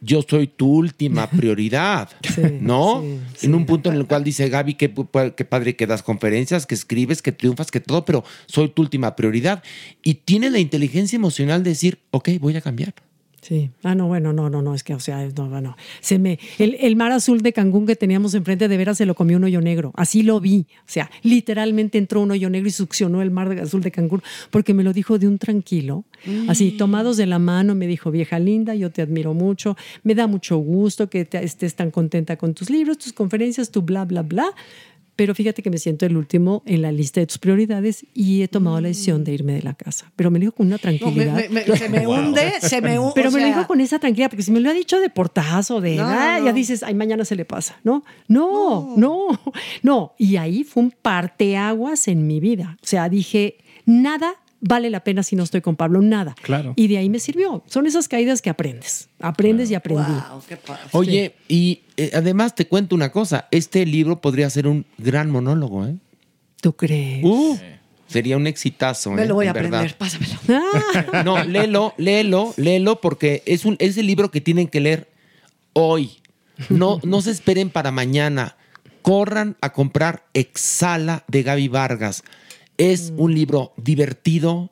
yo soy tu última prioridad, Sí, ¿no? sí, en un punto en el cual dice, Gaby, qué, qué padre que das conferencias, que escribes, que triunfas, que todo, pero soy tu última prioridad. Y tiene la inteligencia emocional de decir, ok, voy a cambiar. Sí. Ah, no, bueno, no, no, no, es que, o sea, no, bueno. Se me, el, el mar azul de Cancún que teníamos enfrente de veras se lo comió un hoyo negro. Así lo vi. O sea, literalmente entró un hoyo negro y succionó el mar azul de Cancún porque me lo dijo de un tranquilo. Así, tomados de la mano, me dijo, vieja linda, yo te admiro mucho, me da mucho gusto que te- estés tan contenta con tus libros, tus conferencias, tu bla, bla, bla. Pero fíjate que me siento el último en la lista de tus prioridades y he tomado la decisión de irme de la casa. Pero me lo dijo con una No, me- tranquilidad. me- me- se me hunde, se me hunde. Pero o me lo dijo con esa tranquilidad, porque si me lo ha dicho de portazo, de No, "Ah", no, ya dices, ay, mañana se le pasa, ¿no? No, no, no. Y ahí fue un parteaguas en mi vida. O sea, dije, nada vale la pena si no estoy con Pablo, nada. Claro. Y de ahí me sirvió. Son esas caídas que aprendes. Aprendes y aprendí. Wow, qué padre. Oye, y eh, además te cuento una cosa, este libro podría ser un gran monólogo, ¿eh? ¿Tú crees? Uh, sería un exitazo, Me ¿eh? lo voy a verdad. aprender, pásamelo. Ah, No, léelo, léelo, léelo, porque es, un, es el libro que tienen que leer hoy. No, no se esperen para mañana. Corran a comprar Exhala de Gaby Vargas. Es un libro divertido,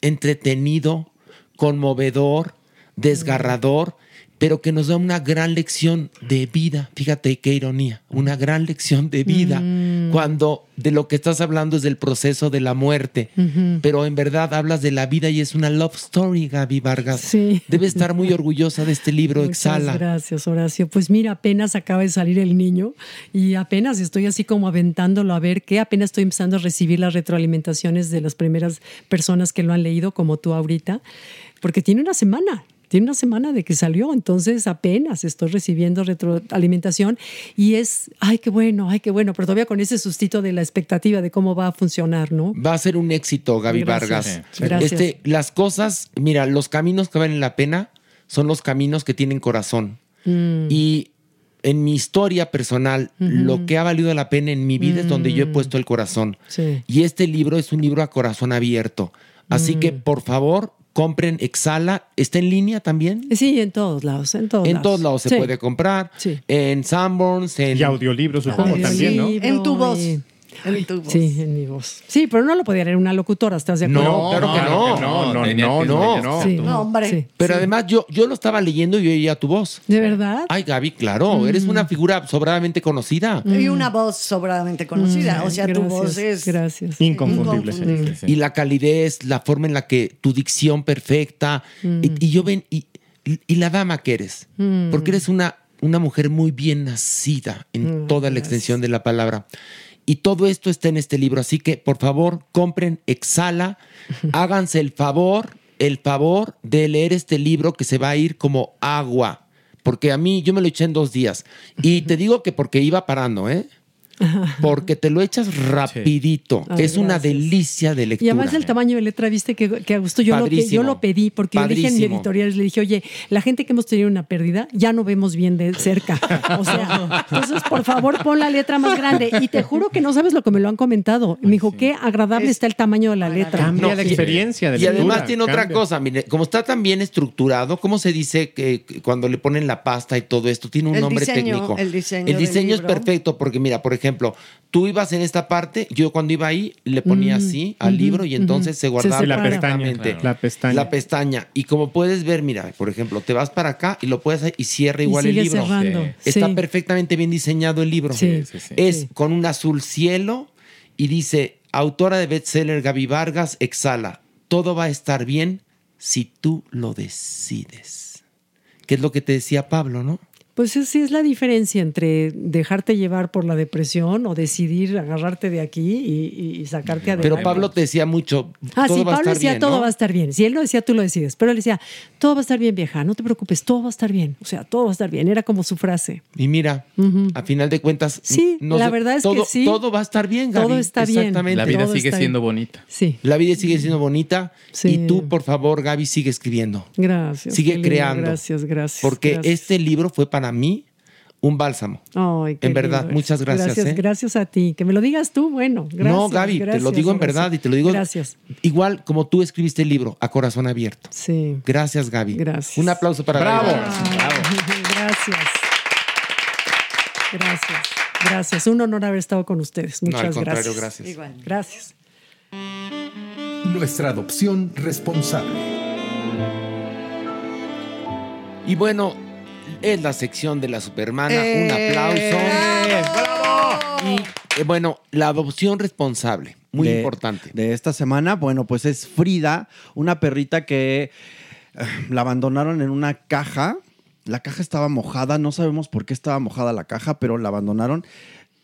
entretenido, conmovedor, desgarrador, pero que nos da una gran lección de vida. Fíjate qué ironía, una gran lección de vida cuando de lo que estás hablando es del proceso de la muerte, pero en verdad hablas de la vida y es una love story, Gaby Vargas. Sí. Debe estar muy orgullosa de este libro, Muchas Exhala. gracias, Horacio. Pues mira, apenas acaba de salir el niño y apenas estoy así como aventándolo a ver qué. Apenas estoy empezando a recibir las retroalimentaciones de las primeras personas que lo han leído, como tú ahorita, porque tiene una semana. Tiene una semana de que salió, entonces apenas estoy recibiendo retroalimentación y es, ay, qué bueno, ay, qué bueno, pero todavía con ese sustito de la expectativa de cómo va a funcionar, ¿no? Va a ser un éxito, Gaby Gracias. Vargas. Sí. Gracias. Este, las cosas, mira, los caminos que valen la pena son los caminos que tienen corazón. Mm. Y en mi historia personal, Ujú. lo que ha valido la pena en mi vida es donde yo he Mm. puesto el corazón. Sí. Y este libro es un libro a corazón abierto. Así Mm. que, por favor, compren Exhala. ¿Está en línea también? Sí, en todos lados, en todos En lados. todos lados se Sí. puede comprar. Sí. En Sanborns, en... Y audiolibros, supongo, también, ¿no? En tu voz. y- En tu voz. Sí, en mi voz. Sí, pero no lo podía leer una locutora, ¿estás de acuerdo? No, claro que no. no, no, no, no, no. Sí. No, hombre. Sí. Pero además yo, yo lo estaba leyendo y oía tu voz. ¿De verdad? Ay, Gaby, claro, eres una figura sobradamente conocida. Y una voz sobradamente conocida. O sea, tu Mm. Voz es Gracias. Inconfundible. Inconfundible. Y la calidez, la forma en la que tu dicción perfecta. Y, y yo ven, y, y la dama que eres. Mm. Porque eres una, una mujer muy bien nacida en Mm, toda la extensión de la palabra. Y todo esto está en este libro. Así que, por favor, compren Exhala. háganse el favor, el favor de leer este libro que se va a ir como agua. Porque a mí, yo me lo eché en dos días. Y te digo que porque iba parando, ¿eh? Porque te lo echas rapidito. Ay, es una gracias. delicia de Y lectura. además el tamaño de letra, viste que, que a gusto yo lo, que- yo lo pedí porque le dije en mi editorial, le dije, oye, la gente que hemos tenido una pérdida ya no vemos bien de cerca. O sea, entonces por favor pon la letra más grande. Y te juro que no sabes lo que me lo han comentado. Me dijo, qué agradable está el tamaño de la letra. Cambia la Sí. experiencia de Y lectura, además tiene otra cosa, mire, como está tan bien estructurado, ¿cómo se dice que, cuando le ponen la pasta y todo esto? Tiene un El nombre diseño, técnico. el diseño El diseño es libro. perfecto porque mira, por ejemplo, tú ibas en esta parte, yo cuando iba ahí le ponía Mm, así al libro y entonces se guardaba Se la pestaña. perfectamente. La pestaña. La pestaña. Y como puedes ver, mira, por ejemplo, te vas para acá y lo puedes hacer y cierra Y igual el libro. cerrando. Sí. Está Sí. perfectamente bien diseñado el libro. Sí, sí, sí. Es Sí. con un azul cielo y dice, autora de bestseller Gaby Vargas, exhala, todo va a estar bien si tú lo decides. Que es lo que te decía Pablo, ¿no? Pues sí es la diferencia entre dejarte llevar por la depresión o decidir agarrarte de aquí y, y sacarte adelante. Pero Pablo te decía mucho, Ah, todo sí, va a Pablo estar decía bien, todo ¿no? va a estar bien. Si él lo decía, tú lo decides. Pero él decía, todo va a estar bien, vieja, no te preocupes, todo va a estar bien. O sea, todo va a estar bien. Era como su frase. Y mira, a final de cuentas, Sí, no la sé, verdad es que todo, sí. Todo va a estar bien, Gaby. Todo está bien. Exactamente. La vida Todo sigue siendo bien. bonita. Sí, La vida sigue siendo bonita Sí. y tú, por favor, Gaby, sigue escribiendo. gracias. Sigue creando. Gracias, gracias. Porque gracias. este libro fue para mí un bálsamo. Ay, en verdad, lindo muchas gracias, Gracias, ¿eh? gracias a ti. Que me lo digas tú, bueno. Gracias, no, Gaby, te lo gracias, digo en verdad y te lo digo Gracias. igual como tú escribiste el libro, a corazón abierto. Sí. Gracias, Gaby. Gracias. Un aplauso para Bravo. Gaby. Gracias. Gracias. Gracias. Un honor haber estado con ustedes. No, Muchas al contrario, gracias. gracias. Igual. Gracias. Nuestra adopción responsable. Y bueno, es la sección de la Supermana. Un ¡Eh! aplauso. Y eh, bueno, la adopción responsable. Muy de- importante. De esta semana, bueno, pues es Frida, una perrita que eh, la abandonaron en una caja. La caja estaba mojada, no sabemos por qué estaba mojada la caja, pero la abandonaron.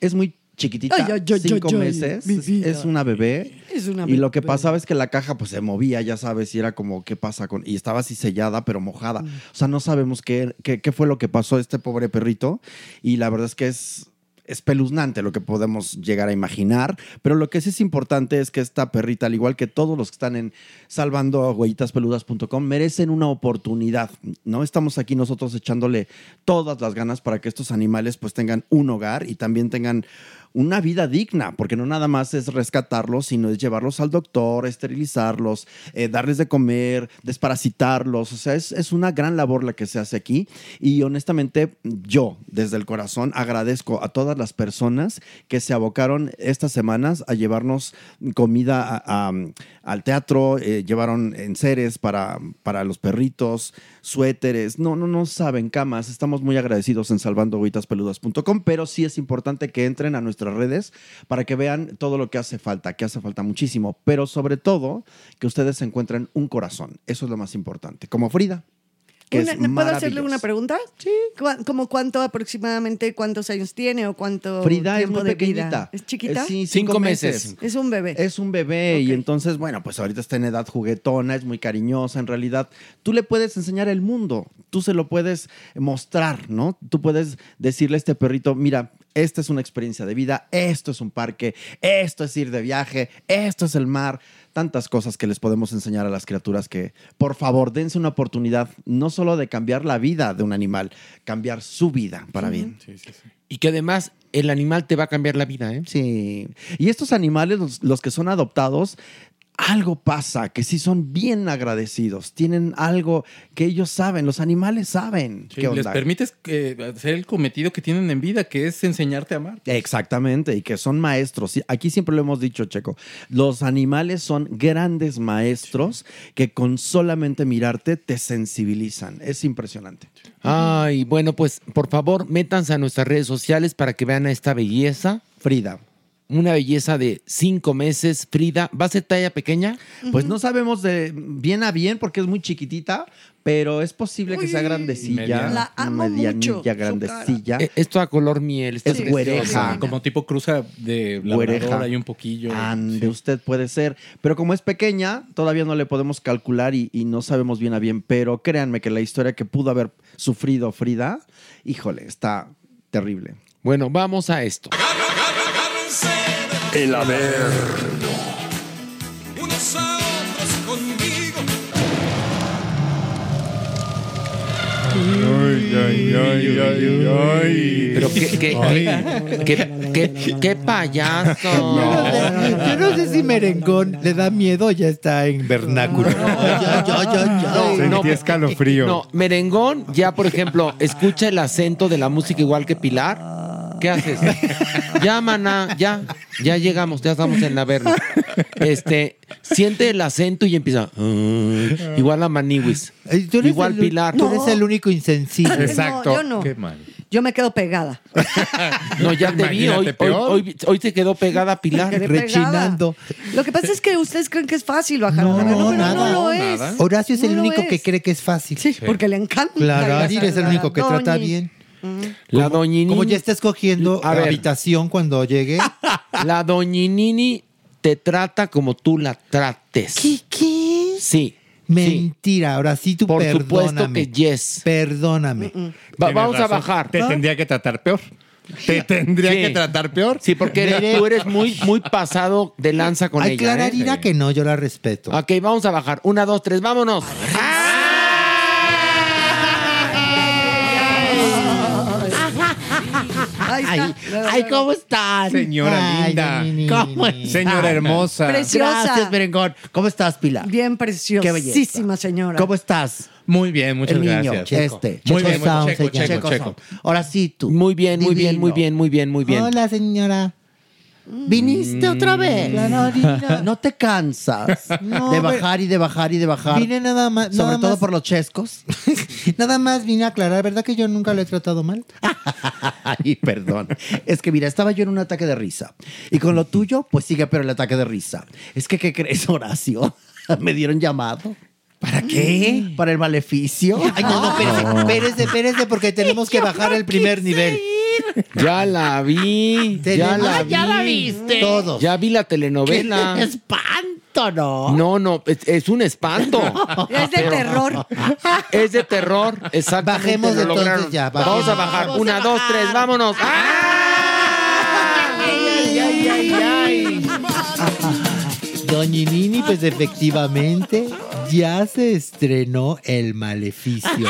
Es muy chiquitita, Ay, ay, ay, cinco meses, es, una bebé. Es una y lo que pasaba es que la caja pues se movía, ya sabes, y era como, ¿qué pasa con...? Y estaba así sellada, pero mojada. Mm. O sea, no sabemos qué, qué, qué fue lo que pasó a este pobre perrito. Y la verdad es que es espeluznante lo que podemos llegar a imaginar, pero lo que sí es importante es que esta perrita, al igual que todos los que están en salvandohuellitaspeludas.com, merecen una oportunidad. No estamos aquí nosotros echándole todas las ganas para que estos animales pues tengan un hogar y también tengan una vida digna, porque no nada más es rescatarlos, sino es llevarlos al doctor, esterilizarlos, eh, darles de comer, desparasitarlos. O sea, es, es una gran labor la que se hace aquí. Y honestamente, yo, desde el corazón, agradezco a todas las personas que se abocaron estas semanas a llevarnos comida al teatro, eh, llevaron enseres para, para los perritos, suéteres. No, no, no saben, camas. Estamos muy agradecidos en salvandohuitaspeludas.com, pero sí es importante que entren a nuestras redes para que vean todo lo que hace falta, que hace falta muchísimo, pero sobre todo que ustedes encuentren un corazón. Eso es lo más importante. Como Frida. Que Una- es ¿Puedo hacerle una pregunta? Sí. ¿Como cuánto aproximadamente, cuántos años tiene o cuánto Frida es tiempo muy de vida? pequeñita. ¿Es chiquita? Eh, sí, cinco, meses. Es un bebé. Es un bebé y entonces, bueno, pues ahorita está en edad juguetona, es muy cariñosa. En realidad, tú le puedes enseñar el mundo, tú se lo puedes mostrar, ¿no? Tú puedes decirle a este perrito, mira, esta es una experiencia de vida, esto es un parque, esto es ir de viaje, esto es el mar. Tantas cosas que les podemos enseñar a las criaturas que, por favor, dense una oportunidad no solo de cambiar la vida de un animal, cambiar su vida para bien. Y que además el animal te va a cambiar la vida, ¿eh? Sí. Y estos animales, los, los que son adoptados, algo pasa, que sí son bien agradecidos. Tienen algo que ellos saben, los animales saben. Sí, qué les onda. permites eh, hacer el cometido que tienen en vida, que es enseñarte a amar. Exactamente, y que son maestros. Aquí siempre lo hemos dicho, Checo. Los animales son grandes maestros que con solamente mirarte te sensibilizan. Es impresionante. Ay, bueno, pues por favor, métanse a nuestras redes sociales para que vean a esta belleza. Frida. Una belleza de cinco meses. Frida, ¿va a ser talla pequeña? Pues no sabemos de bien a bien porque es muy chiquitita, pero es posible que sea grandecilla. Mediana. La amo medianilla, mucho, grandecilla. Eh, Esto a color miel. está Es güereja. Como tipo cruza de labrador hay un poquillo. Ande, usted puede ser. Pero como es pequeña, todavía no le podemos calcular y, y no sabemos bien a bien. Pero créanme que la historia que pudo haber sufrido Frida, híjole, está terrible. Bueno, vamos a esto. El haber. unos a otros conmigo. Ay, ay, ay, ay, ay. Pero qué, qué, Ay. qué, qué- qué payaso. Yo no sé si merengón le da miedo o ya está en vernáculo. Ay. Sentí escalofrío. No, merengón, ya por ejemplo, escucha el acento de la música igual que Pilar. ¿Qué haces? Ya, maná, ya, ya llegamos, ya estamos en la verna. Este, siente el acento y empieza. "Ah", igual a Maniwis. Igual el- Pilar. Tú eres el único insensible. Exacto. yo no. Qué mal. Yo me quedo pegada. No, ya te vi. Hoy, Imagínate, hoy, peor. hoy- hoy se quedó pegada Pilar. Quedé pegada. Lo que pasa es que ustedes creen que es fácil bajar No, verna, pero nada. no lo es. Horacio es No el lo único es. que cree que es fácil. Sí, porque le encanta. Claro, la- Ari es el único que trata bien. La doñinini. Como ya está escogiendo A ver. habitación cuando llegue. La doñinini te trata como tú la trates. ¿Qué? ¿Qué? Sí. Mentira, ahora sí tú Por perdóname. supuesto que yes. Perdóname. Va- Tienes vamos a bajar. Te tendría que tratar peor. Te tendría Sí. que tratar peor. Sí, porque eres- tú eres muy, muy pasado de lanza con Ay, ella. Clara ¿eh? dirá que no, yo la respeto. Ok, vamos a bajar. Una, dos, tres, vámonos. Ahí Ay, ¿cómo estás? Señora Ay, linda. ni, ni, ¿Cómo ni. estás? Señora hermosa. Preciosa. Gracias, Merengón. ¿Cómo estás, Pilar? Bien preciosísima señora. ¿Cómo estás? Muy bien, muchas el niño, gracias. este. Muy Checo bien, muy- Sound checo, se llama. checo, checo. Ahora sí tú. Muy bien, muy bien, muy Divino. bien, muy bien, muy bien. Hola, señora. ¿Viniste otra vez? ¿No te cansas No, de bajar y de bajar y de bajar? Vine nada más. Sobre nada todo más- por los chescos. Nada más vine a aclarar, ¿verdad que yo nunca lo he tratado mal? Ay, perdón. Es que mira, estaba yo en un ataque de risa. Y con lo tuyo, pues sigue pero el ataque de risa. Es que, ¿qué crees, Horacio? Me dieron llamado. ¿Para qué? Para el maleficio. Ay, no, no, espérese, espérese, espérese, porque tenemos que bajar el primer nivel. Ya la vi. Ya la Ah, vi. ya la viste. Todos. Ya vi la telenovela. ¡Qué espanto, no! No, no, es, es un espanto. Es de Pero- terror. Es de terror, exactamente. Bajemos entonces ya, Vamos a bajar. Vamos Una, a dos, bajar. tres, vámonos. Doña Nini, pues efectivamente ya se estrenó El Maleficio.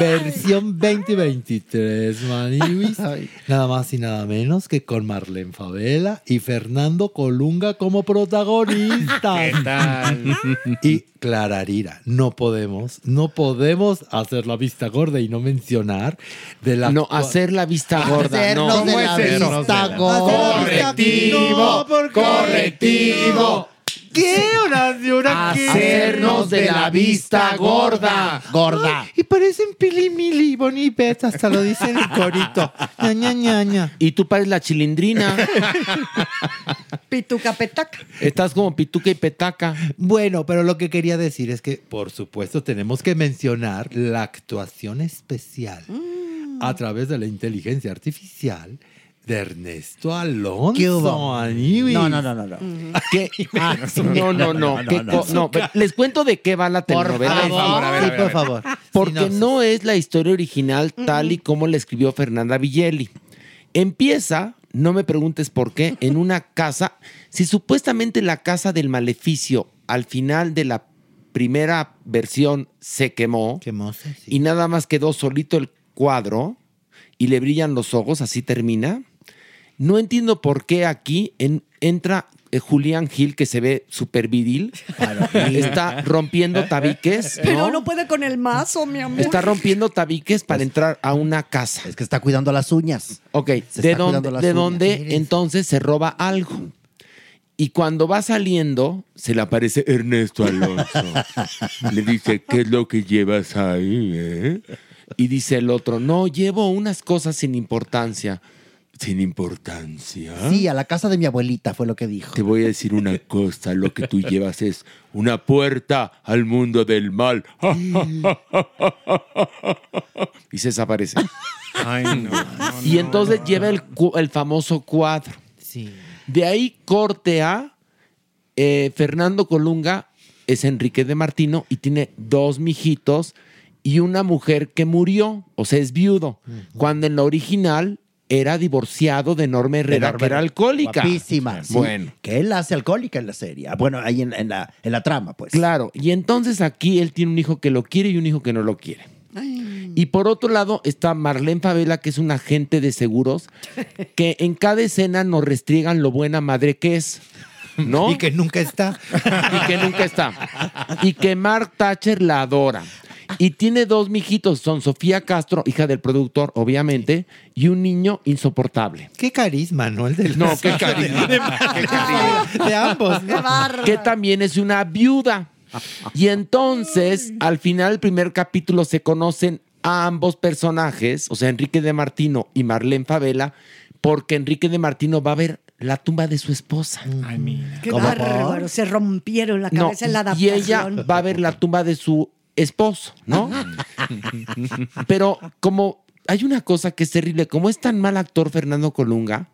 Versión 2023, Maniwis. Nada más y nada menos que con Marlene Favela y Fernando Colunga como protagonistas. ¿Qué tal? Y Clararira, no podemos, no podemos hacer la vista gorda y no mencionar de la No, hacer la vista gorda. No. Hacernos de la vista gorda. Correctivo, correctivo. ¿Qué, Horacio? ¿Ahora qué? Hacernos de la vista gorda. Gorda. Y parecen Pili Mili y Bonnie y Beth, hasta lo dicen en corito. Ña, ña, ña, ña. Y tú pares la chilindrina. Pituca petaca. Estás como pituca y petaca. Bueno, pero lo que quería decir es que, por supuesto, tenemos que mencionar la actuación especial a través de la inteligencia artificial de Ernesto Alonso. ¿Qué hubo? No, no, no, no. no. ¿Qué? Ah, No, no, no. no, ¿Qué no, co- no, pero les cuento de qué va la Por telenovela. favor, Sí, por favor. Porque Sinopsis. no es la historia original tal y como la escribió Fernanda Villeli. Empieza, no me preguntes por qué, en una casa. Si supuestamente la casa del maleficio al final de la primera versión se quemó sí. y nada más quedó solito el cuadro y le brillan los ojos, así termina. No entiendo por qué aquí en- entra eh, Julián Gil, que se ve súper viril, está rompiendo tabiques. Pero no puede con el mazo, mi amor. Está rompiendo tabiques para entrar a una casa. Es que está cuidando las uñas. Ok, Se ¿de está cuidando dónde, de uñas. dónde entonces se roba algo? Y cuando va saliendo, se le aparece Ernesto Alonso. le dice, ¿qué es lo que llevas ahí? eh?" Y dice el otro, no, llevo unas cosas sin importancia. ¿Sin importancia? Sí, a la casa de mi abuelita fue lo que dijo. Te voy a decir una cosa, lo que tú llevas es una puerta al mundo del mal. y se desaparece. Ay, no. no, Y entonces no. lleva el, famoso cuadro. Sí. De ahí corte a eh, Fernando Colunga, es Enrique de Martino y tiene dos mijitos y una mujer que murió, o sea, es viudo, cuando en la original era divorciado de Norma Herrera, Norma que era Herrera. alcohólica. Guapísima. sí. Bueno. Que él hace alcohólica en la serie. Ah, Bueno, ahí en, en la, en la trama, pues. Claro, y entonces aquí él tiene un hijo que lo quiere y un hijo que no lo quiere. Y por otro lado está Marlene Favela, que es un agente de seguros, que en cada escena nos restriegan lo buena madre que es. ¿No? Y que nunca está. y que nunca está. Y que Mark Thatcher la adora. Y tiene dos mijitos, son Sofía Castro, hija del productor, obviamente, y un niño insoportable. Qué carisma, ¿no? El del No, qué carisma. De, Qué carisma. de ambos. Qué que también es una viuda. Y entonces, al final del primer capítulo, se conocen a ambos personajes, o sea, Enrique de Martino y Marlene Favela, porque Enrique de Martino va a ver la tumba de su esposa. Ay, mira. Qué ¿Cómo bárbaro. Se rompieron la No, cabeza en la y adaptación. ella va a ver la tumba de su esposo, ¿no? Pero como hay una cosa que es terrible, como es tan mal actor Fernando Colunga,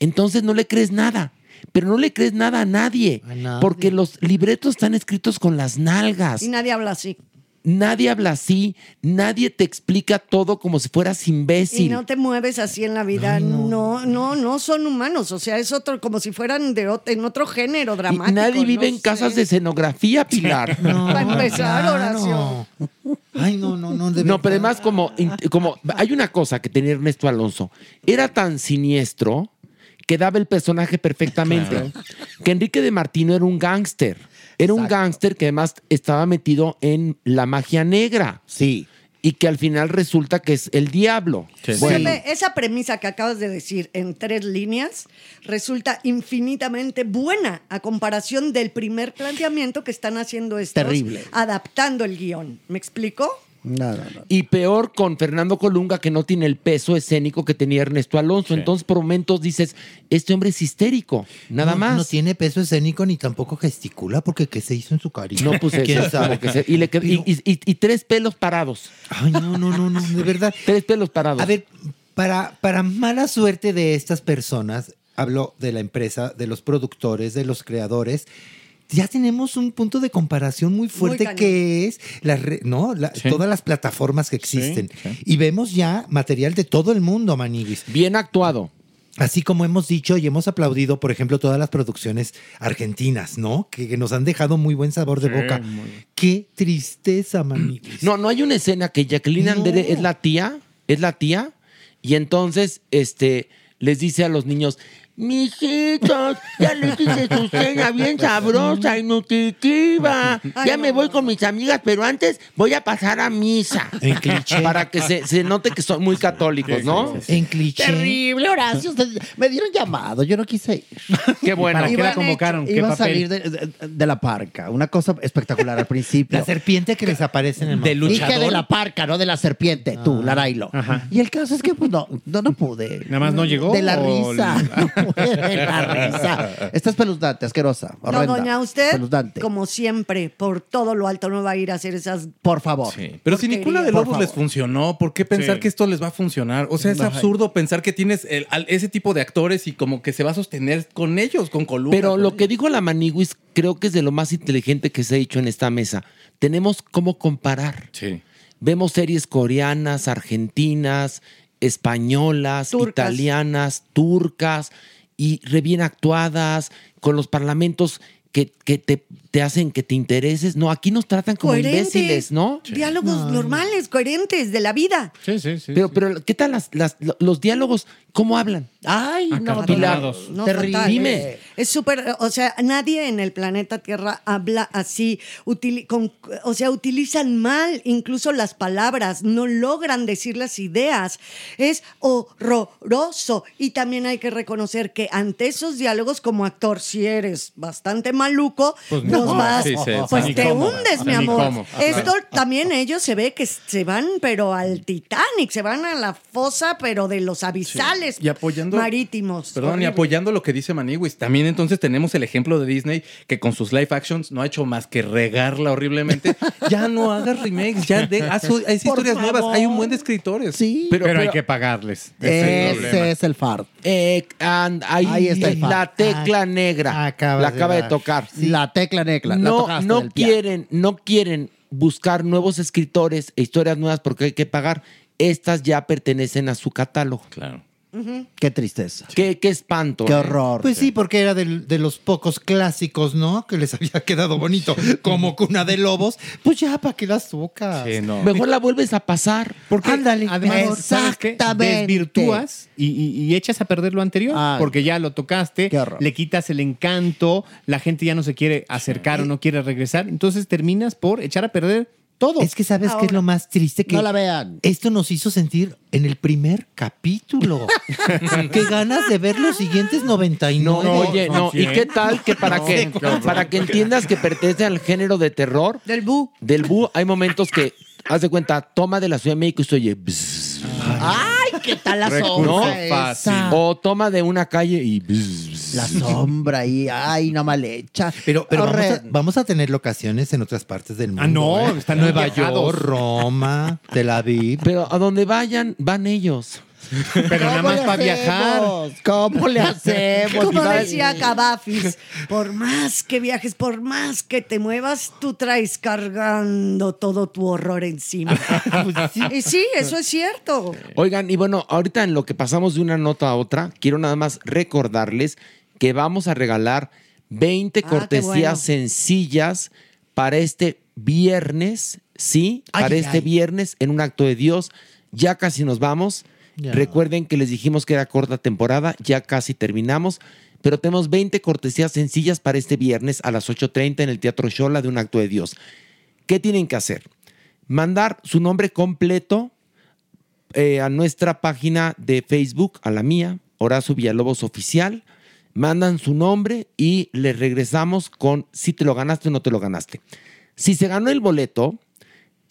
entonces no le crees nada. Pero no le crees nada a nadie, A nadie. porque los libretos están escritos con las nalgas. Y nadie habla así. Nadie habla así, nadie te explica todo como si fueras Y imbécil. no te mueves así en la vida. no. no, no, son humanos. O sea, es otro, como si fueran de en otro género Y dramático. nadie vive no en sé. casas de escenografía, Pilar. Para empezar, claro. Horacio. Ay, no, no, no. de No, pero además como, como hay una cosa que tenía Ernesto Alonso, era tan siniestro que daba el personaje perfectamente. Que Enrique de Martino era un gángster. Era un gángster que además estaba metido en la magia negra. Sí. y que al final resulta que es el diablo. Bueno, esa premisa que acabas de decir en tres líneas resulta infinitamente buena a comparación del primer planteamiento que están haciendo estos, Terrible. adaptando el guion. ¿Me explico? Y peor con Fernando Colunga, que no tiene el peso escénico que tenía Ernesto Alonso. Entonces, por momentos dices, este hombre es histérico, nada No- más. No tiene peso escénico ni tampoco gesticula porque ¿qué se hizo en su carita? No, pues ¿Quién eso, sabe? que se- y, le qued- y- y- y- y tres pelos parados. Ay, no, no, no, no, de verdad. Tres pelos parados. A ver, para, para mala suerte de estas personas, hablo de la empresa, de los productores, de los creadores, ya tenemos un punto de comparación muy fuerte que es la ¿no? La- Sí. todas las plataformas que existen. Y vemos ya material de todo el mundo, Maniguis. Bien actuado. Así como hemos dicho y hemos aplaudido, por ejemplo, todas las producciones argentinas, ¿no? Que, que nos han dejado muy buen sabor de Sí, boca. muy Qué tristeza, Maniguis. No, no hay una escena que Jacqueline No. Andere es la tía, es la tía, y entonces este, les dice a los niños, mijitos, ya les hice su cena bien sabrosa y nutritiva. Ya me voy con mis amigas, pero antes voy a pasar a misa. En cliché. Para que se, se note que son muy católicos, ¿no? En cliché. Terrible, Horacio. Ustedes me dieron llamado, yo no quise ir. Qué bueno. ¿Para qué la convocaron? ¿Qué Iba a papel? salir de, de- de la parca. Una cosa espectacular al principio. La serpiente que les aparece en el mapa. Dije de la parca, no de la serpiente, Ah. tú, Larailo. Y el caso es que pues no, no, no pude. ¿Nada más no llegó De la o- risa. La risa. Esta es peluznante, asquerosa, No, doña, usted, Peluznante. como siempre, por todo lo alto no va a ir a hacer esas... Por favor. Pero si ninguna de Lobos les funcionó, ¿por qué pensar Sí. que esto les va a funcionar? O sea, es absurdo pensar que tienes el- al- ese tipo de actores y como que se va a sostener con ellos, con Columna. Pero lo que dijo la Maniguis creo que es de lo más inteligente que se ha dicho en esta mesa. Tenemos cómo comparar. Vemos series coreanas, argentinas, españolas, italianas, turcas, y re bien actuadas, con los parlamentos que, que te, te hacen que te intereses. No, aquí nos tratan como Coherentes. imbéciles, ¿no? Diálogos normales, coherentes de la vida. Sí, sí, sí. Pero, pero ¿qué tal las, las- los diálogos? ¿Cómo hablan? Ay, no, Pilar, No, terrible. Dime. Es súper, o sea, nadie en el planeta Tierra habla así, utili- con- o sea, utilizan mal incluso las palabras, no logran decir las ideas. Es horroroso. Y también hay que reconocer que ante esos diálogos, como actor, si eres bastante maluco, Pues nos no, vas, sí, sí, pues te cómo, hundes, mi amor. cómo. Esto también ellos se ve que se van, pero al Titanic, se van a la fosa, pero de los abisales Y apoyando- marítimos. Perdón, y apoyando lo que dice Maniwis, también entonces tenemos el ejemplo de Disney que con sus live actions no ha hecho más que regarla horriblemente. ya no hagas remakes, ya de, haz, historias nuevas. Hay un buen de escritores. Sí, Pero- Pero, hay que pagarles. Ese es el far. Eh, and- ahí, Ahí está el la tecla negra. acabas la de acaba de, dar. tocar. La tecla negra. La No, tocaste no quieren, no quieren buscar nuevos escritores e historias nuevas porque hay que pagar. Estas ya pertenecen a su catálogo. Claro. Qué tristeza. Qué, qué espanto. Qué ¿eh? horror. Pues sí, porque era del- de, los pocos clásicos, ¿no? Que les había quedado bonito, como Cuna de Lobos. Pues ya, ¿para qué las tocas? Mejor la vuelves a pasar. Porque Ándale, además, exactamente. Desvirtúas y, y- y echas a perder lo anterior. Ah. porque ya lo tocaste, le quitas el encanto, la gente ya no se quiere acercar o no quiere regresar. Entonces terminas por echar a perder todo. Es que sabes qué es lo más triste que No la vean. esto nos hizo sentir en el primer capítulo. qué ganas de ver los siguientes 99. No, oye, no. ¿Y qué tal que para que para que entiendas que pertenece al género de terror? Del bu. Del bu hay momentos que haz de cuenta, toma de la Ciudad de México y se oye bzz, Ay, qué tal la ¿no? sombra esa. O toma de una calle y. La sombra ahí, ay, no mal hecha. Pero, pero vamos, a, Horrendo. vamos a tener locaciones en otras partes del mundo. Ah, no, ¿eh? están muy Nueva viajados. York, Roma, Tel Aviv. Pero a donde vayan, van ellos. Pero nada ¿Cómo más le para viajar. hacemos? ¿Cómo le hacemos? Como decía Cavafis, por más que viajes, por más que te muevas, tú traes cargando todo tu horror encima. y sí, eso es cierto. Oigan, y bueno, ahorita en lo que pasamos de una nota a otra, quiero nada más recordarles que vamos a regalar 20 Ah, cortesías bueno. sencillas para este viernes, ¿sí? Ay, para ay, este ay. viernes en un acto de Dios. Ya casi nos vamos. Recuerden que les dijimos que era corta temporada, ya casi terminamos. Pero tenemos 20 cortesías sencillas para este viernes a las 8.30 en el Teatro Shola de un acto de Dios. ¿Qué tienen que hacer? mandar su nombre completo eh, a nuestra página de Facebook, a la mía, Horacio Villalobos Oficial. Mandan su nombre y les regresamos con si te lo ganaste o no te lo ganaste. Si se ganó el boleto,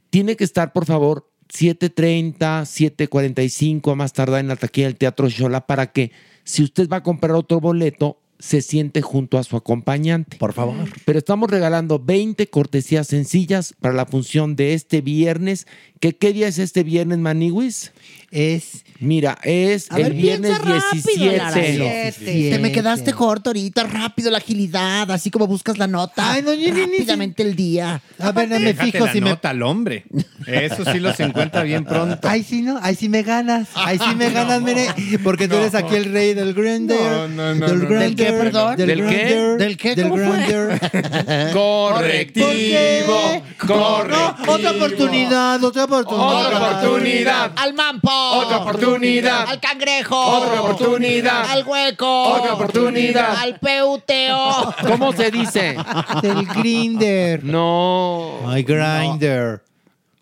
tiene que estar, por favor, 7.30, 7.45 a más tardar en la taquilla del Teatro Xola para que si usted va a comprar otro boleto, se siente junto a su acompañante. Por favor. Pero estamos regalando 20 cortesías sencillas para la función de este viernes. ¿Qué, qué día es este viernes, Maniwis? Es. Mira, es A el ver, viernes rápido, 17. Lara. Te me quedaste corto ahorita, rápido la agilidad, así como buscas la nota. Ay, no, ni- ni- ni- Rápidamente el día. A ver, me Déjate fijo la si me. nota al hombre. Eso sí los encuentra bien pronto. Ay, sí, ¿no? Ay, sí me ganas. Ay, sí me ganas, mire. Porque tú eres aquí el rey del grinder. No, no, no, Del no. grinder. ¿Del qué, perdón? Del, ¿Del qué? ¿Del qué? Del ¿Cómo fue? grinder. Correctivo, correctivo. Otra oportunidad, otra oportunidad. Otra oportunidad. Al mampo. Otra oportunidad. Al cangrejo. Otra oportunidad. Al hueco. Otra oportunidad. Al peuteo. ¿Cómo se dice? Del grinder. No. Ay, grinder.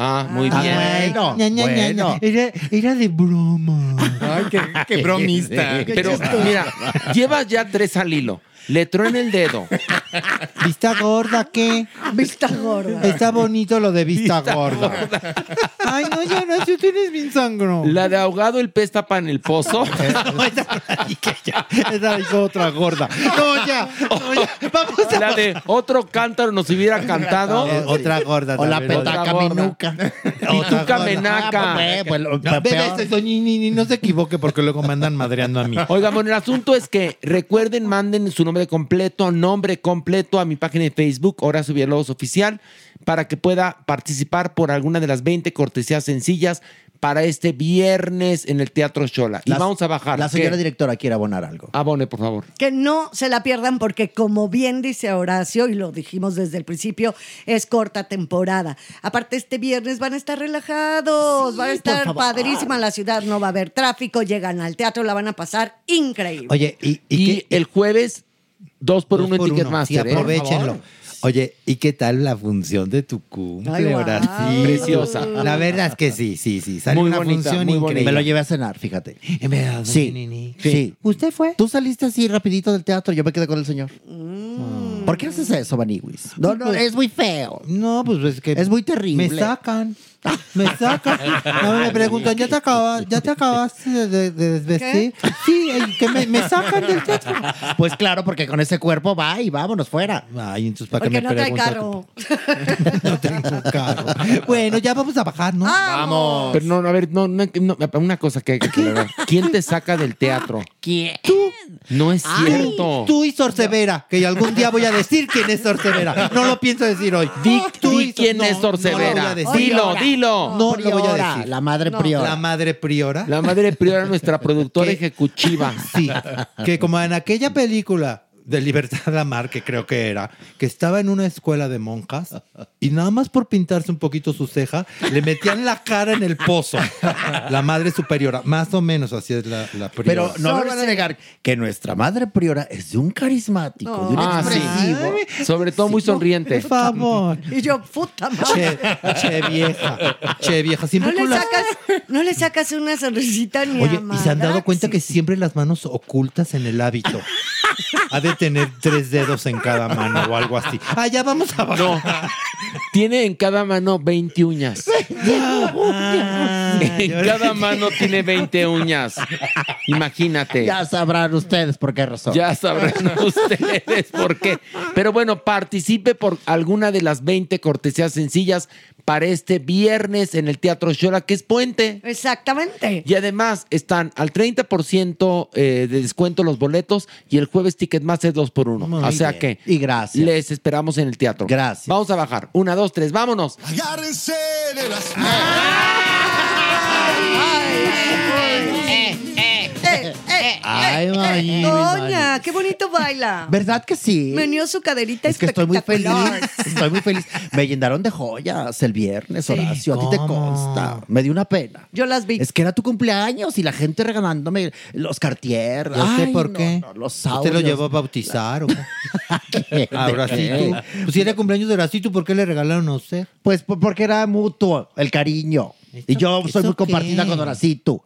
Ah, muy bien. bueno, Ña, ña, ña, bueno. ña. Era, era de broma. Ay, qué, qué bromista. Pero mira, llevas ya tres al hilo. Le truena el dedo. ¿Vista gorda qué? Vista gorda. Está bonito lo de vista, gorda. Ay, no, ya no, si tú tienes bien sangro. La de ahogado el pez tapa en el pozo. Esa dijo otra gorda. No, ya, no, ya. Vamos a La de otro cántaro nos hubiera cantado. Eh, otra gorda. O la también. petaca Otra gorda. menuca. Pituca menaca. Ah, pues, pues, lo- No, peor. bebé, eso, ni, ni, ni no se equivoque porque luego me andan madreando a mí. Oiga, bueno, el asunto es que recuerden, manden su nombre completo, nombre completo a mi página de Facebook, Horacio Villalobos Oficial, para que pueda participar por alguna de las 20 cortesías sencillas para este viernes en el Teatro Xola. Y vamos a bajar. La señora ¿Qué? directora quiere abonar algo. Abone, por favor. Que no se la pierdan porque como bien dice Horacio, y lo dijimos desde el principio, es corta temporada. Aparte este viernes van a estar relajados, van a estar padrísima la ciudad, no va a haber tráfico, llegan al teatro, la van a pasar increíble. Oye, y, y, Y, qué- el jueves, dos por Dos uno en. Ticketmaster. Sí, ¿eh? aprovechenlo. Oye, ¿y qué tal la función de tu cumple, Ay? Preciosa. La verdad es que sí, sí, sí. Salió Muy una bonita, función muy increíble. Me lo llevé a cenar, fíjate. En verdad, Sí. Sí. ¿Usted fue? Tú saliste así rapidito del teatro, yo me quedé con el señor. Mm. ¿Por qué haces eso, Maniwis? No, no, es muy feo. No, pues es que Es muy terrible. me sacan. Me sacan. No, me preguntan, ¿ya te acabas, ya te acabaste de, de- de desvestir? Sí, eh, que me, me sacan del teatro. Pues claro, porque con ese cuerpo va y vámonos fuera. Ay, entonces para porque me no trae carro. No tengo carro. Bueno, ya vamos a bajar, ¿no? ¡Vamos! Pero no, a ver, no, no, no, una cosa que hay que aclarar. ¿Quién te saca del teatro? ¿Quién? No es cierto. Tú y Sor Severa, que algún día voy a decir quién es Sor Severa. No lo pienso decir hoy. Di, Tú di y quién no, es Sor no lo voy Severa. a decir. dilo, dilo. No lo voy a Priora, decir. La madre priora. La madre priora. La madre priora, nuestra productora ejecutiva. Sí, que como en aquella película de Libertad Amar, que creo que era, que estaba en una escuela de monjas y nada más por pintarse un poquito su ceja, le metían la cara en el pozo. La madre superiora, más o menos así es la, la priora. Pero no me van a negar que nuestra madre priora es de un carismático, de un Ah, sí. Sobre todo muy sonriente. Por favor. Y yo, puta madre. Che, che vieja, che vieja. Siempre No le, las- sacas, no le sacas una sonrisita ni Oye, a ¿y se han dado cuenta que siempre las manos ocultas en el hábito? Ha de tener tres dedos en cada mano o algo así. Ah, ya vamos a bajar. No. Tiene en cada mano 20 uñas. Ah, En cada mano tiene 20 uñas. Imagínate. Ya sabrán ustedes por qué razón. Ya sabrán ustedes por qué. Pero bueno, participe por alguna de las 20 cortesías sencillas para este viernes en el Teatro Xola, que es puente. Exactamente. Y además están al 30% eh, de descuento los boletos y el jueves Ticketmaster 2 por 1 Muy O sea bien. que Y gracias. les esperamos en el teatro. Gracias. Vamos a bajar. Una, dos, tres, vámonos. Agárrense de las Eh, eh, Ay, Mayiwis, Doña, qué bonito baila. ¿Verdad que sí? Meneó su caderita Es que estoy muy feliz. espectacular. Estoy muy feliz. Me llenaron de joyas el viernes, Horacio. A ti te consta. Me dio una pena. Yo las vi. Es que era tu cumpleaños y la gente regalándome los Cartier. Yo sé Ay, por no, qué. no, los ¿Usted lo llevó a bautizar o qué? A ¿De Horacito. qué? Pues si era cumpleaños de Horacito, ¿por qué le regalaron a usted? Pues po- porque era mutuo el cariño. Y yo soy muy compartida con Horacito.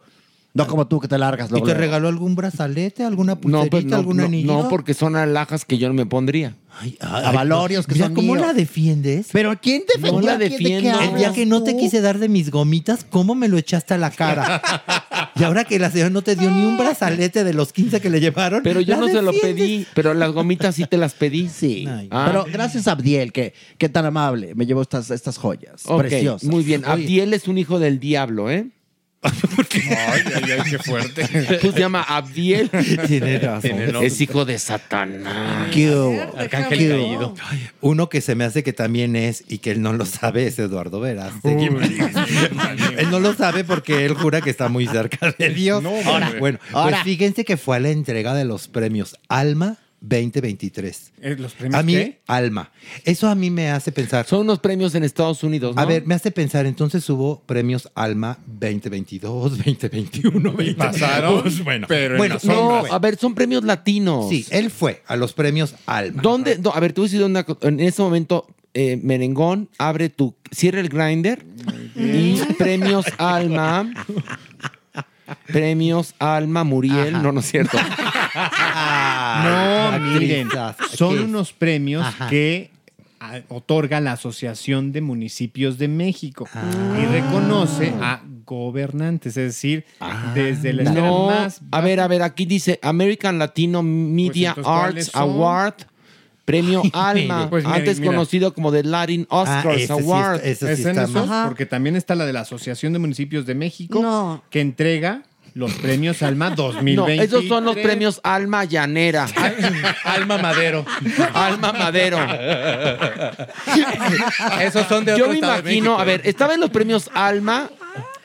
No como tú que te largas. ¿Y luego, te luego. regaló algún brazalete, alguna No, pulserita, pues no, algún no, anillo? no, porque son alhajas que yo no me pondría. Ay, A valorios que Mira son cómo míos. la defiendes. Pero ¿quién te No la ¿Quién- de qué defiendo. El día que no te quise dar de mis gomitas, ¿cómo me lo echaste a la cara? y ahora que la señora no te dio ni un brazalete de los 15 que le llevaron. Pero yo no se lo pedí, pero las gomitas sí te las pedí. Sí. Ay, Ah. Pero gracias a Abdiel, que, que tan amable, me llevó estas, estas joyas. Preciosas. muy bien. Oye, Abdiel es un hijo del diablo, ¿eh? Ay, ay, ay, qué fuerte. Pues se llama Abdiel. Tiene razón. Tiene nombre. Es hijo de Satanás. ¿Qué hubo? Arcángel ¿Qué caído. Uno que se me hace que también es y que él no lo sabe es Eduardo Veras. él no lo sabe porque él jura que está muy cerca de Dios. No, ahora, hombre. bueno, Ahora. pues fíjense que fue a la entrega de los premios Alma 2023. Eh, ¿Los premios A mí, qué? Alma. Eso a mí me hace pensar. Son unos premios en Estados Unidos, ¿no? A ver, me hace pensar, entonces hubo premios Alma 2022, 2021, 2022. Pasaron, bueno, pero en bueno, él no, fue. a ver, son premios latinos. Sí, él fue a los premios Alma. ¿Dónde? no, a ver, tú voy a decir una co- En ese momento, eh, Merengón, abre tu. Cierra el grinder y premios Alma. Premios Alma Muriel. No, no es cierto. Ah, No, miren, son unos premios Ajá. que ah, otorga la Asociación de Municipios de México Ah. y reconoce a gobernantes, es decir, desde la esfera No, más a ver, a ver, aquí dice American Latino Media entonces, ¿cuáles Arts? Award. Premio Alma, Pues mira, antes mira. conocido como the Latin Oscars sí Award. está- sí ¿Es en está. Porque también está la de la Asociación de Municipios de México No. que entrega los premios Alma no, 2020. esos son los premios Alma Llanera. Alma Madero. Alma Madero. Esos son de Yo otro me estado de imagino, a ver, estaba en los premios Alma.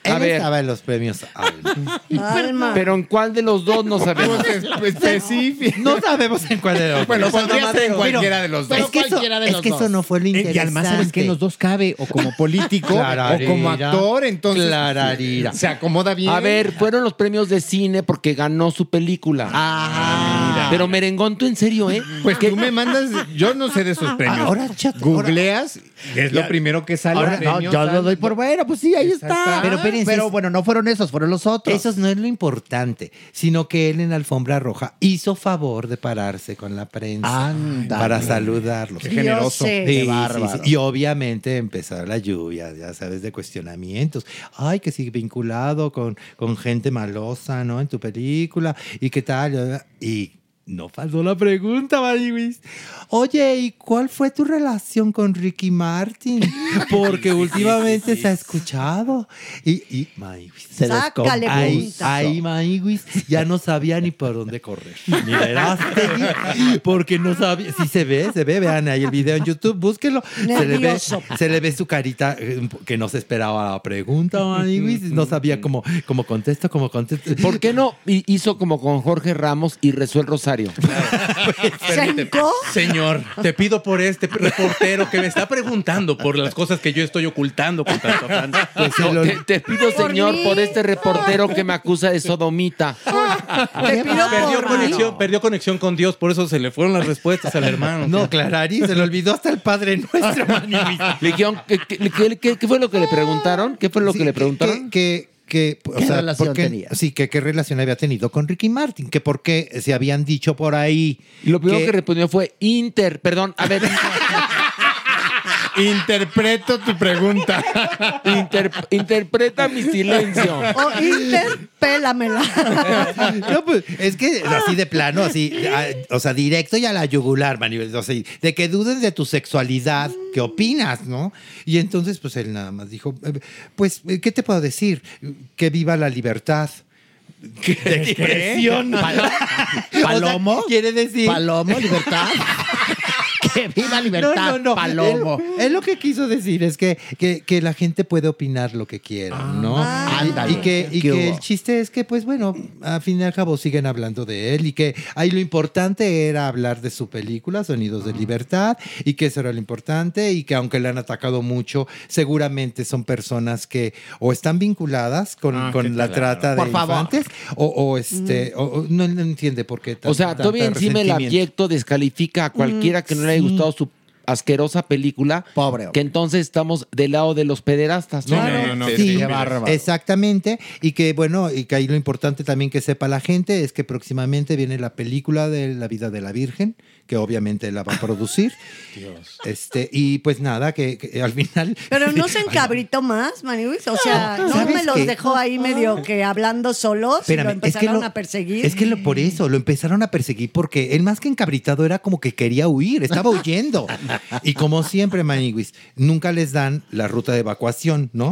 A ver, estaba en los premios Alma. Alma. pero en cuál de los dos no sabemos. específico. No sabemos en cuál de los Bueno, dos. podría ser en cualquiera de los dos. Es que, eso, es que eso no fue lo interesante. Y además, ¿sabes que En los dos cabe, o como político, o como actor, entonces Clararira. se acomoda bien. A ver, fueron los premios de cine porque ganó su película. Ah, Pero Merengón, tú en serio, ¿eh? Pues tú me mandas, yo no sé de esos premios. Ahora, chat, Googleas, es lo primero que sale. Ahora, no, yo lo doy por bueno, pues sí, ahí está. está. Pero Pero bueno, no fueron esos, fueron los otros. Eso no es lo importante, sino que él en la alfombra roja hizo favor de pararse con la prensa Ándale. para saludarlos. Qué generoso. Sí, Qué bárbaro. sí. Y obviamente empezar la lluvia, ya sabes, de cuestionamientos. Ay, que sí, vinculado con, con gente malosa, ¿no? En tu película. ¿Y qué tal? Y no faltó la pregunta, Mariwis. Oye, ¿y cuál fue tu relación con Ricky Martin? Porque últimamente se ha escuchado. Y, y Mariwis. Se Sácale descom- Ahí, punta. ahí, Mariwis, ya no sabía ni por dónde correr. Ni Verástegui, porque no sabía. Sí se ve, se ve. Vean ahí el video en YouTube, búsquenlo. Se le, ve, Nervioso. se le ve su carita eh, que no se esperaba la pregunta, Mariwis. No sabía cómo, cómo contesto, cómo contesto. ¿Por qué no hi- hizo como con Jorge Ramos y rezó el rosario? ¿Se hincó? Señor, te pido por este reportero que me está preguntando por las cosas que yo estoy ocultando con tanto afán. Pues se No, lo- te, te pido, Por señor, mí. por este reportero que me acusa de sodomita. Te pido Perdió por conexión, perdió conexión con Dios, por eso se le fueron las respuestas al hermano. No, Clarari, se le olvidó hasta el Padre Nuestro, Mariwis. Le dijeron, ¿qué, qué- qué- qué- qué fue lo que le preguntaron? ¿Qué fue lo Sí, que le preguntaron? Que, que, que, o ¿Qué sea, relación ¿por qué- tenía? Sí, que qué relación había tenido con Ricky Martin, que por qué se habían dicho por ahí. Y lo primero que respondió fue Inter, perdón, a ver, Interpreto tu pregunta. inter- interpreta mi silencio. O interpélamela. No, pues, es que así de plano, así, a- o sea, directo y a la yugular, Manuel. O sea, de que duden de tu sexualidad, ¿qué opinas, no? Y entonces, pues él nada más dijo, eh, pues, eh, ¿qué te puedo decir? Que viva la libertad. De expresión. Pal- ¿Palomo? O sea, quiere decir Palomo, libertad. Que viva libertad, No, no, no. Palomo. Él, él lo que quiso decir es que, que, que la gente puede opinar lo que quiera, ¿no? Ah, Y- ándale. y que, y ¿Qué que el chiste es que, pues bueno, a fin y al cabo siguen hablando de él y que ahí lo importante era hablar de su película, Sonidos de Libertad, y que eso era lo importante y que aunque le han atacado mucho, seguramente son personas que o están vinculadas con, Ah, con la claro. trata de infantes o, o, este, o- o no, no entiende por qué. tan- O sea, todavía encima el abyecto descalifica a cualquiera Mm, que no le haya sí. gustado su asquerosa película. Pobre. Que entonces estamos del lado de los pederastas, ¿no? Sí, exactamente. Y que bueno, y que ahí lo importante también que sepa la gente es que próximamente viene la película de la vida de la Virgen, que obviamente la va a producir. Este, y pues nada, que, que al final. Pero no se encabritó más, Maniwis. O sea, no ¿Sabes me los qué? dejó ahí medio que hablando solos y lo Espérame, es que empezaron lo- a perseguir. Es que lo- por eso lo empezaron a perseguir porque él más que encabritado era como que quería huir, estaba huyendo. y como siempre, Maniguis, nunca les dan la ruta de evacuación, ¿no?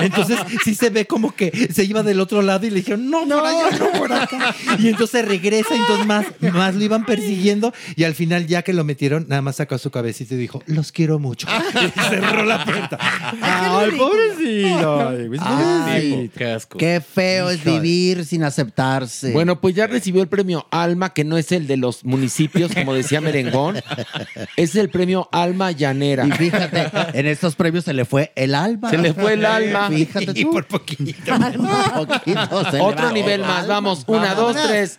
Entonces sí se ve como que se iba del otro lado y le dijeron, no, por allá, no por acá. Y entonces regresa, y entonces más, más lo iban persiguiendo y al final ya que lo metieron, nada más sacó su cabecita y dijo, los quiero mucho. y cerró la puerta. Ay, pobrecito. Maniguis, Ay, pobrecito. qué feo es Híjole. vivir sin aceptarse. Bueno, pues ya recibió el premio Alma, que no es el de los municipios, como decía Merengón. Es el premio Alma Llanera. Y fíjate, en estos premios se le fue el alma. Se le fue el alma. Fíjate Y por poquito. Poquito se le Otro va. nivel más, vamos. Una, dos, tres.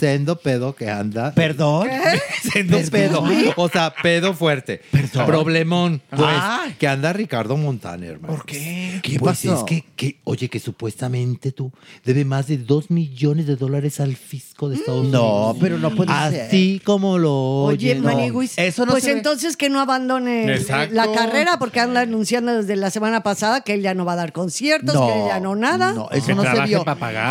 Sendo pedo que anda. ¿Perdón? Sendo ¿Perdón? pedo. O sea, pedo fuerte. Problemón. Pues, Ay. que anda Ricardo Montaner, hermano. ¿Por qué? ¿Qué Pues pasó? es que, que, oye, que supuestamente tú debe más de dos millones de dólares al fisco de Estados Unidos. No, pero no puede ser. Así como lo Oye, oye. Maniguis, Eso no pues se ve. entonces que no abandone eh, Exacto. la carrera porque anda anunciando desde la semana pasada que él ya no va a dar conciertos, que él ya no nada. No, eso no se vio.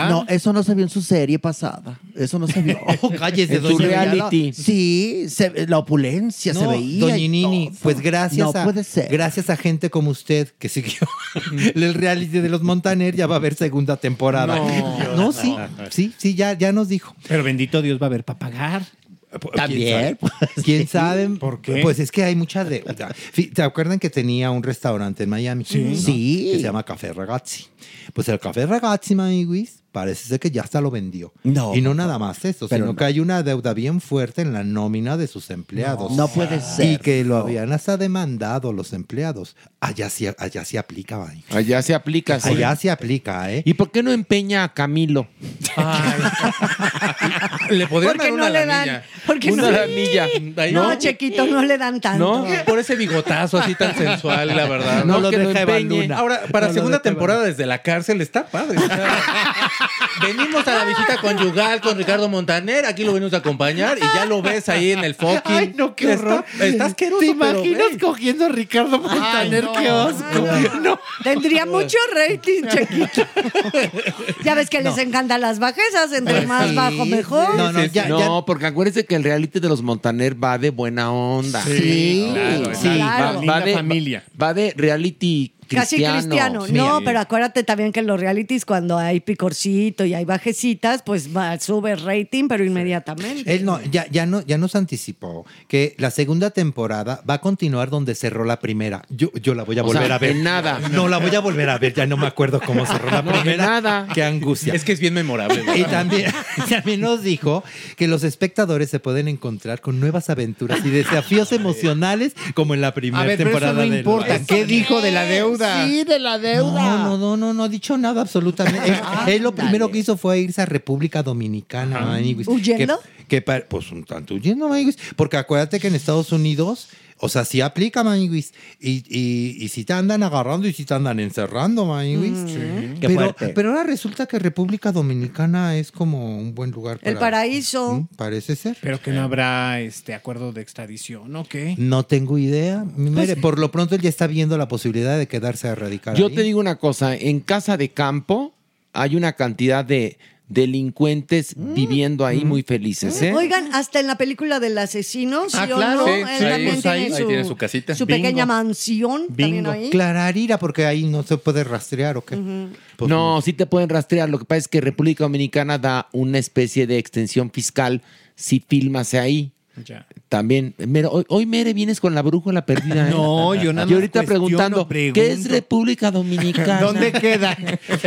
No, eso no se vio en su serie pasada. Eso no se cállese, En su doña reality. Sí, se- la opulencia se No, veía. Doña Nini, pues gracias No a puede ser. gracias a gente como usted que siguió el reality de los Montaner ya va a haber segunda temporada. No. No, sí, sí, sí, ya, ya nos dijo. Pero bendito Dios va a haber para pagar. ¿Quién sabe? ¿Quién sabe? ¿Por qué? Pues es que hay mucha deuda. ¿Te acuerdan que tenía un restaurante en Miami? Sí. ¿No? Sí. Que se llama Café Ragazzi. Pues el Café Ragazzi, Maniguis, parece ser que ya hasta lo vendió. No. Y no nada más eso, Pero sino no. que hay una deuda bien fuerte en la nómina de sus empleados. No puede ser. Y que lo habían hasta demandado los empleados. Allá sí, allá sí aplica, Maniguis. Allá se aplica. sí. Allá sí aplica, ¿eh? ¿Y por qué no empeña a Camilo? Le podrían Porque dar no una le lanilla. dan. Porque Una no, lanilla. No, Chequito, no le dan tanto. ¿No? Por ese bigotazo así tan sensual, la verdad. No lo que deja. Ahora, para No segunda temporada desde la cárcel está padre. venimos a la visita conyugal con Ricardo Montaner, aquí lo venimos a acompañar y ya lo ves ahí en el fucking. Ay, no, qué Está- horror. Está, asqueroso, ¿Te imaginas cogiendo a Ricardo Montaner? no. ¡Qué osco! No. Tendría mucho rating, Chequito. ya ves que les encantan las bajezas, entre más sí. bajo mejor. No, no, ya, no, ya- porque acuérdense que el reality de los Montaner va de buena onda. Sí, claro, sí. Claro. Va de, familia. va de reality Casi cristiano. Sí. No, pero acuérdate también que en los realities, cuando hay picorcito y hay bajecitas, pues va, sube el rating, pero inmediatamente. Él no, ya, ya, no, ya nos anticipó que la segunda temporada va a continuar donde cerró la primera. Yo, yo la voy a O volver sea, a ver. en nada. No, la voy a volver a ver. Ya no me acuerdo cómo cerró la No, primera. nada. Qué angustia. Es que es bien memorable. Y ¿verdad? también, también nos dijo que los espectadores se pueden encontrar con nuevas aventuras y desafíos emocionales como en la primera A ver, pero eso temporada. no de importa. ¿Qué dijo de la deuda? Sí, de la deuda. No, no, no, no, no ha dicho nada absolutamente. Él, él lo primero que hizo fue irse a República Dominicana, Maniguis. ¿Huyendo? Que, que pues un tanto huyendo, Maniguis. Porque acuérdate que en Estados Unidos, o sea, sí aplica, Maniguis. Y, y, y si te andan agarrando y si te andan encerrando. Qué Pero, fuerte. pero ahora resulta que República Dominicana es como un buen lugar para... el paraíso. ¿Mm? Parece ser. Pero que no habrá este acuerdo de extradición, ¿ok? No tengo idea. Mire, por lo pronto él ya está viendo la posibilidad de quedarse a radicar Yo ahí. te digo una cosa, en casa de campo hay una cantidad de, delincuentes viviendo ahí muy felices. ¿eh? Oigan, hasta en la película del asesino, ¿sí Ah, o claro. no? Sí, sí, también pues ahí- ahí tiene su casita. Su Bingo. pequeña mansión también Bingo. ahí. Clararira, porque ahí no se puede rastrear, ¿o qué? Pues no, sí te pueden rastrear. Lo que pasa es que República Dominicana da una especie de extensión fiscal si filmas ahí. Ya. También, Mere, hoy, hoy, Mere vienes con la brújula perdida. ¿eh? No, yo nada Y más ahorita cuestiono, preguntando, pregunto. ¿qué es República Dominicana? ¿Dónde queda?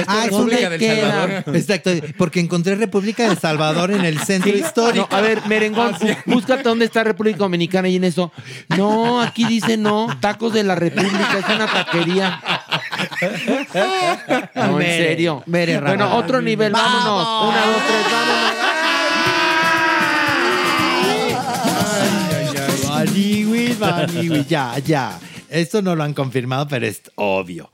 Ah, es ¿dónde República del Salvador. Exacto, porque encontré República de Salvador en el centro histórico. No, a ver, Merengón, bú- búscate dónde está República Dominicana y en eso. No, aquí dice no, tacos de la República, es una taquería. No, en Mere, serio. Mere bueno, otro nivel, vámonos. Una, dos, tres, vámonos. Ya, ya. Esto no lo han confirmado, pero es obvio.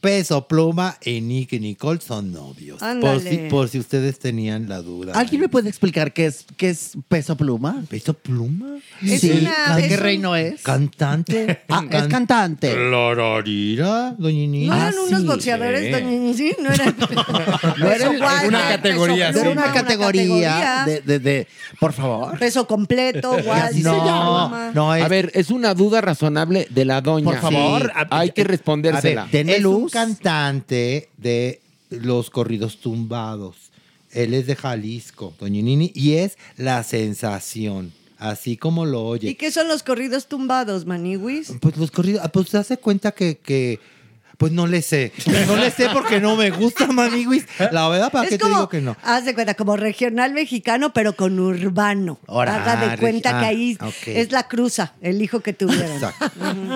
Peso Pluma y Nick y Nicole son novios. Por si, por si ustedes tenían la duda. ¿Alguien me puede explicar qué es, qué es peso pluma? ¿Peso pluma? Es sí. una- ¿De es qué un- reino es? Cantante. Ah, es cantante. Clararira, doña. ¿No eran unos boxeadores, doña Ñiñi? No eran. No era guay, una categoría. pluma, Era una categoría de, de, de- Por favor. Peso completo, guay. Llama. No, es, A ver, es una duda razonable de la doña. Por favor, Sí, hay que respondérsela. A ver, es un cantante de los corridos tumbados. Él es de Jalisco, Doña Nini, y es la sensación, así como lo ¿Y oye. qué son los corridos tumbados, Maniwis? Pues los corridos, ah, pues se hace cuenta que, que, pues no le sé. No le sé porque no me gusta, maniguis. La verdad, ¿para Es qué te digo que no? Haz de cuenta, como regional mexicano, pero con urbano. Ahora, Haga de cuenta que ah, ahí es la cruza, el hijo que tuvieron.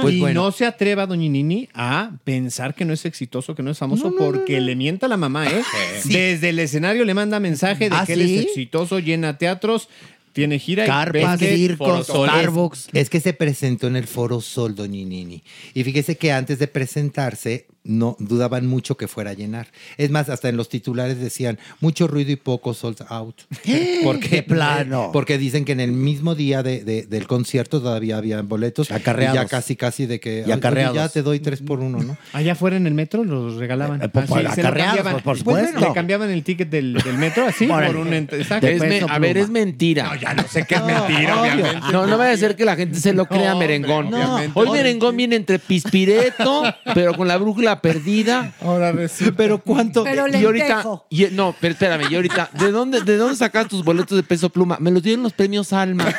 Pues y bueno. no se atreva, doña Nini, a pensar que no es exitoso, que no es famoso, porque le mienta a la mamá, ¿eh? Desde el escenario le manda mensaje de ¿Ah, que él es exitoso, llena teatros, tiene gira Carpas, circos. Starbucks. Es que se presentó en el Foro Sol, Doñinini. Y fíjese que antes de presentarse, no dudaban mucho que fuera a llenar. Es más, hasta en los titulares decían mucho ruido y poco sold out. Porque, plano. Porque dicen que en el mismo día de- de- del concierto todavía había boletos. Acarreados. Y ya casi, casi de que. Y acarreados. Ya te doy tres por uno, ¿no? Allá afuera en el metro los regalaban. Eh, pues, Así, pues, acarreados, pues, por Pues, supuesto. le cambiaban el ticket del, del metro así por un... exacto. A ver, es mentira. No, ya no sé qué es mentira, obviamente. No, no vaya a ser que la gente se lo crea merengón. obviamente. Hoy merengón viene entre pispireto, pero con la brújula perdida. Ahora resulta. Pero cuánto. Pero y ahorita, y- no, pero espérame, y ahorita, ¿de dónde, ¿de dónde sacas tus boletos de peso pluma? Me los dieron los premios Alma.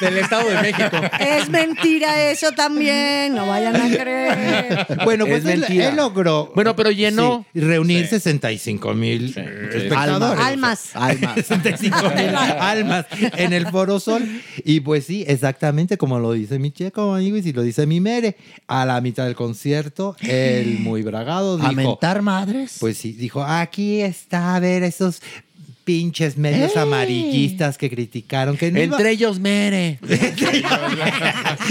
Del Estado de México. Es mentira eso también, no vayan a creer. Bueno, pues Es él, él logró. Bueno, pero llenó. sí, reunir 65 mil espectadores. Almas. Almas. 65 mil almas en el Foro Sol. Y pues sí, exactamente como lo dice mi checo, amigos, y lo dice mi mere. A la mitad del concierto, el muy bragado ¿A dijo... mentar madres? Pues sí, dijo, aquí está, a ver, esos pinches medios ¡Ey! amarillistas que criticaron que no iba- Entre ellos, Mere.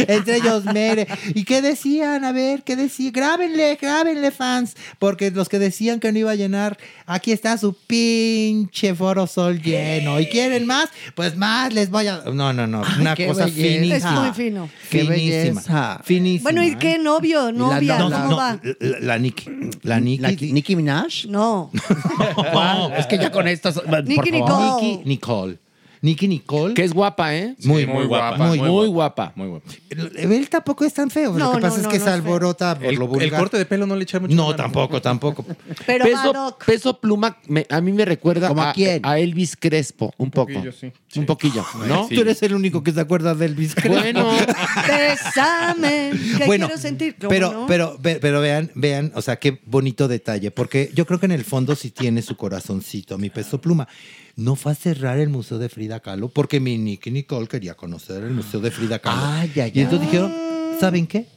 Entre ellos, Mere. ¿Y qué decían? A ver, ¿qué decían? Grábenle, grábenle, fans. Porque los que decían que no iba a llenar, aquí está su pinche foro sol lleno. ¿Y quieren más? Pues más les voy a. No, no, no. Una cosa belleza. finísima. Es muy fino. Qué Finísima. belleza. Finísima. Bueno, ¿y ¿eh? qué novio, novia? No, ¿Cómo no, va? La, la Nicki. La Nicki. ¿La Nicki Minaj? No. ¿Cuál? Es que ya con estas. Nicole. Nicki Nicole. Nicki Nicole. Que es guapa, ¿eh? muy, muy guapa, Muy, Muy guapa. Muy guapa. Él tampoco es tan feo. No, lo que no, pasa no, es que no se alborota por El, lo vulgar. el corte de pelo no le echa mucho. No, mano. tampoco, tampoco. Pero Peso, Madoc. peso pluma, me- a mí me recuerda ¿Cómo a a, quién? a Elvis Crespo, un poco. poquillo, sí. Un poquillo, ¿no? Tú eres el único que se acuerda del Elvis Crespo. Bueno, Bésame, que Bueno, quiero sentir. ¿Cómo pero, no? pero, pero vean, vean, o sea, qué bonito detalle, porque yo creo que en el fondo sí tiene su corazoncito, mi peso pluma. No fue a cerrar el museo de Frida Kahlo, porque mi Nicky Nicole quería conocer el museo de Frida Kahlo. Ay, ay, y entonces dijeron, ¿saben qué?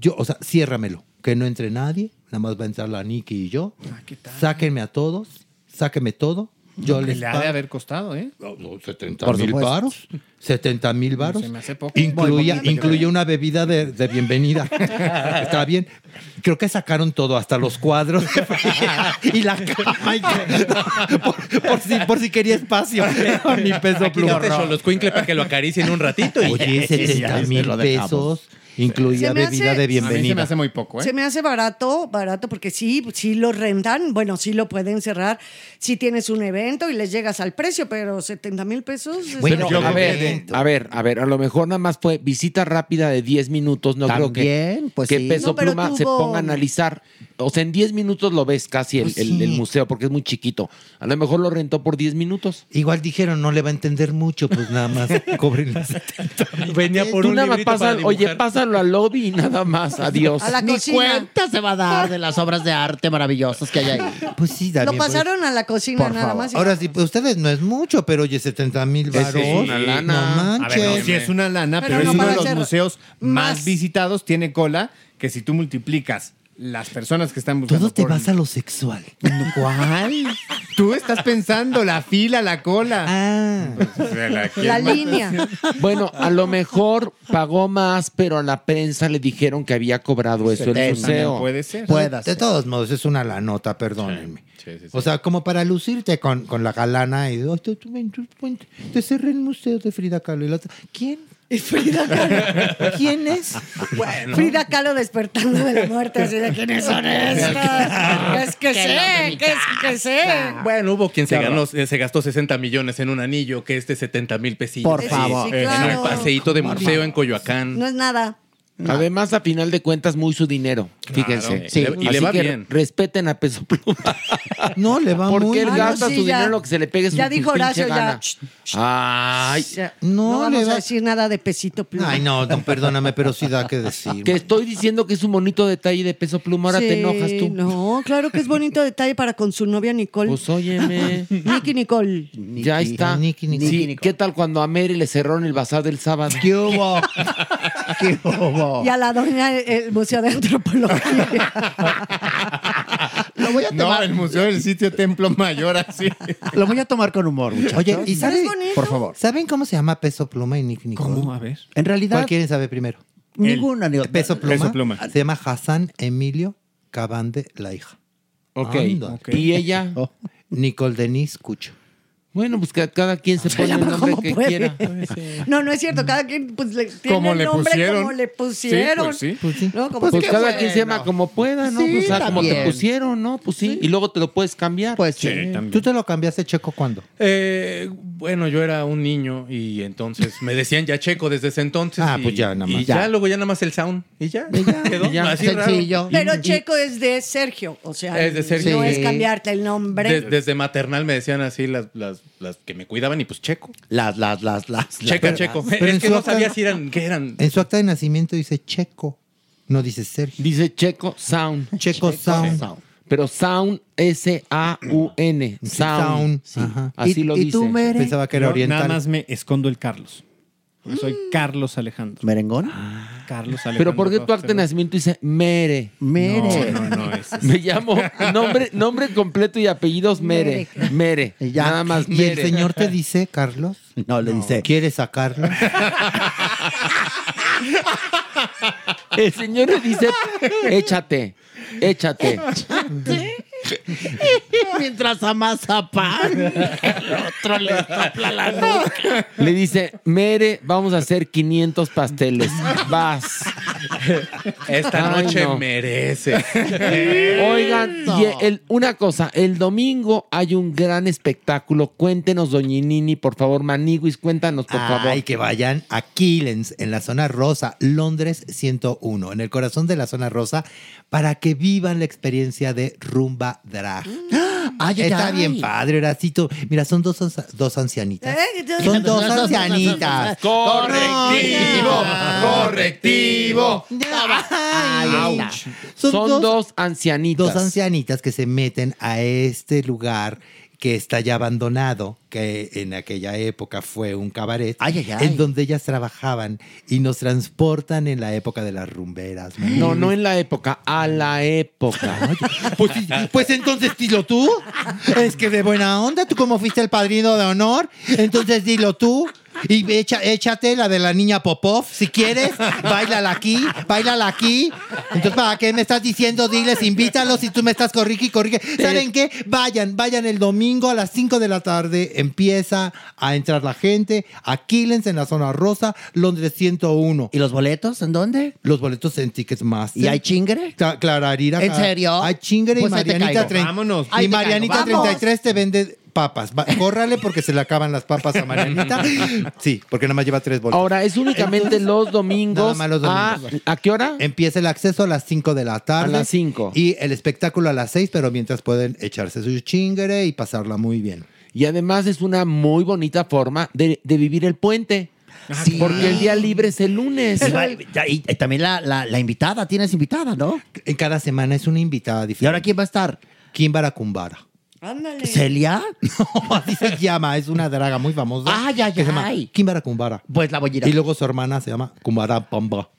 Yo, o sea, ciérramelo, que no entre nadie, nada más va a entrar la Nicky y yo. Sáquenme a todos, sáquenme todo. Yo les le ha de haber costado, ¿eh? No, no, 70 Por mil varos. 70 mil varos. Se me hace poco. Incluía, poquito. incluye una bebida de, de bienvenida. Está bien. Creo que sacaron todo, hasta los cuadros. y la cama. y que- por, por si, por si quería espacio. Mi peso pluma. los cuincle para que lo acaricien un ratito. Y Oye, ya, sí, 70 ya, mil lo dejamos. Incluía Se bebida hace- de A mí se me bienvenida. hace muy poco, Se me hace barato, barato, porque sí, sí lo rentan, bueno, sí lo pueden cerrar si tienes un evento y les llegas al precio, pero 70 mil pesos. es- Pero, a ver, a ver, a ver, a lo mejor nada más fue visita rápida de 10 minutos, no creo que, pues que sí. Peso No, pero Pluma se tuvo- ponga a analizar. O sea, en 10 minutos lo ves casi el, Pues el- sí. el museo porque es muy chiquito. A lo mejor lo rentó por 10 minutos. Igual dijeron, no le va a entender mucho, pues nada más cobren los Venía por Tú un nada más pasa- oye, pásalo al lobby y nada más. Adiós. A la Ni cocina. cuenta se va a dar de las obras de arte maravillosas que hay ahí. Pues sí, Lo también. pues. pasaron a la cocina Por nada favor. más. Ahora sí, pues ustedes no es mucho, pero oye, 70 mil Es- es varos. una lana. No A manches. ver, no, sí es una lana, Pero pero, no es uno de los museos más, más. visitados. Tiene cola que si tú multiplicas las personas que están buscando. Todo te vas a lo sexual. ¿Cuál? Tú estás pensando la fila, la cola. Ah. La línea. Bueno, a lo mejor pagó más, pero a la prensa le dijeron que había cobrado eso el 70, museo. Puede ser. de todos modos, es una la nota, perdónenme. Sí, sí, sí. O sea, como para lucirte con, con la galana y "Ay, tú- tú ven, tú- ven, te cerré el museo de Frida Kahlo. Y. Frida Kahlo. ¿Quién es? Frida Kahlo despertando de la muerte, así de quiénes son estos. Es que sé, que es que sé. Bueno, hubo quien se, ganó, se gastó 60 millones en un anillo, que este 70 mil pesillos. Por favor. Sí, En claro. un paseíto de museo en Coyoacán. No es nada. Además, a final de cuentas, muy su dinero. Fíjense. Sí. Y le Así va que bien. Respeten a Peso Pluma. No, le va Porque muy él Ah, gasta sí, su ya. dinero en lo que se le pegue su Ya dijo pinche Horacio, ya. gana. Ch, Ay, Ya, No, No, vamos le va- a decir nada de pesito pluma. Ay, no, no, perdóname, pero sí da que decir. que estoy diciendo que es un bonito detalle de Peso Pluma. Ahora te enojas tú. No, claro que es bonito detalle para con su novia Nicole. Pues óyeme. Nicky Nicole. ya está. Nicky, Nicky. Sí, ¿Qué tal cuando a Mary le cerraron el bazar del sábado? ¿Qué hubo? Y a la doña el Museo de Antropología. Lo voy a No, tomar, el museo del sitio Templo Mayor, así. lo voy a tomar con humor, muchachos. Oye, ¿y Pero saben, es bonito. Por favor. ¿saben cómo se llama Peso Pluma y Nick Nicole? ¿Cómo? A ver. En realidad, ¿Cuál quieren saber primero? ninguna. ni- Peso Pluma. Peso Pluma. Se llama Hassan Emilio Cabande, la hija. Ok. Anda. ¿Y ella? Oh. Nicole Denise Cucho. Bueno, pues que cada quien se pone el llama nombre como que puede. quiera. No, no es cierto. Cada quien pues, le, tiene Como el le nombre pusieron. como le Sí, pusieron. pues sí. Pues sí. ¿No? Como Pues cada bueno. quien se llama como pueda, ¿no? Sí, Pues, o sea, como te pusieron, ¿no? Pues sí. Y luego te lo puedes cambiar. Pues sí. Sí, también. ¿Tú te lo cambiaste, Checo, cuándo? Eh, bueno, yo era un niño y entonces me decían ya checo desde ese entonces. Ah, y- pues ya, nada más. Y ya, Ya. luego ya nada más el sound. Y ya, quedó Y ya. así raro. Sencillo. Pero Y- Checo es de Sergio. O sea, Es de Sergio. no es cambiarte el nombre. de- desde maternal me decían así las, las, que me cuidaban y pues checo. Las, las, las, las. Checa, checo. pero es que no acta- sabía si eran, qué eran. En su acta de nacimiento dice Checo, no dice Sergio. Dice Checo Sound. Checo Sound. Sound. Pero Sound, S-A-U-N. Sound. Sí. Ajá. Así ¿Y- lo y dice. tú, Mere? Pensaba que era Yo oriental. nada más me escondo el Carlos. Soy Carlos Alejandro. ¿Merengón? Carlos Alejandro. Pero ¿por qué tu acta de nacimiento dice Mere? Mere. No, no, no. Es, Me llamo nombre, nombre completo y apellidos Mere. Mere. Ya. Nada más ¿Y el Mere. señor te dice, Carlos? No, le dice. ¿Quieres sacarlo? El señor le dice, échate, échate. Mientras amasa pan, el otro le sopla la nuca. Le dice, Mere, vamos a hacer 500 pasteles. Vas. Esta Ay, noche no. merece. Oigan, y el- una cosa, el domingo hay un gran espectáculo. Cuéntenos, Doñinini, por favor. Maniguis, cuéntanos, por favor. Ay, que vayan a Killens, en la zona rosa, Londres 101, en el corazón de la zona rosa, para que vivan la experiencia de Rumba Drag. Ay, ay, Está ay. bien padre, Horacito. Mira, son dos, dos ancianitas. Eh, Son dos ancianitas. Correctivo, correctivo. Ay. Son, dos, ancianitas. Dos ancianitas que se meten a este lugar que está ya abandonado, que en aquella época fue un cabaret, Ay, ay, ay. en donde ellas trabajaban y nos transportan en la época de las rumberas. man. No, no en la época, a la época. Pues, pues entonces dilo tú. Es que de buena onda, tú como fuiste el padrino de honor, entonces dilo tú. Y echa, échate la de la niña Popov, si quieres, bailala aquí, bailala aquí. Entonces, ¿para qué me estás diciendo? Diles, invítalos y tú me estás corrige y corrige. ¿Saben qué? Vayan, vayan el domingo a las 5 de la tarde. Empieza a entrar la gente. Aquílense en la zona rosa, Londres 101. ¿Y los boletos en dónde? Los boletos en Ticketmaster. ¿Y hay chingre? Cla- Clararira. ¿En serio? Hay chingre Pues y te Marianita, Vámonos. y Marianita caigo. Vamos. 33 te vende papas. Va, córrale porque se le acaban las papas a Marianita. Sí, porque nada más lleva tres boletos. Ahora, ¿es únicamente los domingos? Nada más los ¿A, domingos. ¿A qué hora? Empieza el acceso a las 5 de la tarde. A las 5. Y el espectáculo a las 6, pero mientras pueden echarse su chingere y pasarla muy bien. Y además es una muy bonita forma de, de vivir el puente. Sí. Porque el día libre es el lunes. Y, va- y- y también la, la- la invitada, tienes invitada, ¿no? En cada semana es una invitada diferente. ¿Y ahora quién va a estar? Kimbara Kumbara. Ándale. ¿Celia? No, así se llama. Es una draga muy famosa. Ay, ay, que se llama. Kimbara Kumbara. Pues la voy a ir a- Y luego su hermana se llama Kumbara Pamba.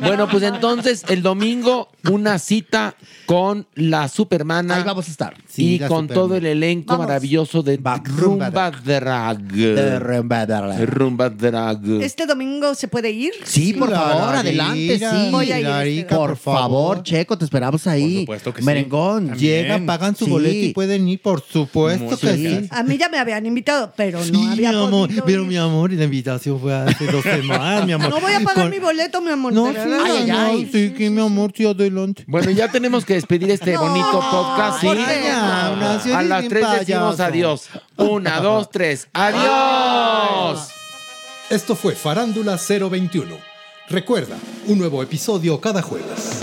Bueno, pues entonces el domingo una cita con la Supermana. Ahí vamos a estar. Sí, y con Supermana. todo el elenco Vamos. maravilloso de Rumba Rumba Drag. De Rumba Drag. Rumba Drag. ¿Este domingo se puede ir? Sí, por favor, adelante, sí. Voy a ir este Por favor, Checo, te esperamos ahí. Por supuesto que sí. También. Llegan, pagan su Sí. boleto y pueden ir, por supuesto Sí. que sí. A mí ya me habían invitado, pero Sí, no había mi amor, podido pero ir. mi amor, y la invitación fue hace dos semanas, mi amor. No voy a pagar Con- mi boleto, mi amor. No, sí. Ay, ay, no, ay. sí, que mi amor, sí, adelante. Bueno, ya tenemos que despedir este No, bonito podcast. ¿sí? ¿por qué? Ya, una, si A las tres decimos adiós. Una, dos, tres. ¡Adiós! Esto fue Farándula 021. Recuerda, un nuevo episodio cada jueves.